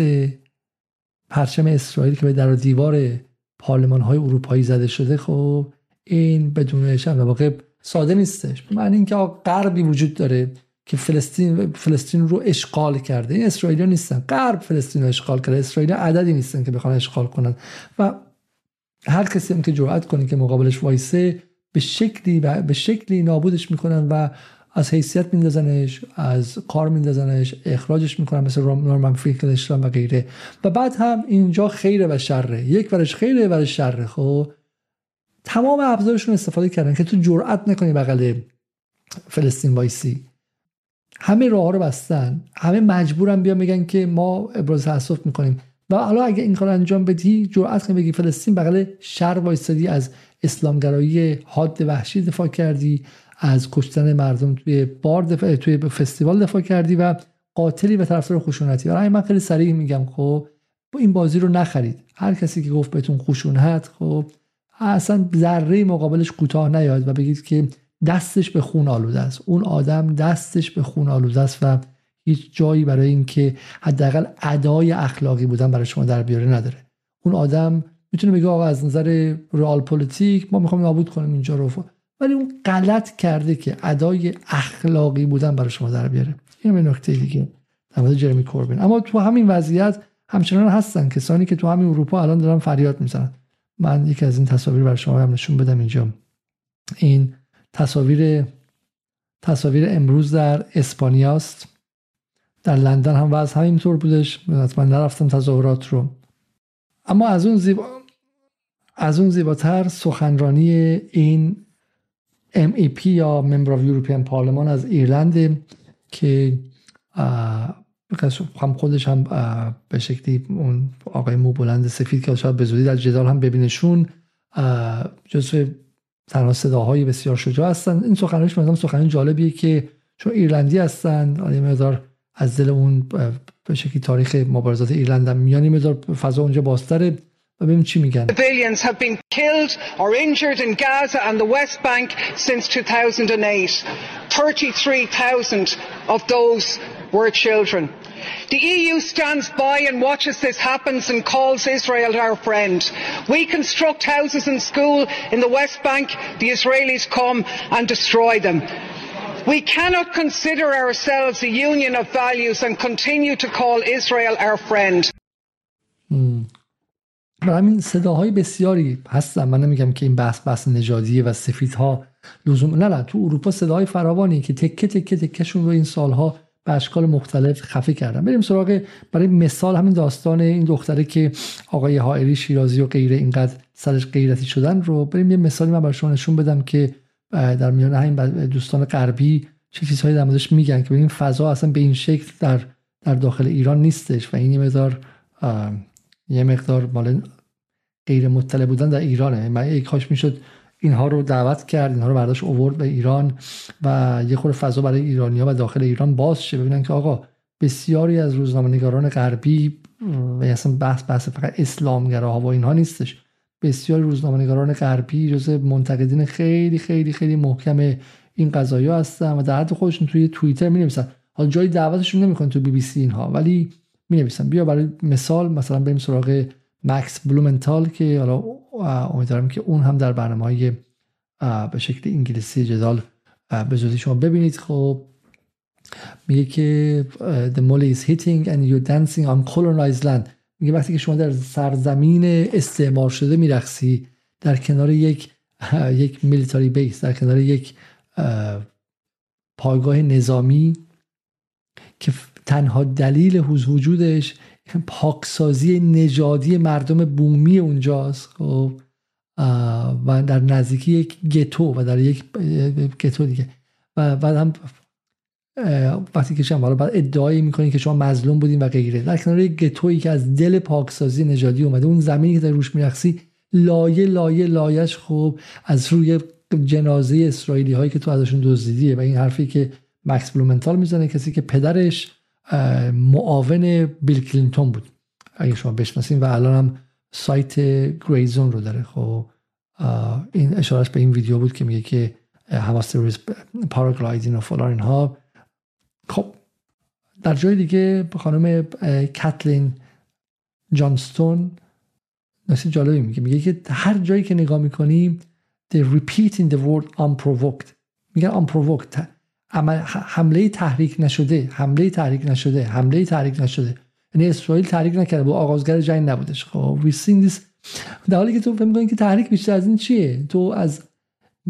پرچم اسرائیل که به در دیوار پارلمان های اروپایی زده شده خب این بدون شم واقع ساده نیستش. معنی اینکه غربی وجود داره که فلسطین فلسطین رو اشغال کرده. این اسرائیلی نیستن. غرب فلسطین رو اشغال کرده. اسرائیل عددی نیستن که بخوان اشغال کنن. و هر کسی هم که جرأت کنه که مقابلش وایسه به شکلی به شکلی نابودش می‌کنن و از حیثیت میندازنش از کار میندازنش اخراجش می‌کنن مثل نورمن فینکلشتاین و غیره. و بعد هم اینجا خیره و شره. یک ورش خیره یک ورش شره. خب تمام ابزارشون استفاده کردن که تو جرأت نکنی بغل فلسطین وایسی. همه راه رو بستن. همه مجبورن بیان بگن که ما ابراز تاسف می‌کنیم. و حالا اگه این کار انجام بدی جرأت کنی بگی فلسطین بغل شر وایستادی از اسلامگرایی حاد وحشی دفاع کردی از کشتن مردم توی بار دفاع توی فستیوال دفاع کردی و قاتلی و طرفدار خشونتی. برای من خیلی سریع میگم خب این بازی رو نخرید. هر کسی که گفت بهتون خشونت خب اصلا ذره مقابلش کوتاه نیاد و بگید که دستش به خون آلوده است. اون آدم دستش به خون آلوده است و هیچ جایی برای اینکه حداقل ادای اخلاقی بودن برای شما در بیاره نداره. اون آدم می‌تونه بگه آقا از نظر رئال پلیتیک ما می‌خوایم نابود کنیم اینجا رو. ولی اون غلط کرده که ادای اخلاقی بودن برای شما در بیاره. این یه نکته دیگه در مورد جرمی کوربین. اما تو همین وضعیت همچنان هستن کسانی که تو همین اروپا الان دارن فریاد می‌زنن. من یکی از این تصاویر برای شما هم نشون بدم اینجا. این تصاویر تصاویر امروز در اسپانیا است. در لندن هم وضع همینطور بودش. من نرفتم تظاهرات رو. اما از اون زیبا از اون زیباتر سخنرانی این MEP یا ممبر آف یوروپیان پارلمان از ایرلند که هم خودش هم به شکلی اون آقای مو بلند سفید که شاید به زودی در جدال هم ببینشون جزو تنها صداهای بسیار شجاع هستن. این سخنرانیش مثلا سخنرانی جالبیه که چون ایرلندی هستن یه مقدار از دل اون به شکلی تاریخ مبارزات ایرلند هم میان مقدار فضا اونجا بازتره. Civilians have been killed or injured in Gaza and the West Bank since 2008 33,000 of those were children. The EU stands by and watches this happen and calls Israel our friend. We construct houses and school in the West Bank, the Israelis come and destroy them. We cannot consider ourselves a union of values and continue to call Israel our friend. همین صداهای بسیاری هستن من نمیگم که این بحث بحث نژادیه و سفیدها لزوم نه نه تو اروپا صداهای فراوانی که تکه تکه تکهشون رو این سالها به اشکال مختلف خفه کردن بریم سراغ برای مثال همین داستان این دختره که آقای حائری شیرازی و غیره اینقدر سرش غیرتی شدن رو بریم یه مثالی من برای نشون بدم که در میان همین دوستان غربی چه چیزهایی در موردش میگن که این فضا اصلا به این شکل در در داخل ایران نیستش و این یه مقدار یه مقدار مال غیر مطلع بودن در ایرانه. من یک کاش می‌شد اینها رو دعوت کرد اینها رو برداشت اوورد به ایران و یه خور فضا برای ایرانیا و داخل ایران باز شه. ببینن که آقا بسیاری از روزنامه‌نگاران غربی و اصلا بحث بحث فقط اسلامگراها و اینها نیستش. بسیاری روزنامه‌نگاران غربی جز منتقدین خیلی خیلی خیلی محکم این قضایا هستن و در حد خودشون توی توییتر می نویسن حالا جای دعوتشون نمی‌کنن تو بی بی سی اینها ولی می نویسن بیا برای مثال مثلا بریم سراغ مکس بلومنتال که حالا امیدوارم که اون هم در برنامه های به شکل انگلیسی جدال به زودی شما ببینید. خب میگه که the mole is hitting and you're dancing on colonized land. میگه وقتی که شما در سرزمین استعمار شده میرقصی در کنار یک یک میلیتاری بیس در کنار یک پایگاه نظامی که تنها دلیل وجودش پاکسازی نژادی مردم بومی اونجاست خب. و در نزدیکی یک گتو و در یک گتو دیگه. و بعد هم وقتی که شما بعد ادعا می‌کنید که شما مظلوم بودین و غیره در کنار یک گتویی که از دل پاکسازی نژادی اومده اون زمینی که در روش میرخصی لایه لایه لایش خوب از روی جنازه اسرائیلی هایی که تو ازشون دزدیدیه. و این حرفی که مکس بلومنتال می‌زنه کسی که پدرش معاون بیل کلینتون بود. اگه شما بشناسین و الان هم سایت گریزون رو داره. خب این اشارش به این ویدیو بود که میگه که حواس روز پاراگلایدین و فلان اینها. خب در جای دیگه خانم کتلین جانستون نسی جالبی میگه. میگه که هر جایی که نگاه می‌کنیم they repeat in the word unprovoked. میگن unprovoked. حمله تحریک نشده حمله تحریک نشده حمله تحریک نشده. یعنی اسرائیل تحریک نکرده با آغازگر جنگ نبودش. خب seen this. در حالی که تو می‌کنی که تحریک بیشتر از این چیه؟ تو از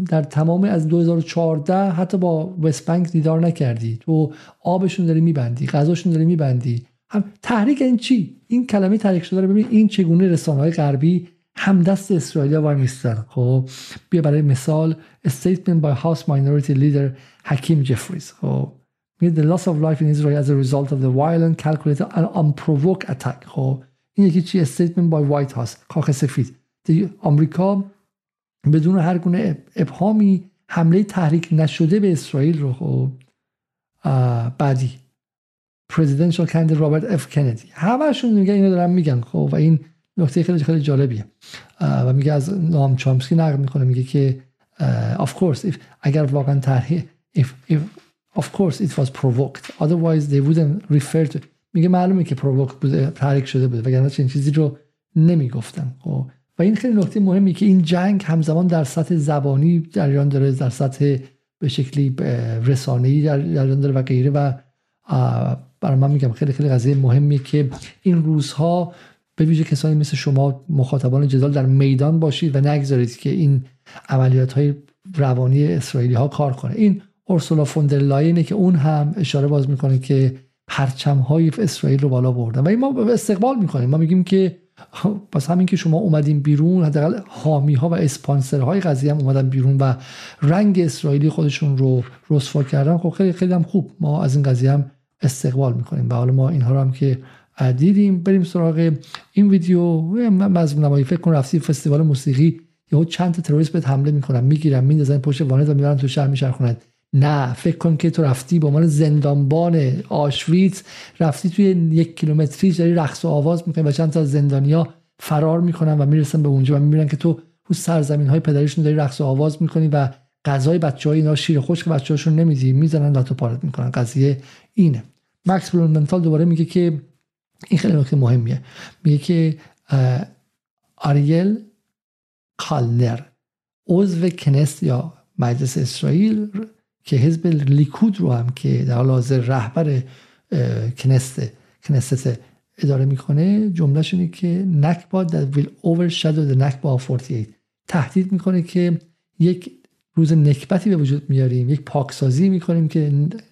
در تمام از 2014 حتی با وست بانک دیدار نکردی. تو آبشون داری میبندی غذاشون داری میبندی. هم تحریک این چی؟ این کلمه تحریک شده رو ببین این چگونه رسانه های غربی هم دست اسرائیل وای میستن. خب بیا برای مثال statement by House Minority Leader حکیم جفریز خب the loss of life in Israel as a result of the violent calculated and unprovoked attack. خب این یکی چی statement by White House کاخ سفید آمریکا بدون هر گونه ابهامی حمله تحریک نشده به اسرائیل رو خب بعدی. پرزیدنشال کندید رابرت اف کندی همشون میگن اینو دارن میگن خب و این نکته خیلی خیلی جالبیه. و میگه از نام چامسکی نقل می‌کنه میگه که of course if اگر واقعا طرح if, if of course it was provoked. Otherwise they wouldn't refer to میگه معلومه که پرووک بوده تحریک شده بوده وگرنه چنین چیزی رو نمی‌گفتم خب و این خیلی نکته مهمی که این جنگ همزمان در سطح زبانی جریان داره در سطح به شکلی رسانه‌ای جریان داره و غیره. و برای من میگم خیلی خیلی قضیه مهمیه که این روزها به ویژه کسانی مثل شما مخاطبان جدال در میدان باشید و نگذارید که این عملیات های روانی اسرائیلی ها کار کنه. این اورسولا فوندرلاینه که اون هم اشاره باز می‌کنه که پرچم های اسرائیل رو بالا بردن. و ما استقبال می‌کنیم. ما میگیم که پس همین که شما اومدین بیرون حداقل حامی ها و اسپانسر های قضیه هم اومدن بیرون و رنگ اسرائیلی خودشون رو رسوا کردن خب خیلی خیلی هم خوب. ما از این قضیه هم استقبال می‌کنیم. و حالا ما اینها رو هم که دیدیم بریم سراغ این ویدیو. مضمون نمایی فکر کن رفتی فستیوال موسیقی یهو چند تا تروریست بهت حمله می‌کنن می‌گیرن میندازن پشت وانت و می‌برن تو شهر میچرخونن. نه فکر کن که تو رفتی به عنوان زندانبان آشویتز رفتی توی یک کیلومتری داری رقص و آواز می‌کنی و چند تا زندانیا فرار می‌کنن و می‌رسن به اونجا و می‌بینن که تو تو سرزمین های پدریشون داری رقص و آواز می‌کنی و غذای بچه های اینا شیر خشک بچه هاشون نمیدی می‌زنن لاتو پارت می‌کنن. قضیه اینه. مکس بلومنتال دوباره میگه که این خیلی نکته مهمیه. میگه که آریل کالنر عضو کنست یا مجلس اسرائیل که حزب لیکود رو هم که در حال حاضر رهبر کنست کنست اداره می‌کنه جملهش اینه که نکبا that will overshadow the نکبا 48 تهدید می‌کنه که یک روز نکبتی به وجود میاریم یک پاکسازی می‌کنیم که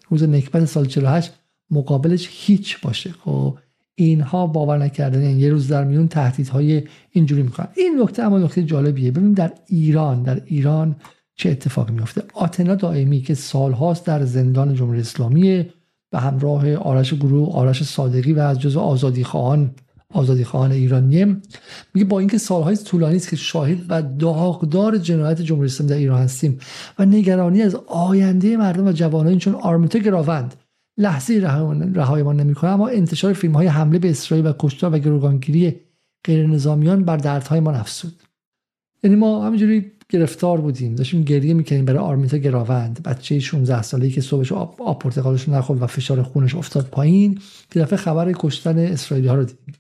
روز نکبت سال 48 مقابلش هیچ باشه. خب اینها باور نکردن یعنی یه روز در میون تهدیدهای اینجوری می‌کنن. این نکته اما نکته جالبیه. ببینیم در ایران در ایران چه اتفاقی میفته آتنا دائمی که سالهاست در زندان جمهوری اسلامی به همراه آرش گروه آرش صادقی و از جزو آزادی خواهان آزادی خواهان میگه با اینکه سالهای طولانی است که شاهد و داغدار جنایت جمهوری اسلامی در ایران هستیم و نگرانی از آینده مردم و جوانان چون آرمیتا گراوند لحظه رهایمان نمی‌کنه اما انتشار فیلم های حمله به اسرائیل و کشتار و گروگانگیری غیر نظامیان بر دردهای ما نفسود یعنی ما همینجوری گرفتار بودیم. داشتیم گریه می‌کنیم برای آرمیتا گراوند. بچه 16 ساله‌ای که صبحش آب, آب پرتقالش نخورد و فشار خونش افتاد پایین که دفعه خبر کشتن اسرائیلی ها رو دیدیم.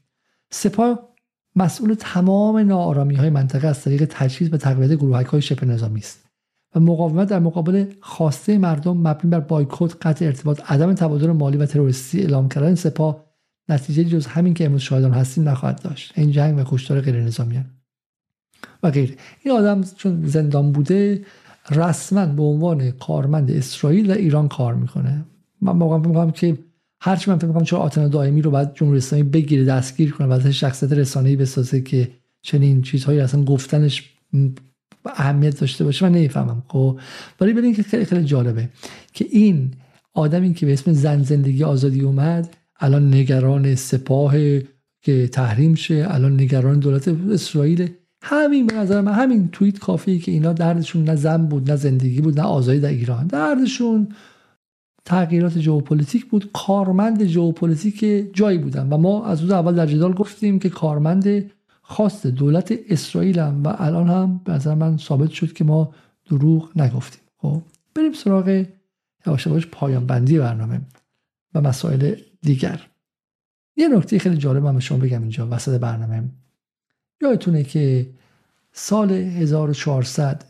سپاه مسئول تمام ناآرامی های منطقه از طریق تجهیز به تقویت گروهک های شبه نظامی است و مقاومت در مقابل خواسته مردم مبنی بر بایکوت قطع ارتباط عدم تبادل مالی و تروریستی اعلام کردن سپاه نتیجه جز همین که امروز شاهدان هستیم نخواهد داشت. این جنگ و کشتار غیر نظامیان غیره این آدم چون زندان بوده رسما به عنوان کارمند اسرائیل و ایران کار می‌کنه. من واقعا میگم که هرچی من فکر می‌کنم چرا آتنا دائمی رو بعد جمهوری اسلامی بگیره دستگیر کنه و شخصیت رسانه‌ای بسازه که چنین چیزهایی اصلا گفتنش اهمیت داشته باشه من نمی‌فهمم. خب ولی ببین که خیلی خیلی جالبه که این آدمی که به اسم زن زندگی آزادی اومد الان نگران سپاه که تحریم شه الان نگران دولت اسرائیل همین به نظر من همین توییت کافیه که اینا دردشون نه زن بود نه زندگی بود نه آزادی در ایران. دردشون تغییرات ژئوپلیتیک بود کارمند ژئوپلیتیک جایی بودن. و ما از روز اول در جدال گفتیم که کارمند خواست دولت اسرائیل هم. و الان هم به نظر من ثابت شد که ما دروغ نگفتیم. خب بریم سراغ یواش یواش پایان بندی برنامه و مسائل دیگر. یه نکته خیلی جالب من به شما بگم اینجا وسط برنامه. یادتونه که سال 1400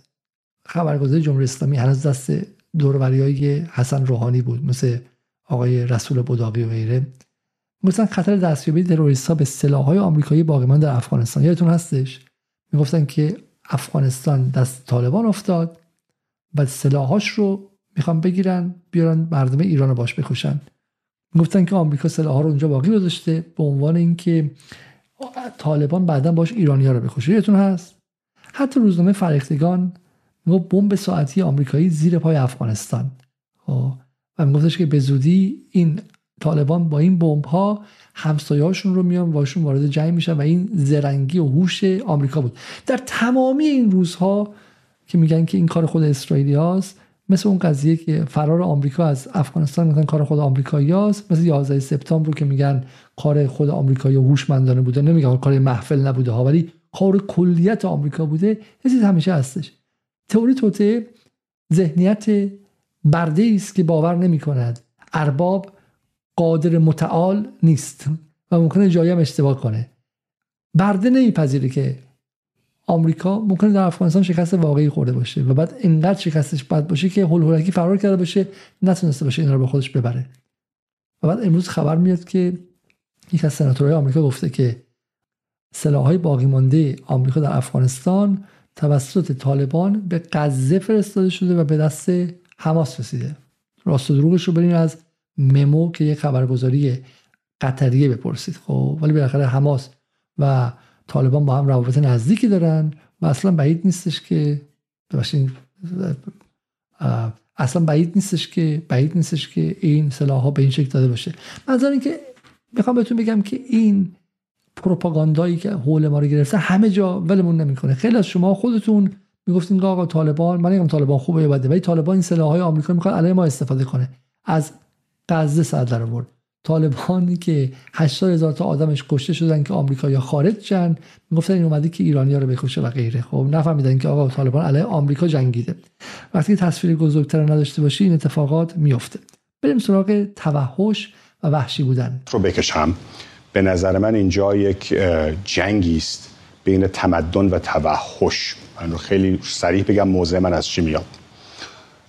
خبرگزاری جمهوری اسلامی هنوز دست دوروری های حسن روحانی بود مثل آقای رسول بداقی و غیره. مثلا خطر دستیابی تروریست ها به سلاح های آمریکایی باقی در افغانستان. یادتون هستش؟ می‌گفتن که افغانستان دست طالبان افتاد و سلاحاش رو می‌خوان بگیرن بیارن مردم ایران رو باش بکشن. می‌گفتن که آمریکا سلاح رو اونجا باقی گذاشته به عنوان اینکه طالبان بعدا باش ایرانی ها رو بکشه. یادتون هست؟ حتی روزنامه فرهیختگان می‌گفت بمب ساعتی آمریکایی زیر پای افغانستان. خب، و میگفتش که به زودی این طالبان با این بمب ها همسایه‌هاشون رو میان واشون وارد جنگ میشن و این زرنگی و هوش آمریکا بود. در تمامی این روزها که میگن که این کار خود اسرائیلی هاست مثل اون قضیه که فرار آمریکا از افغانستان مثلا کار خود آمریکاییاست مثل 11 سپتامبر رو که میگن کار خود آمریکایی هوشمندانه بوده. نمیگن کار محفل نبوده ها ولی کار کلیت آمریکا بوده چیزی همیشه هستش. تئوری توته ذهنیت برده است که باور نمی کند ارباب قادر متعال نیست و ممکنه جایی هم اشتباه کنه. برده نمیپذیره که آمریکا ممکنه در افغانستان شکست واقعی خورده باشه و بعد اینقدر شکستش بد باشه که هول هولکی فرار کرده باشه نتونسته باشه اینا رو به خودش ببره. و بعد امروز خبر میاد که یک از سناتورهای آمریکا گفته که سلاحهای باقی مانده آمریکا در افغانستان توسط طالبان به غزه فرستاده شده و به دست حماس رسیده. راست و دروغش رو بریم از ممو که یک خبرگزاری قطریه بپرسید. خب ولی بالاخره حماس و طالبان با هم روابط نزدیکی دارن و اصلا بعید نیستش که اصلا بعید نیستش که بعید نیستش که این سلاح ها به این شکل داده باشه. منظور این که می‌خوام بهتون بگم که این پروپاگاندایی که حول ما رو گرفته همه جا ولمون نمی‌کنه. خیلی از شما خودتون می‌گفتین آقا طالبان من نمیگم طالبان خوبه یا بده ولی طالبان این سلاح های آمریکا می‌خواد علیه ما استفاده کنه. از غزه سر در آورد. طالبانی که 80 هزار تا آدمش کشته شدن که آمریکا یا خارج شدن می‌گفتن این اومده که ایرانیا رو بکشه و غیره. خب نفهمیدن که آقا طالبان علیه آمریکا جنگیده. وقتی تصویر بزرگتر نداشته باشی این اتفاقات میفته بریم سراغ توحش و وحشی بودن. رو بکشم. به نظر من اینجا یک جنگی است بین تمدن و توحش. من رو خیلی سریح بگم موضع من از چی میاد.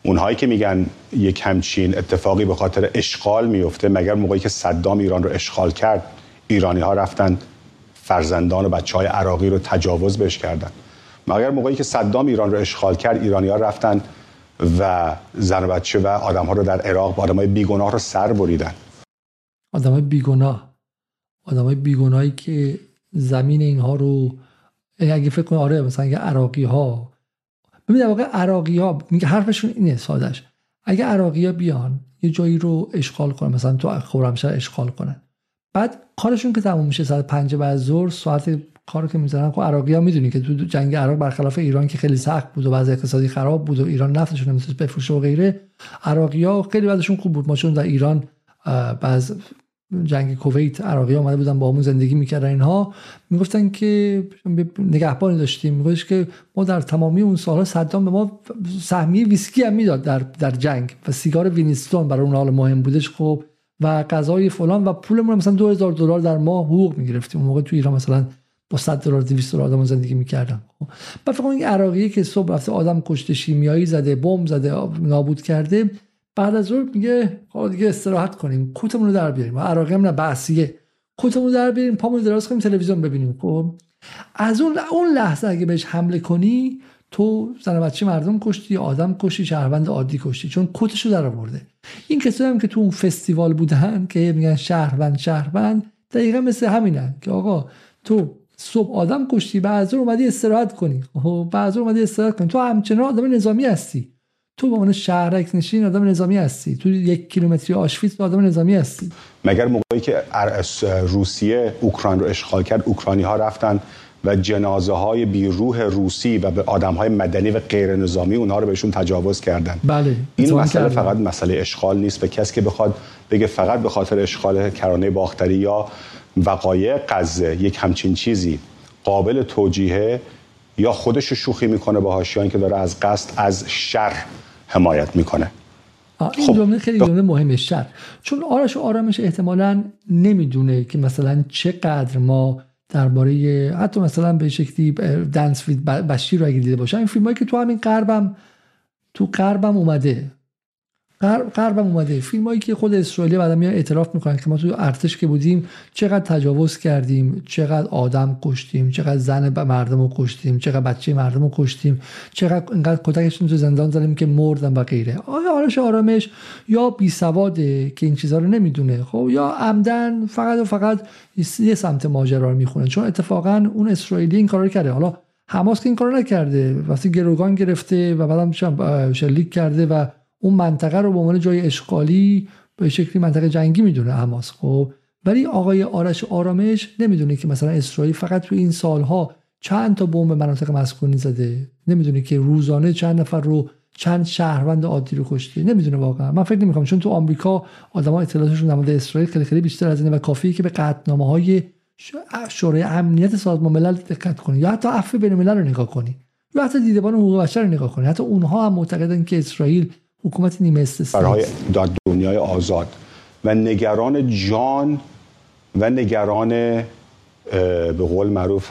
اونهایی که میگن یک همچین اتفاقی به خاطر اشغال میفته مگر موقعی که صدام ایران رو اشغال کرد ایرانی ها رفتن فرزندان و بچه های عراقی رو تجاوز بهش کردن. مگر موقعی که صدام ایران رو اشغال کرد ایرانی ها رفتن و زن و بچه و آدم ها رو در عراق با آدم های بیگناه رو سر بریدن. آدم های بیگناه. آدم های بیگناهی که زمین اینها رو یعنی اگه فکر کنه آره مثلا اگه عراقی ها ببین واقع عراقی ها میگه حرفشون اینه سادش اگه عراقی ها بیان یه جایی رو اشغال کنن مثلا تو خرمشهر اشغال کنن. بعد کارشون که تموم میشه ساعت 5 بعد ظهر ساعت کار که می‌ذارن خب عراقی ها می‌دونی که تو جنگ عراق برخلاف ایران که خیلی سخت بود و وضع اقتصادی خراب بود و ایران نفتشون نمی‌تونست بفروشه و غیره عراقی ها خیلی بعدشون خوب بود. ما چون در ایران بعض جنگ کویت عراقی آمده بودن با همون زندگی می‌کردن اینها. می‌گفتن که نگهبانی داشتیم. میگفتش که ما در تمامی اون سالها صدام به ما سهمیه ویسکی هم می‌داد در در جنگ و سیگار وینستون برای اون حال مهم بودش خب. و غذای فلان و پولمون مثلا 2000 دلار در ماه حقوق می‌گرفتیم. اون موقع تو ایران مثلا با 100 دلار 200 دلار آدم زندگی می‌کردن خب. بعد فکر این عراقی که صبح رفته آدم کشته شیمیایی زده بمب زده نابود کرده. بعد از ظهر میگه حالا دیگه استراحت کنیم کوتمون رو در بیاریم. عراقی هم نه بحثیه کوتمون رو در بیاریم پامون دراز کنیم تلویزیون ببینیم. خب از اون اون لحظه اگه بهش حمله کنی تو زن بچه مردم کشتی آدم کشتی شهروند عادی کشتی چون کتش رو در آورده این کسایی هم که تو اون فستیوال بودن که میگن شهروند شهروند دقیقا مثل همینن که آقا تو صبح آدم کشتی بعضی اومدی استراحت کنی. خب بعضی اومدی استراحت کنی. تو همچنان آدم نظامی هستی. تو به عنوان شهرک نشین آدم نظامی هستی. تو یک کیلومتری آشویتس آدم نظامی هستی. مگر موقعی که روسیه اوکراین رو اشغال کرد اوکراینی ها رفتن و جنازه های بیروح روسی و به آدم های مدنی و غیر نظامی اونها رو بهشون تجاوز کردن؟ بله این مسئله فقط مسئله اشغال نیست. به کسی که بخواد بگه فقط به خاطر اشغال کرانه باختری یا وقایع غزه یک همچین چیزی قابل توجیهه یا خودش شوخی می‌کنه با هاشیان که داره از قصد از شر حمایت می‌کنه این خب. جمله خیلی جمله مهمه شر چون آرش و آرامش احتمالا نمی‌دونه که مثلا چقدر ما درباره حتی مثلا به شکلی دنس فیلد بشیر رو اگه دیده باشه این فیلم هایی که تو همین قربم تو قربم اومده غربم اومده. فیلم هایی که خود اسرائیلی بعد میان اعتراف می‌کنن که ما تو ارتش که بودیم چقدر تجاوز کردیم چقدر آدم کشتیم چقدر زن مردم رو کشتیم چقدر بچه مردم رو کشتیم چقدر اینقدر کتکشون تو زندان زدیم که مردن و غیره. آیا آرش آرامش. یا بی سواده که این چیزها رو نمی‌دونه. خب یا عمدن فقط و فقط یه سمت ماجرا رو می‌خونه. چون اتفاقا اون اسرائیلی این کار رو کرده. حالا حماس که این کارو نکرده. وقتی گروگان گرفته و بعدم شلیک کرده و اون منطقه رو به عنوان جای اشغالی به شکلی منطقه جنگی می‌دونه حماس خب. ولی آقای آرش آرامش نمی‌دونه که مثلا اسرائیل فقط تو این سالها چند تا بمب مناطق مسکونی زده. نمی‌دونه که روزانه چند نفر رو چند شهروند عادی رو کشتی نمی‌دونه واقعا. من فکر نمی‌کنم چون تو آمریکا آدما اطلاعاتشون در مورد اسرائیل خیلی خیلی بیشتر از اینه و کافیه که به قطعنامه های شورای امنیت سازمان ملل دقت کنی. یا حتی عفو بین الملل رو نگاه کنی. یا حتی دیدبان حقوق بشر رو نگاه کنی. حتی اونها هم معتقدن که اسرائیل حکومت نیمه برای دنیای آزاد. و نگران جان و نگران به قول معروف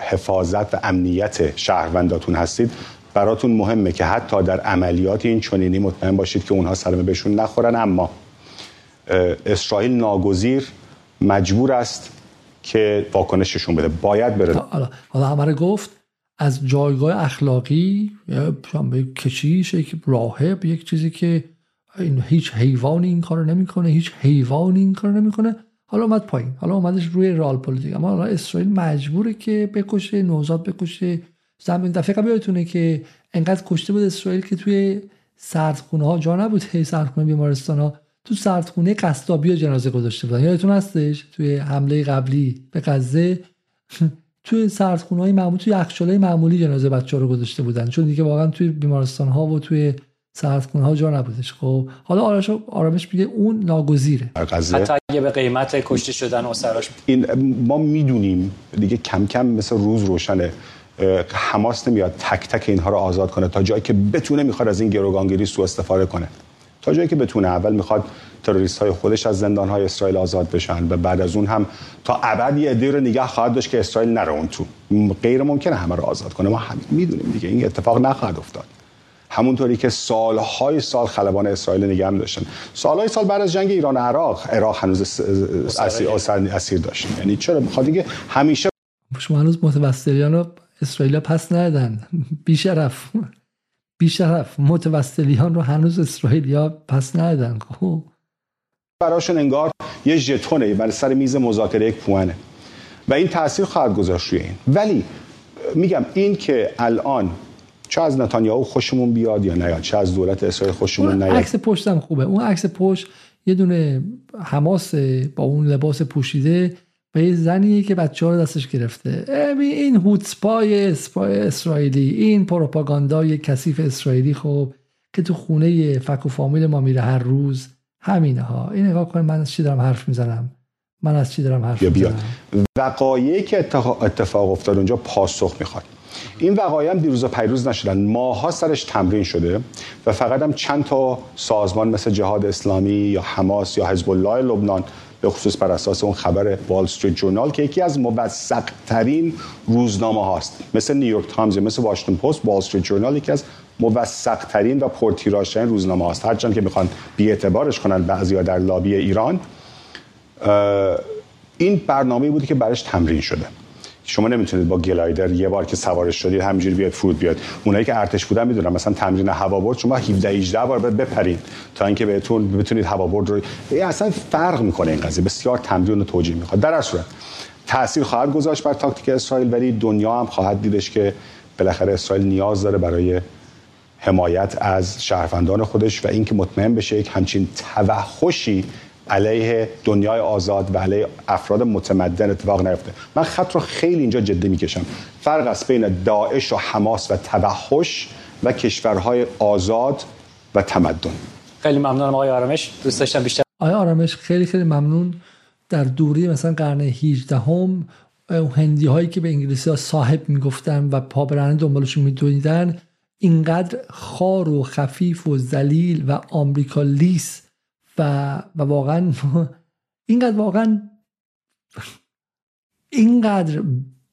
حفاظت و امنیت شهرونداتون هستید. براتون مهمه که حتی در عملیات این چنینی مطمئن باشید که اونها سلمه بهشون نخورن. اما اسرائیل ناگزیر مجبور است که واکنششون بده. باید بره. حالا حالا همه گفت. از جایگاه اخلاقی کشیش یک راهب یک چیزی که این هیچ حیوانی این کارو نمی‌کنه هیچ حیوانی این کارو نمی‌کنه. حالا اومد پایین. حالا اومدش روی رال پلیتیک اما حالا اسرائیل مجبوره که بکشه نوزاد بکشه. زمین دفعه قبل یادتونه که انقدر کشته بود اسرائیل که توی سردخونه ها جا نبود هی سردخونه بیمارستان ها تو سردخونه قصابی جنازه گذاشته بودن. یادتون هستش؟ توی حمله قبلی به غزه. توی سردخونه های معمولی توی یخچالای معمولی جنازه بچه ها رو گذاشته بودن. چون دیگه واقعا توی بیمارستان ها و توی سردخونه ها جا نبودش. خب حالا آرش آرامش میگه اون ناگزیره. حتی اگه به قیمت کشته شدن و سراش این ما می‌دونیم دیگه کم کم مثل روز روشنه. حماس نمیاد تک تک اینها رو آزاد کنه تا جایی که بتونه می‌خواد از این گروگانگیری سوء استفاده کنه. تا جایی که بتونه اول می‌خواد تروریست های خودش از زندان های اسرائیل آزاد بشن و بعد از اون هم تا ابد یه عده رو نگه خواهد داشت که اسرائیل نره اون تو. غیر ممکنه همه رو آزاد کنه. ما هم می‌دونیم دیگه. این اتفاق نخواهد افتاد. همونطوری که سالهای سال خلبان اسرائیل نگه هم داشتن. سالهای سال بعد از جنگ ایران و عراق عراق هنوز اسیر, اسیر داشت یعنی چرا؟ می‌خواد دیگه همیشه شما هنوز متوسلیان رو اسرائیل پس ندادن. بیشرف. بیشرف متوسلیان رو هنوز اسرائیلیا پس ندادن. خب. براشون انگار یه ژتونه بر سر میز مذاکره یک پوانه. و این تاثیر خواهد گذاشت روی این. ولی میگم این که الان چه از نتانیاهو خوشمون بیاد یا نیاد چه از دولت اسرائیل خوشمون نیاد. عکس پشتم خوبه. اون عکس پشت یه دونه حماس با اون لباس پوشیده و یه زنیه که بچه ها رو دستش گرفته. این هوتسپای اسپای اسرائیلی این پروپاگاندای کثیف اسرائیلی خب که تو خونه فک و فامیل ما میره هر روز همینه ها. این نگاه کن من از چی دارم حرف می‌زنم؟ من از چی دارم حرف می‌زنم؟ وقایعی که اتفاق افتاد اونجا پاسخ می‌خواد. این وقایع هم دیروز و پیروز نشدن. ماها سرش تمرین شده و فقط هم چند تا سازمان مثل جهاد اسلامی یا حماس یا حزب الله لبنان به خصوص بر اساس اون خبر وال استریت جورنال که یکی از موثق ترین روزنامه هاست مثل نیویورک تایمز مثل واشنگتن پست وال استریت جورنال یکی از موثق ترین و پرتیراژ ترین روزنامه هاست هرچند که می‌خوان بی اعتبارش کنن بعضیا در لابی ایران این برنامه بودی که برش تمرین شده. شما نمی‌تونید با گلایدر یه بار که سوارش شدید همینجوری بیاد فرود بیاد اونایی که ارتش بودن می‌دونن مثلا تمرین هوابرد شما 17 18 بار باید بپرید تا اینکه بهتون بتونید هوابرد رو اصلا فرق می‌کنه این قضیه. بسیار تمرین و توجیه می‌خواد. در اصل تاثیر خواهد گذاشت بر تاکتیک اسرائیل ولی دنیا هم خواهد دیدش که بالاخره اسرائیل نیاز داره برای حمایت از شهروندان خودش و اینکه مطمئن بشه یک همچین توحشی علیه دنیای آزاد و علیه افراد متمدن اتفاق نیفته. من خط رو خیلی اینجا جدی می‌کشم. فرق است بین داعش و حماس و توحش و کشورهای آزاد و تمدن. خیلی ممنونم آقای آرامش. دوست داشتم بیشتر آقای آرامش خیلی خیلی ممنون. در دوری مثلا قرن 18 هم هندی هایی که به انگلیسی ها صاحب می‌گفتن و پا برهنه دنبالشون میدونیدن اینقدر خار و خفیف و زلیل و آمریکا لیس و, و واقعا اینقدر واقعا اینقدر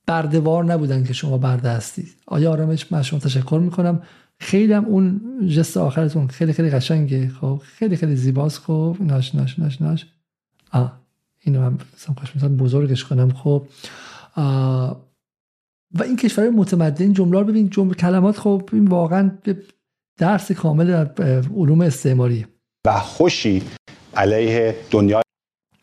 بردوار نبودن که شما برده هستید. آیا آرامش؟ من شما تشکر می‌کنم. خیلی هم اون جست آخرتون خیلی خیلی قشنگه. خب خیلی خیلی زیباست. خب ناش ناش ناش ناش. آه اینو من مثلا بزرگش کنم. خب و این کشور متمدن جمله رو ببین جمله کلمات خب این واقعا درس کامل در علوم استعماریه. خوشی علیه دنیا.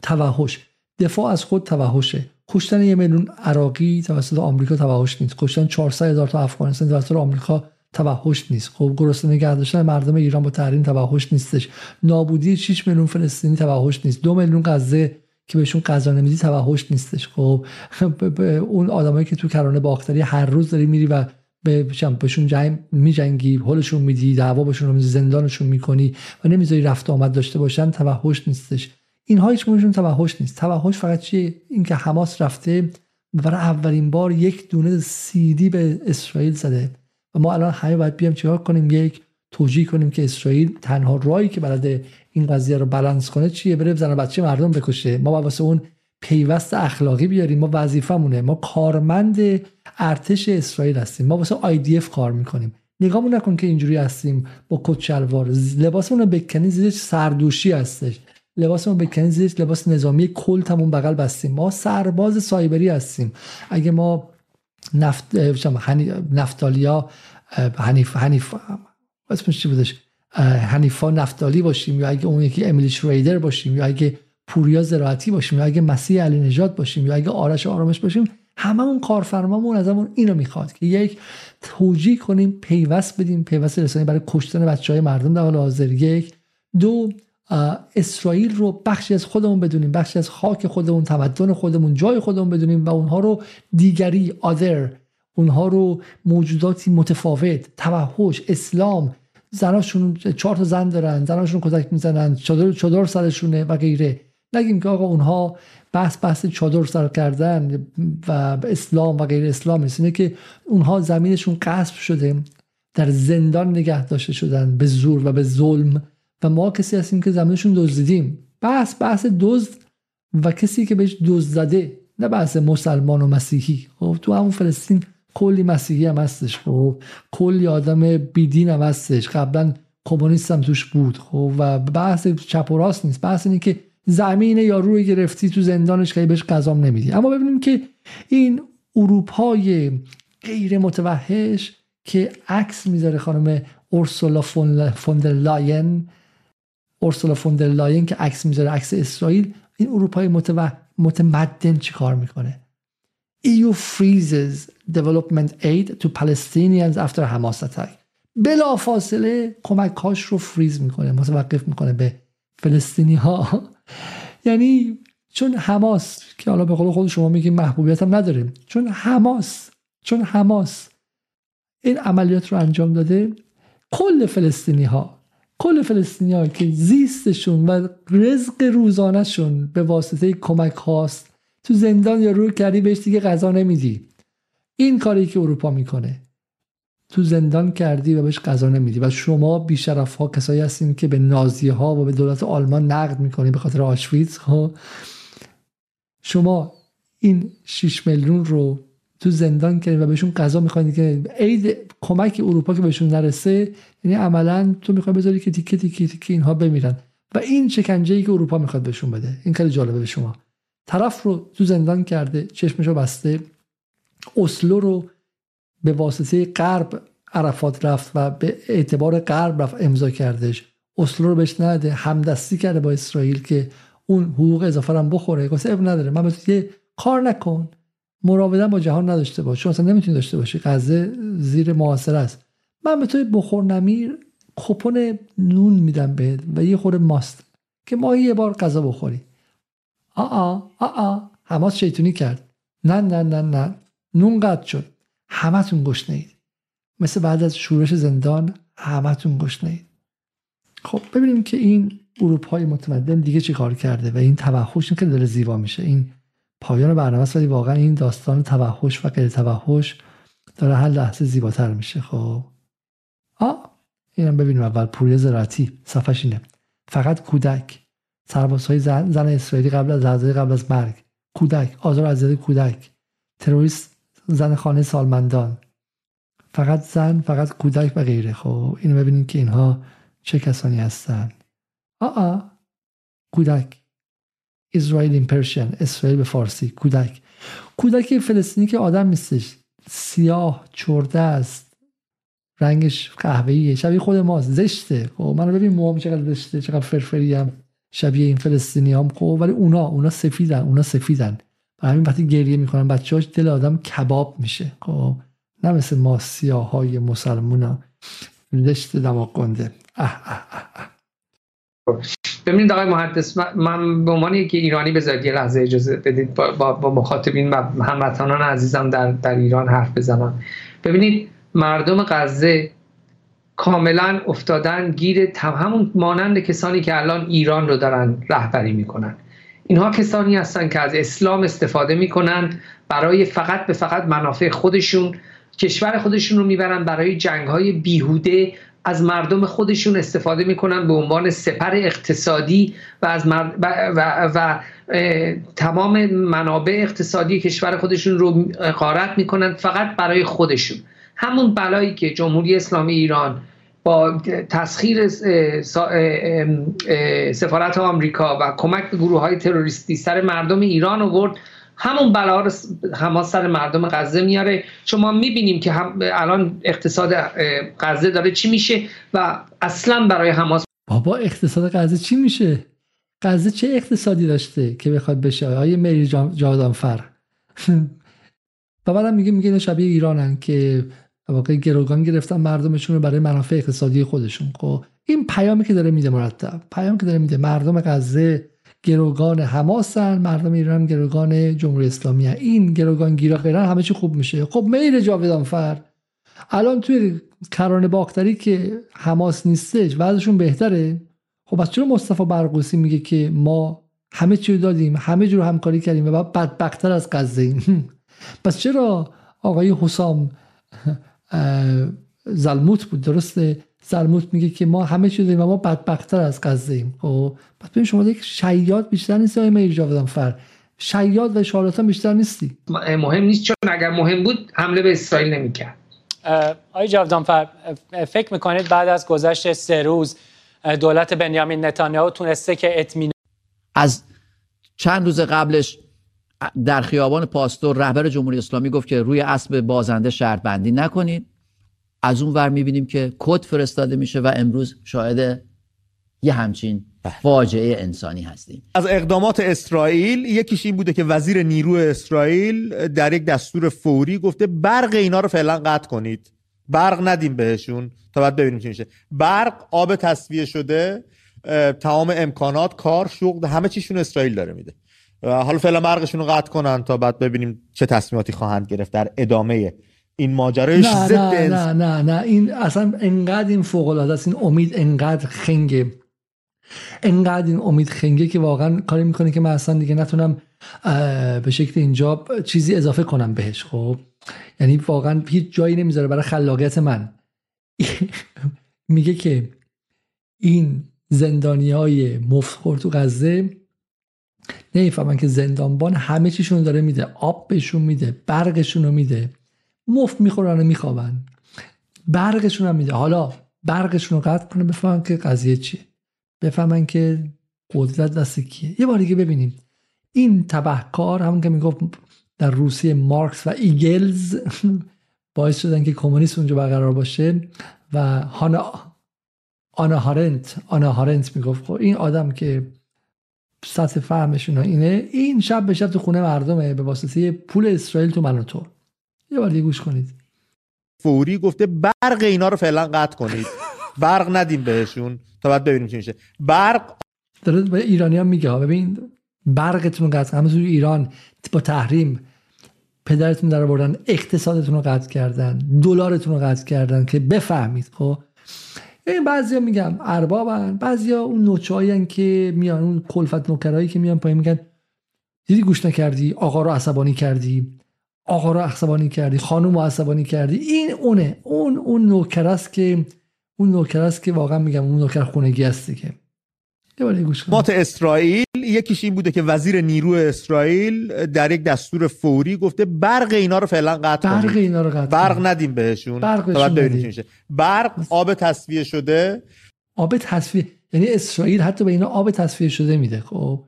توحش. دفاع از خود توحشه. کشتن یه میلیون عراقی توسط آمریکا توحش نیست. کشتن 400 هزار تا افغانستان توسط آمریکا توحش نیست. خب گرسنه نگه داشتن مردم ایران با تحریم توحش نیستش. نابودی 6 میلیون فلسطینی توحش نیست. دو میلیون غزه که بهشون غذا نمیدی توحش نیستش. خب اون آدمایی که تو کرانه باختری هر روز داری میری و بهشون جنگ میجنگی حلشون میدی دعوا باشون رو زندانشون می‌کنی و نمی‌ذاری رفت آمد داشته باشن توحش نیستش. اینها هیچ موجودشون توحش نیست. توحش فقط چیه؟ اینکه حماس رفته برای اولین بار یک دونه سیدی به اسرائیل زده و ما الان همه باید بیام چیکار کنیم؟ یک توجیه کنیم که اسرائیل تنها رایی که بلده این قضیه رو بالانس کنه چیه؟ بره زن بچه مردم بکشه. ما واسه اون پیوست اخلاقی بیاریم. ما وظیفمونه. ما کارمند ارتش اسرائیل هستیم. ما واسه IDF کار می‌کنیم. نگاهمون نکن که اینجوری هستیم با کت شلوار. لباسمون بکنی زیرش سردوشی هستش. لباسمون بکنی زیرش لباس نظامی کلتمون بغل بستیم. ما سرباز سایبری هستیم. اگه ما نفت نفتالیا حنیف حنیف اسمش چی بودش؟ حنیفا نفتالی باشیم یا اگه اون یکی امیلی شریدر باشیم یا اگه پوریا زراعتی باشیم یا اگه مسیح علی نجات باشیم یا اگه آرش آرامش باشیم همه اون کارفرمامون از همون اینو می‌خواد که یک توجیه کنیم پیوست بدیم پیوست رسانی برای کشتن بچه های مردم در حال حاضر. یک. دو اسرائیل رو بخشی از خودمون بدونیم بخشی از خاک خودمون تمدن خودمون جای خودمون بدونیم و اونها رو دیگری آدر اونها رو موجوداتی متفاوت توحش اسلام زناشون چهار تا زن دارن زناشون کتک می‌زنن چادر چادر سرشونه و غیره. نگیم که آقا اونها بحث بحث چادر سر کردن و اسلام و غیر اسلام اینه که اونها زمینشون قصب شده در زندان نگه داشته شدن به زور و به ظلم. و ما کسی هستیم که زمینشون دزدیدیم. بحث بحث دزد و کسی که بهش دزد زده نه بحث مسلمان و مسیحی. خب تو همون فلسطین کلی مسیحی هم هستش. خب کلی آدم بیدین هم هستش. قبلا کمونیست هم توش بود. خب و بحث چپ و راست نیست. بحث اینه که زمین یارو رو گرفتی تو زندانش که بهش غذام نمیدی. اما ببینیم که این اروپای غیر متوحش که عکس می‌ذاره خانم اورسولا فون در لاین اورسولا فون در لاین که عکس می‌ذاره عکس اسرائیل این اروپای متمدن چی کار می‌کنه؟ EU freezes development aid to Palestinians after Hamas attack. بلا فاصله کمک هاش رو فریز می‌کنه متوقف می‌کنه به فلسطینی ها یعنی چون حماس که حالا به قول خود شما میگیم محبوبیت هم نداره چون حماس چون حماس این عملیات رو انجام داده کل فلسطینی ها کل فلسطینی ها که زیستشون و رزق روزانهشون به واسطه کمک هاست تو زندان یا رو کردی بهش دیگه غذا نمیدی. این کاری که اروپا می‌کنه. تو زندان کردی و بهش غذا نمیدی. و شما بیشرف ها کسایی هستین که به نازی ها و به دولت آلمان نقد می‌کنی به خاطر آشویتز ها خب؟ شما این 6 میلیون رو تو زندان کردی و بهشون غذا می‌خواین که عید کمک اروپا که بهشون نرسه یعنی عملا تو می‌خوای بذاری که تیکه تیکه تیکه اینها بمیرن. و این شکنجه ای که اروپا می‌خواد بهشون بده این خیلی جالبه به شما. طرف رو تو زندان کرده چشمشو بسته اسلو رو به واسطه غرب عرفات رفت و به اعتبار غرب رفت امضا کردش. اسلو رو بهش نده همدستی کرده با اسرائیل که اون حقوق اضافه هم بخوره. گفت اب نداره. من به کار نکن. مراوده با جهان نداشته باش. چون اصلا نمی‌تونی داشته باشی. غزه زیر محاصره است. من به توی بخور نمیر کپون نون میدم بهت و یه خورده ماست که ما یه بار غذا بخوری آ آ حماس شیطونی کرد. نه نه نه نه. نون قطع شد. همتون گشنه اید مثل بعد از شورش زندان همتون گشنه اید خب ببینیم که این اروپای متمدن دیگه چی کار کرده و این توحش که داره زیبا میشه. این پایان برنامه است ولی واقعا این داستان توحش و غیر توحش داره هر لحظه زیباتر میشه. خب. آ اینم ببینیم اول. پوری زراعتی صفحش اینه. فقط کودک. سربازهای زن, زن اسرائیلی قبل از لحظه قبل از مرگ. کودک آزار از کودک. تروریست زن خانه سالمندان. فقط زن فقط کودک و غیره. خب اینو ببینیم که اینها چه کسانی هستن آ کودک. اسرائیل پرشن اسرائیل به فارسی. کودک. کودک فلسطینی که آدم نیستش. سیاه چرده است. رنگش قهوه‌ایه. شبیه خود ماست. زشته. خب منو ببین موام چقدر زشته. چقدر فرفری هم شبیه این فلسطینی هم خب ولی اونا اونا سفیدن اونا سفیدن. و همین وقتی گریه می‌کنن بچه‌هاش دل آدم کباب میشه. خب نه مثل ما سیاهای مسلمونا. لشت دماغ گنده. ببینید آقای محدث من به عنوان یکی ایرانی بذارید یه لحظه اجازه بدید با, با, با مخاطبین و هموطنان عزیزم در, در ایران حرف بزنم. ببینید مردم غزه کاملا افتادن گیر همون مانند کسانی که الان ایران رو دارن رهبری می‌کنن. اینها کسانی هستن که از اسلام استفاده می‌کنن برای فقط به فقط منافع خودشون کشور خودشون رو می‌برن برای جنگ های بیهوده از مردم خودشون استفاده می‌کنن به عنوان سپر اقتصادی و از و, و, و تمام منابع اقتصادی کشور خودشون رو غارت می‌کنن فقط برای خودشون. همون بلایی که جمهوری اسلامی ایران با تسخیر سفارت آمریکا و کمک به گروه های تروریستی سر مردم ایران آورد. همون بلا رو حماس سر مردم غزه میاره. شما می‌بینیم که هم الان اقتصاد غزه داره چی میشه و اصلا برای حماس بابا اقتصاد غزه چی میشه؟ غزه چه اقتصادی داشته که بخواد بشه؟ آیه مری جاودانفر و بعدم میگه میگه شبیه ایرانن که واقع گروگان گرفتن مردمشون رو برای منافع اقتصادی خودشون. خب این پیامی که داره میده مرتب پیامی که داره میده مردم غزه گروگان حماسن مردم ایران هم گروگان جمهوری اسلامی هن. این گروگان گیرا غیرن همه چی خوب میشه. خب میر جاویدانفر الان توی کرانه باختری که حماس نیستش وضعشون بهتره؟ خب پس چرا مصطفی برقوسی میگه که ما همه چی دادیم همه جور همکاری کردیم و بعد بدبختتر از غزه ایم؟ پس چرا آقای حسام زلموت بود درسته؟ زلموت میگه که ما همه چیز داریم و ما بدبختتر از غزه ایم. خب پس ببین شما یک شیاد بیشتر نیست آقای میر جاودان فر. شیاد و شارلاتان بیشتر نیستی. مهم نیست چون اگر مهم بود حمله به اسرائیل نمی‌کرد. آقای جاودانفر فکر می‌کنید بعد از گذشت سه روز دولت بنیامین نتانیاهو تونسته که اطمینان از چند روز قبلش در خیابان پاستور رهبر جمهوری اسلامی گفت که روی اسب بازنده شرط بندی نکنید. از اون ور می‌بینیم که کد فرستاده میشه و امروز شاهد یه همچین فاجعه انسانی هستیم. از اقدامات اسرائیل یکیش این بوده که وزیر نیرو اسرائیل در یک دستور فوری گفته برق اینا رو فعلا قطع کنید. برق ندیم بهشون. تا بعد ببینیم چی میشه. برق آب تصفیه شده تمام امکانات کار شغل همه چیشون اسرائیل داره میده. حالا فعلا برقشون رو قطع کنن تا بعد ببینیم چه تصمیماتی خواهند گرفت در ادامه این ماجرای نه نه, نه نه نه. این اصلا انقدر این فوق العاده است این امید انقدر خنگه. انقدر این امید خنگه که واقعا کاری می‌کنه که من اصلا دیگه نتونم به شکل اینجا چیزی اضافه کنم بهش خب؟ یعنی واقعا هیچ جایی نمی‌ذاره برای خلاقیت من. میگه که این زندانی های مفخور تو غزه نمی‌فهمن که زندانبان همه چیشون داره میده. آب بهشون میده برقشون رو میده. مفت می‌خورن و میخوابن. برقشون هم میده. حالا برقشون رو قطع کنه بفهمن که قضیه چیه. بفهمن که قدرت دست کیه. یه بار دیگه ببینیم. این تبهکار همون که می‌گفت در روسیه مارکس و ایگلز باعث شدن که کمونیسم اونجا برقرار باشه و هانا آنا هارنت آنا هارنت می‌گفت. خب این آدم که سطح فهمشون اینه. این شب به شب تو خونه مردمه. به واسطه پول اسرائیل تو من تو. یه بار گوش کنید. فوری گفته برق اینا رو فعلا قطع کنید. برق ندیم بهشون. تا بعد ببینیم چی میشه. برق داره به ایرانی هم میگه ببین برقتون قطع همه ایران با تحریم پدرتون در بردن اقتصادتون رو قطع کردن دلارتون رو قطع کردن که بفهمید خب؟ این بعضیا میگم اربابن بعضیا اون نوچه‌ای که میان اون کلفت نوکرایی که میان پایین میگن دیدی گوش نکردی؟ آقا رو عصبانی کردی؟ آقا رو عصبانی کردی؟ خانم رو عصبانی کردی؟ این اونه. اون اون نوکر است که اون نوکر است که واقعا میگم اون نوکر خونگی است که. مات اسرائیل. یکیش این بوده که وزیر نیرو اسرائیل در یک دستور فوری گفته برق اینا رو فعلا قطع کنید. برق اینا رو قطع برق ندیم بهشون. ببینیم میشه. برق آب تصفیه شده. آب تصفیه. یعنی اسرائیل حتی به اینا آب تصفیه شده میده. خب.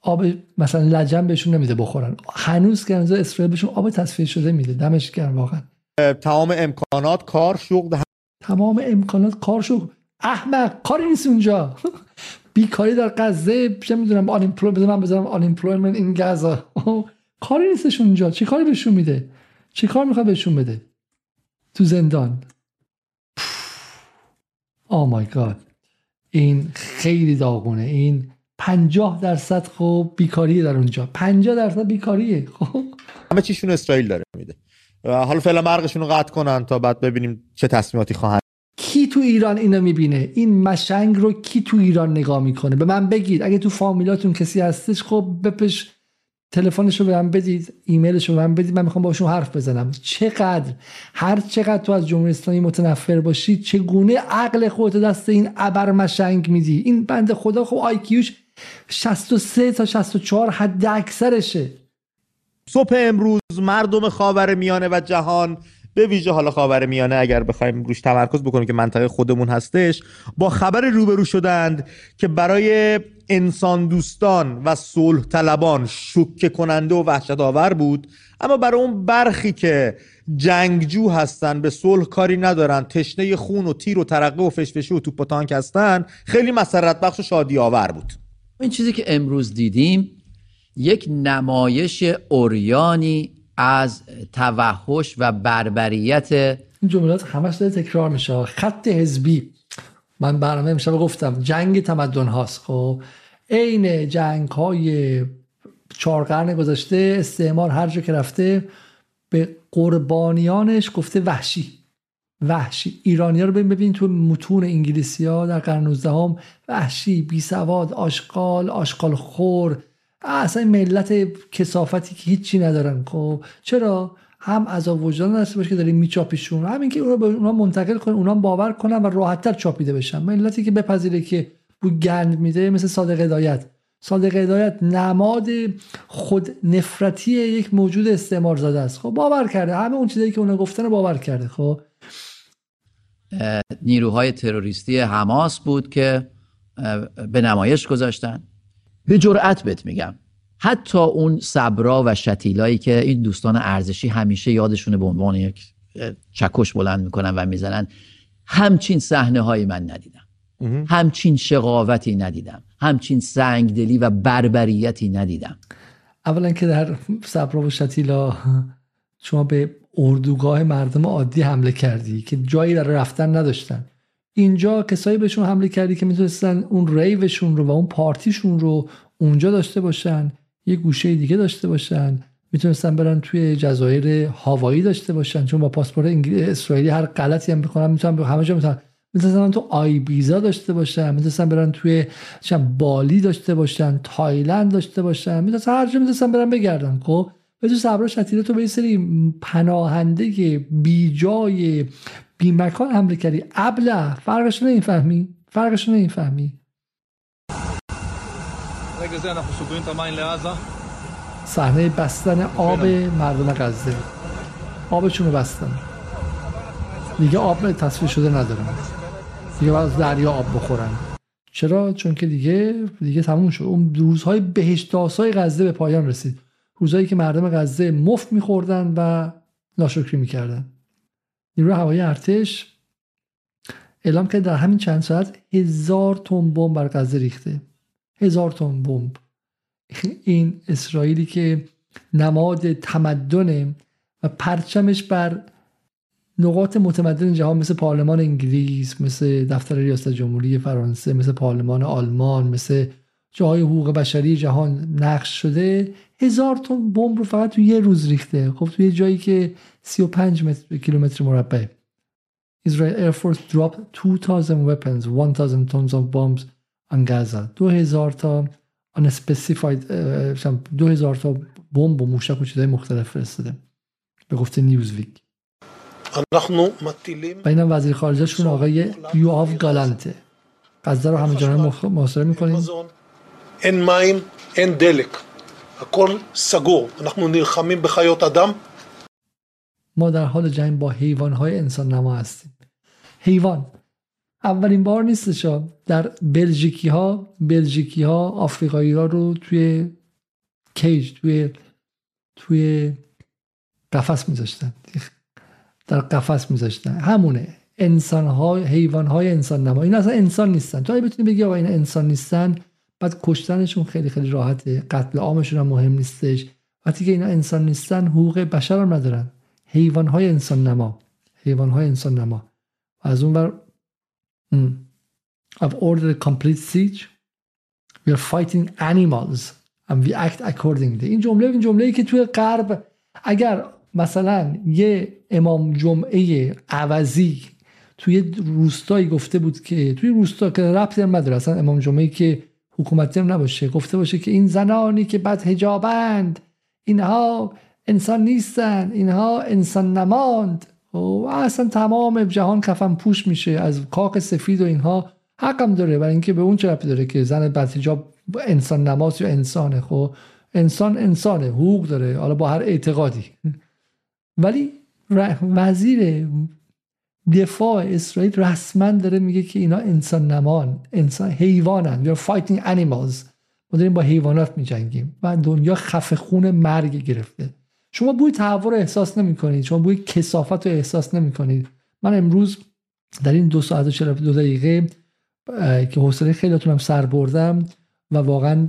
آب مثلا لجن بهشون نمیده بخورن. هنوز که اسرائیل بهشون آب تصفیه شده میده. دمش گرم واقعا. تمام امکانات کار شغل تمام امکانات کار شغل. احمق کاری نیست اونجا. بیکاری در غزه چه می‌دونم آن من بذارم آن این غزه کاری نیستش اونجا چی کاری بهشون میده؟ چی کار می‌خواد بهشون بده؟ تو زندان. آه مای گاد این خیلی داغونه. این پنجاه درصد خب بیکاریه در اونجا. پنجاه درصد بیکاریه. خب. همه چیشون اسرائیل داره میده. حالا فعلا برقشون رو قطع کنن تا بعد ببینیم چه تصمیماتی خواهند کی تو ایران اینو می‌بینه؟ این مشنگ رو کی تو ایران نگاه می‌کنه؟ به من بگید. اگه تو فامیلاتون کسی هستش خب بپش تلفنش رو به من بدید ایمیلش رو به من بدید. من می‌خوام باشون حرف بزنم. چقدر؟ هر چقدر تو از جمهوری اسلامی متنفر باشی چگونه عقل خودت دست این ابر مشنگ میدی؟ این بند خدا خب آیکیوش 63 تا 64 حد اکثرشه. صبح امروز مردم خاور میانه و جهان به ویژه حالا خاور میانه اگر بخوایم روش تمرکز بکنیم که منطقه خودمون هستش با خبر روبرو شدند که برای انسان دوستان و صلح طلبان شوکه کننده و وحشت آور بود اما برای اون برخی که جنگجو هستن به صلح کاری ندارن تشنه خون و تیر و ترقه و فشفشی و توپ و تانک هستن خیلی مسرت بخش و شادی آور بود. این چیزی که امروز دیدیم یک نمایش اوریانی از توحش و بربریت این جملات همش داره تکرار میشه. خط حزبی. من برنامه امشب گفتم جنگ تمدن هاست. خب عین جنگ های چهار قرن گذشته استعمار هر جا که رفته به قربانیانش گفته وحشی. وحشی. ایرانی ها رو ببین تو متون انگلیسی ها در قرن 19 هم وحشی بی سواد آشغال آشغال خور. اصلا ملت کسافتی که هیچی ندارن. خب چرا؟ هم عذاب وجدان داشته باشه که داریم میچاپیشون. همین که اونا به اونا منتقل کنن اونا باور کنن و راحتتر چاپیده بشن. ملتی که بپذیره که بو گند میده مثل صادق هدایت. صادق هدایت نماد خود نفرتی یک موجود استعمار زده است. خب باور کرده. همه اون چیزایی که اونا گفتن باور کرده. خب. نیروهای تروریستی حماس بود که به نمایش گذاشتن. به جرأت بهت میگم. حتی اون صبرا و شتیلایی که این دوستان ارزشی همیشه یادشونه به عنوان یک چکش بلند می‌کنن و می‌زنن همچین صحنه هایی من ندیدم. همچین شقاوتی ندیدم. همچین سنگدلی و بربریتی ندیدم. اولا که در صبرا و شتیلا شما به اردوگاه مردم عادی حمله کردی که جایی در رفتن نداشتن. اینجا کسایی بهشون حمله کردی که می‌تونستن اون ریوشون رو و اون پارتیشون رو اونجا داشته باشن یه گوشه دیگه داشته باشن می‌تونستن برن توی جزایر هاوایی داشته باشن چون با پاسپورت اسرائیلی هر غلطی هم بکنن می‌تونن همه جا می‌تونن. می‌تونستن تو آیبیزا داشته باشن می‌تونستن برن توی بالی داشته باشن تایلند داشته باشن می‌تونستن هر جا می‌تونستن برن بگردن خب؟ به تو صبر شتیله تو به سری پناهنده بی جای بی مکان حمله کردی. ابله فرقش نمی‌فهمی؟ فرقش نمی‌فهمی؟ صحنه بستن آب مردم غزه. آبشون رو بستن. دیگه آب تصفیه شده ندارن. دیگه باید دریا آب بخورن. چرا؟ چون که دیگه دیگه تموم شد. اون روزهای بهشتاسای غزه به پایان رسید. روزهایی که مردم غزه مفت میخوردن و ناشکری می‌کردن. نیروی هوایی ارتش اعلام کرد در همین چند ساعت هزار تن بمب بر غزه ریخته. هزار تن بمب. این اسرائیلی که نماد تمدن و پرچمش بر نقاط متمدن جهان مثل پارلمان انگلیس مثل دفتر ریاست جمهوری فرانسه مثل پارلمان آلمان مثل جای حقوق بشری جهان نقض شده هزار تن بمب رو فقط تو یه روز ریخته. خب تو یه جایی که 35 متر کیلومتر مربع. Israel Air Force drop 2000 weapons 1000 tons of bombs on غزه 2000 تا unspecified uh, 2000 تا بمب و موشک و چیزهای مختلف فرستاده. به گفته نیوز نیوزویک و اینم وزیر خارجهشون آقای یوآف گالنته غزه رو همه جانه محاصره می‌کنیم. این مایم این دلک הכל סגור. אנחנו נלחמים בחיות אדם. ما در حال جنگ با حیوانهای انسان نما هستیم حیوان اولین بار نیستش در بلژیکی ها بلژیکی ها آفریقایی ها رو توی کیج توی توی قفس میذاشتن در قفس میذاشتن همونه انسان ها حیوان های انسان نما این اصلا انسان نیستن تو بتونی بگی آقا این انسان نیستن بعد کشتنشون خیلی خیلی راحته. قتل عامشون هم مهم نیستش. وقتی که اینا انسان نیستن حقوق بشر هم ندارن. حیوان های انسان نما. حیوان های انسان نما. از اون بر I've ordered a complete siege. We are fighting animals and we act accordingly. این جمله این جمله ای که توی غرب اگر مثلا یه امام جمعه عوضی توی روستایی گفته بود که توی روستا که ربطی هم نداره. اصلا امام جمعه که حکومتی هم نباشه. گفته باشه که این زنانی که بد هجابند اینها انسان نیستن اینها انسان نماند. و اصلا تمام جهان کفن پوش میشه از کاک سفید و اینها. حقم داره برای اینکه به اون چه داره که زن بد هجاب انسان نماس یا انسانه؟ خب انسان انسانه حقوق داره حالا با هر اعتقادی. ولی وزیر دفاع اسرائیل رسما داره میگه که اینا انسان نمان انسان حیوانن. یا fighting animals ما داریم با حیوانات میجنگیم. و دنیا خفه خون مرگ گرفته. شما بوی تهوع احساس نمی کنید شما بوی کثافت رو احساس نمی کنید من امروز در این دو ساعت و دو دقیقه که حوصله خیلیاتونم سر بردم و واقعا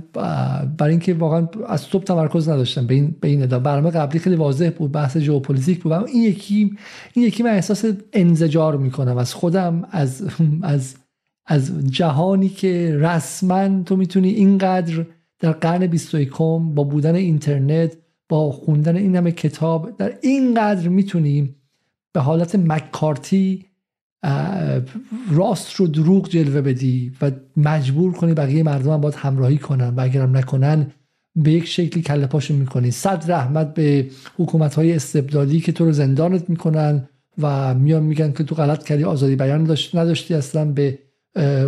برای اینکه واقعا از صبح تمرکز نداشتم به این به این برنامه قبلی خیلی واضح بود بحث ژئوپلیتیک بود. این یکی این یکی من احساس انزجار می‌کنم از خودم از از از جهانی که رسما تو می‌تونی اینقدر در قرن 21 با بودن اینترنت با خوندن این همه کتاب در اینقدر می‌تونی به حالت مکارتی راست رو دروغ جلوه بدی و مجبور کنی بقیه مردم هم باید همراهی کنن و اگرم نکنن به یک شکلی کله پاشو می‌کنی. صد رحمت به حکومت های استبدادی که تو رو زندانت می‌کنن و میان میگن که تو غلط کردی آزادی بیان داشت نداشتی اصلا به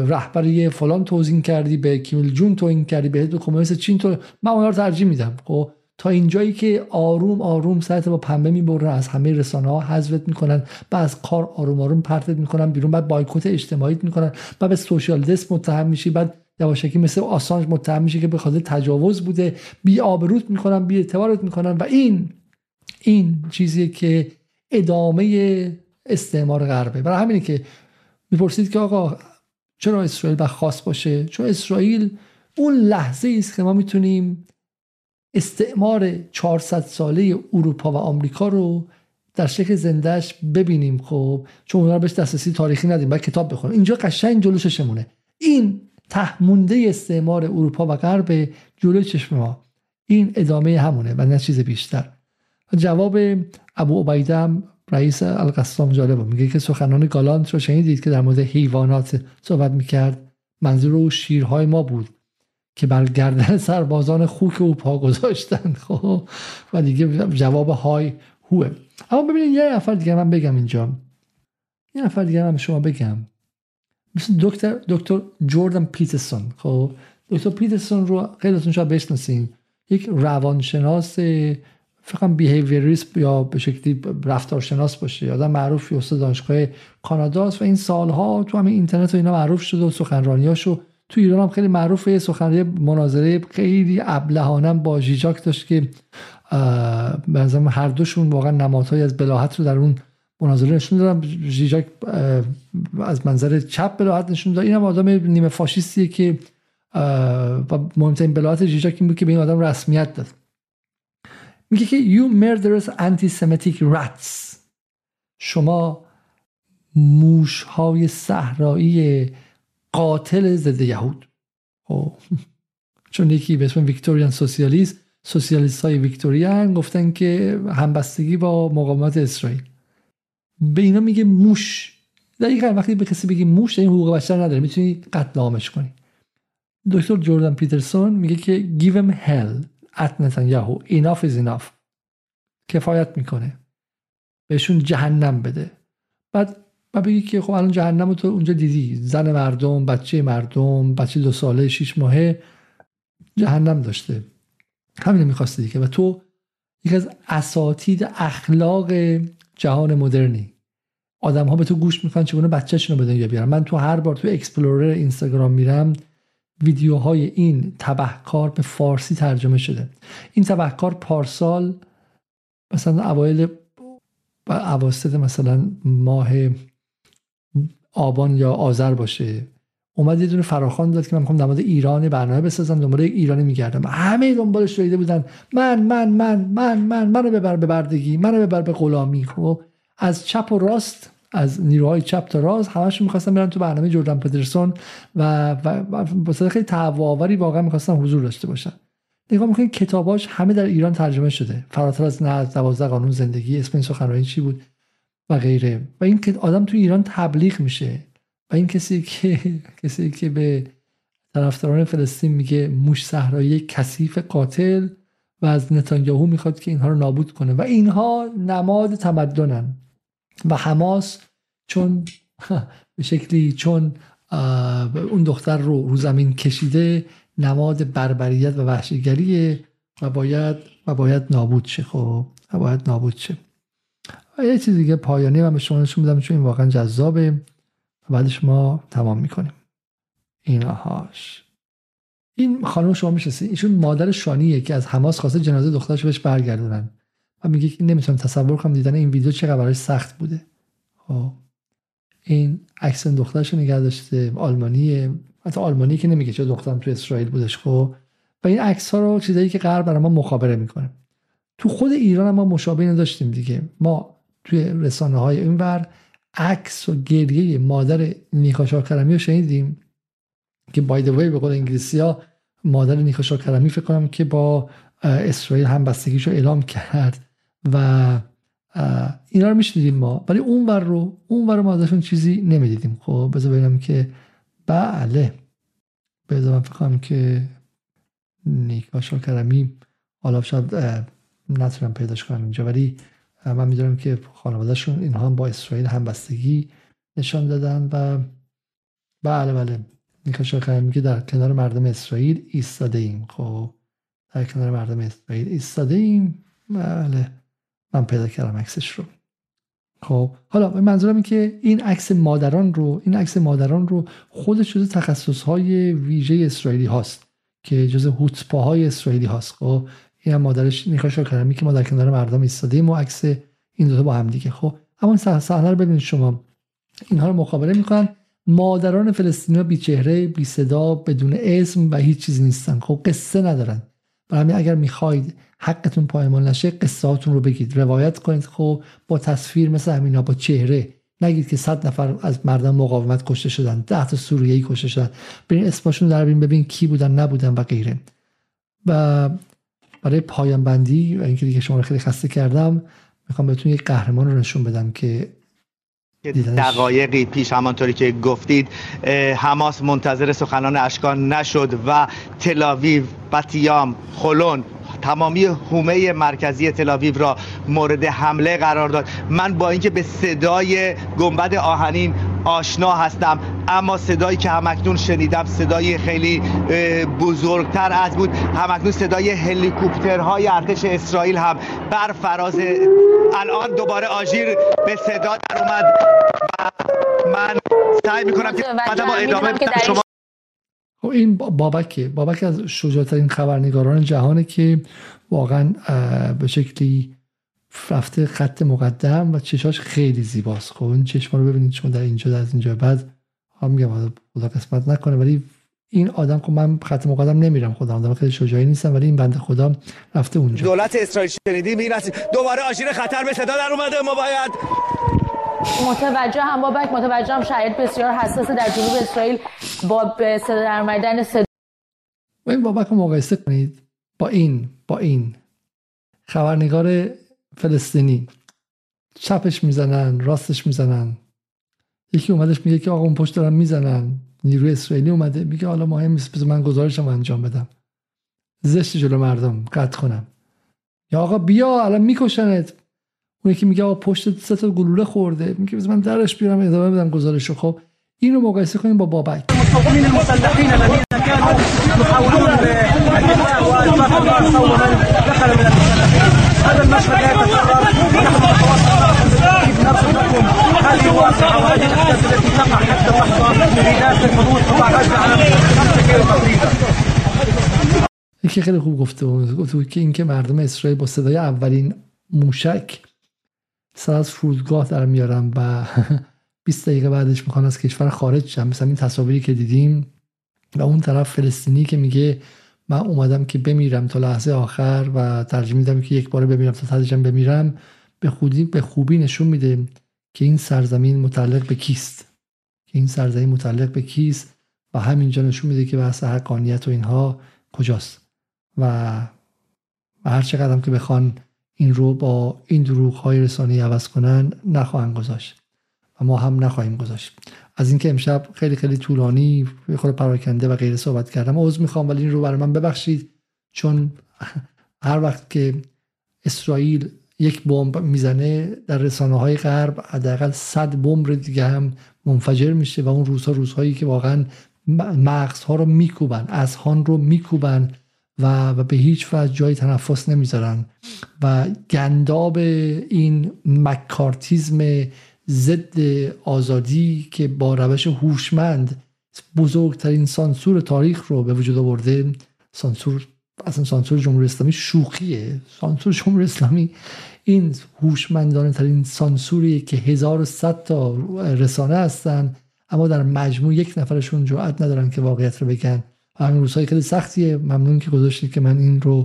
رهبری فلان توزین کردی به کیمیل جون توهین کردی به کمونیست چین تو من اونها رو ترجیح میدم خب؟ تا اینجایی که آروم آروم سرت با پنبه می‌برن از همه رسانه ها حذفت می‌کنن بعد از کار آروم آروم پرتت می‌کنن بیرون بعد بایکوت اجتماعی می‌کنن بعد به سوشال دست متهم میشی بعد یواشکی مثل آسانج متهم میشه که به خاطر تجاوز بوده بی آبروت می‌کنن بی اعتبارت می‌کنن و این این چیزی که ادامه استعمار غربه. برای همینه که می‌پرسید که آقا چرا اسرائیل خاص باشه؟ چون اسرائیل اون لحظه است که ما می‌تونیم استعمار 400 ساله اروپا و آمریکا رو در شکل زندهش ببینیم. خب چون اونا بهش دسترسی تاریخی ندیم باید کتاب بخونیم. اینجا قشنگ جلو چشمونه. این تهمونده استعمار اروپا و غرب جلوی چشم ما. این ادامه همونه و نه چیز بیشتر. جواب ابو عبیده رئیس القسام جالبه. میگه که سخنان گالانت رو شنیدید که در مورد حیوانات صحبت می‌کرد. منظور او شیرهای ما بود. که بر گردن سربازان خوک او پا گذاشتن. خب و دیگه جواب های هوه. اما ببینید یه نفر دیگه من بگم اینجا. یه نفر دیگه من شما بگم. مثل دکتر دکتر جوردن پیترسون. خب دکتر پیترسون رو خیلیتون شاید بشناسین. یک روانشناس فقط بیهیویریست یا به شکلی رفتارشناس باشه. آدم معروفی استاد دانشگاه کاناداست و این سالها تو همین اینترنت و اینا معروف شده و سخنرانیاشو تو ایران هم خیلی معروفه سخنرانی مناظره خیلی ابلهانم با جیجاک داشت که به هر دوشون واقعا نمادهایی از بلاحت رو در اون مناظره نشون دادم جیجاک از منظر چپ بلاحت نشون داد. این هم آدم نیمه فاشیستیه که و مهمترین بلاحت جیجاک این بود که به این آدم رسمیت داد. میگه که you murderous anti-Semitic rats. شما موش های صحرایی قاتل ضد یهود. خب. چون یکی به اسم ویکتوریان سوسیالیست سوسیالیست های ویکتوریان گفتن که همبستگی با مقاومت اسرائیل. به اینا میگه موش. دقیقا وقتی به کسی بگی موش این حقوق بشر نداره. می‌تونی قتل عامش کنی. دکتر جوردن پیترسون میگه که give him hell at نتانیاهو enough is enough. کفایت می‌کنه. بهشون جهنم بده. بعد و بگی که خب الان جهنم تو اونجا دیدی. زن مردم بچه مردم بچه دو ساله شیش ماهه جهنم داشته. همین می‌خواسته دیگه و تو یکی از اساتید اخلاق جهان مدرنی. آدم ها به تو گوش می‌کنن چگونه بچهشون رو به دنیا بیارن. من تو هر بار تو اکسپلورر اینستاگرام میرم ویدیوهای این تبهکار به فارسی ترجمه شده. این تبهکار پارسال مثلا اوایل و مثلا ماه آبان یا آذر باشه. اومد یه دونه فراخوان داد که من می‌خوام در ایران برنامه بسازم دنبال ایرانی میگردم. همه دنبالش دویده بودن من من من من من منو ببر به بردگی منو ببر به غلامی. خب از چپ و راست از نیروهای چپ تا راست همشون می‌خواستن برن تو برنامه جردن پدرسون و با خیلی تهوع واقعا می‌خواستن حضور داشته باشن. نگاه می‌کنید کتاباش همه در ایران ترجمه شده. فراتر از نه دوازده قانون زندگی اسم این سخنرانی چی بود؟ و غیره. و این که آدم تو ایران تبلیغ میشه. و این کسی که کسی که به طرفداران فلسطین میگه موش صحرایی کثیف قاتل و از نتانیاهو می‌خواد که اینها رو نابود کنه. و اینها نماد تمدنن. و حماس چون به شکلی چون اون دختر رو رو زمین کشیده نماد بربریت و وحشیگریه و باید و باید نابود شه خب. و باید نابود شه. و یه چیز دیگه پایانی من به شما نشون میدم چون این واقعا جذابه. بعدش ما تمام می‌کنیم. اینهاش این خانم شما می‌شناسید ایشون مادر شانیه که از حماس خواسته جنازه دخترش بهش برگردونن. و میگه که نمی‌تونم تصور کنم دیدن این ویدیو چقدر براش سخت بوده. خب. این عکس دخترش نگه داشته آلمانیه. حتی آلمانی که نمیگه چه دخترم تو اسرائیل بودش خب. و این عکس ها رو چیزایی که غرب برای ما مخابره می‌کنه. تو خود ایران ما مشابه داشتیم دیگه. ما توی رسانه های این بر عکس و گریه مادر نیکا شاکرمی رو شنیدیم که بای وی به قول انگلیسی ها مادر نیکا شاکرمی فکر کنم که با اسرائیل هم بستگیش رو اعلام کرد و اینا رو میشنیدیم ما. ولی اون ور رو اون ور ما ازشون چیزی نمی‌دیدیم. خب بذار ببینم که بله. بذار فکر کنم که نیکا شاکرمی حالا شاید نتونم پیداش کنم اینجا ولی من می‌دونم که خانوادهشون اینها هم با اسرائیل همبستگی نشان دادن و بله بله. شاکرمی که در کنار مردم اسرائیل ایستاده ایم خب در کنار مردم اسرائیل ایستاده ایم بله. من پیدا کردم عکسش رو. خب حالا منظورم این که این عکس مادران رو این عکس مادران رو خودش جز تخصص های ویژه اسرائیلی هاست که جز هوتپاهای اسرائیلی هاست. خب این هم مادرش نیکا شاکرمی که ما در کنار مردم ایستادیم و عکس این دو با هم دیگه. خب اما صحنه رو ببینید شما. اینها رو مقابله می‌کنن. مادران فلسطینی بی چهره بی صدا بدون اسم و هیچ چیزی نیستن. خب قصه ندارن. برای اگر می‌خواید حقتون پایمال نشه قصهاتون رو بگید. روایت کنید. خب با تصویر مثل همینا با چهره. نگید که صد نفر از مردم مقاومت کشته شدن. ده تا سوریه‌ای کشته شدن. برین اسمشون در ببین ببین. کی بودن نبودن و غیره. و برای پایان بندی و اینکه دیگه شما رو خیلی خسته کردم می‌خوام بهتون یک قهرمان رو نشون بدم که دقایقی پیش همانطوری که گفتید حماس منتظر سخنان اشکان نشد و تلاویو بطیام خلون تمامی حومه مرکزی تلاویو را مورد حمله قرار داد. من با اینکه به صدای گنبد آهنین آشنا هستم اما صدایی که همکنون شنیدم صدای خیلی بزرگتر از بود. همکنون صدای هلیکوپترهای ارتش اسرائیل هم بر فراز الان دوباره آژیر به صدا در اومد و من سعی می‌کنم که با ادامه شما این بابکه. بابک از شجاعترین خبرنگاران جهانه که واقعا به شکلی رفته خط مقدم و چشاش خیلی زیباست. خب این چشما رو ببینید شما در اینجا در اینجا بعد هم میگم خدا قسمت نکنه ولی این آدم که من خط مقدم نمیرم خودم آدم خیلی شجاعی نیستم ولی این بنده خدا رفته اونجا. دولت اسرائیل شنیدیم این دوباره آژیر خطر به صدا در اومده ما باید متوجه هم بابک متوجه هم شاید بسیار حساس در جنوب اسرائیل با صدا در صدا. این بابک رو مقایسه کنید با این با این خبرنگار فلسطینی. چپش می‌زنن راستش می‌زنن. یکی اومدش میگه که آقا اون پشت دارن می‌زنن. نیروی اسرائیلی اومده میگه حالا مهم نیست من گزارشم انجام بدم. زشت جلو مردم قطع کنم. یا آقا بیا الان میکشنت. اون یکی میگه آقا پشت سه تا گلوله خورده. میگه من درش بیارم ادامه بدم گزارشو. خب اینو مقایسه کنیم با بابک. هذا المشهد لا يتكرر نرسل لكم هذه الواقعة وهذه الأحداث التي تقع حتى اللحظة في داخل حدود قطاع غزة على 5 كيلو تقريبا یکی خیلی خوب گفته بود که اینکه مردم اسرائیل با صدای اولین موشک سر از فرودگاه در میارن و 20 دقیقه بعدش می‌خوان از کشور خارج شن مثلا این تصاویری که دیدیم و اون طرف فلسطینی که میگه من اومدم که بمیرم تا لحظه آخر و ترجیح میدم که یک بار بمیرم تا بمیرم به خوبی به خوبی نشون میده که این سرزمین متعلق به کیست. که این سرزمین متعلق به کیست و همینجا نشون میده که بحث حقانیت و اینها کجاست. و هر چقدر که بخوان این رو با این دروغ های رسانی عوض کنن نخواهند گذاشت و ما هم نخواهیم گذاشت. از اینکه امشب خیلی خیلی طولانی خود پراکنده و غیر صحبت کردم. عذر می‌خوام ولی این رو برای من ببخشید چون هر وقت که اسرائیل یک بمب می‌زنه در رسانه های غرب حداقل صد بمب دیگه هم منفجر میشه و اون روزها روزهایی که واقعا مغزها رو میکوبن اذهان رو میکوبن. و, و به هیچ وجه جای تنفس نمی‌ذارن. و گنداب این مکارتیزم ضد آزادی که با روش هوشمند بزرگترین سانسور تاریخ رو به وجود آورده سانسور اصلا سانسور جمهوری اسلامی شوخیه. سانسور جمهوری اسلامی این هوشمندانه ترین سانسوری که 1100 تا رسانه هستن اما در مجموع یک نفرشون جرأت ندارن که واقعیت رو بگن. همین روزهای خیلی سختیه. ممنون که گذاشتید که من این رو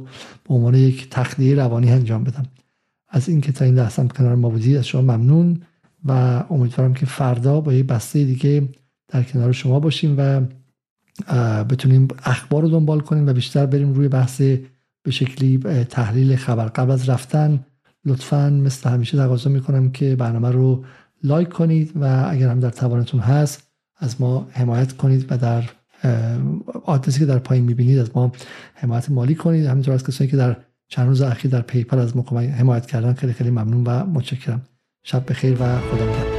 به عنوان یک تخلیه روانی انجام بدم. از اینکه تا این لحظه کنار ما بودید از شما ممنون و امیدوارم که فردا با یه بسته دیگه در کنار شما باشیم و بتونیم اخبار رو دنبال کنیم و بیشتر بریم روی بحث به شکلی تحلیل خبر. قبل از رفتن لطفا مثل همیشه تقاضا می‌کنم که برنامه رو لایک کنید و اگر هم در توانتون هست از ما حمایت کنید و در آدرسی که در پایین می‌بینید از ما حمایت مالی کنید. همینطور از کسانی که در چند روز اخیر در پیپل از ما حمایت کردن خیلی خیلی ممنون و متشکرم. شب بخیر و خدا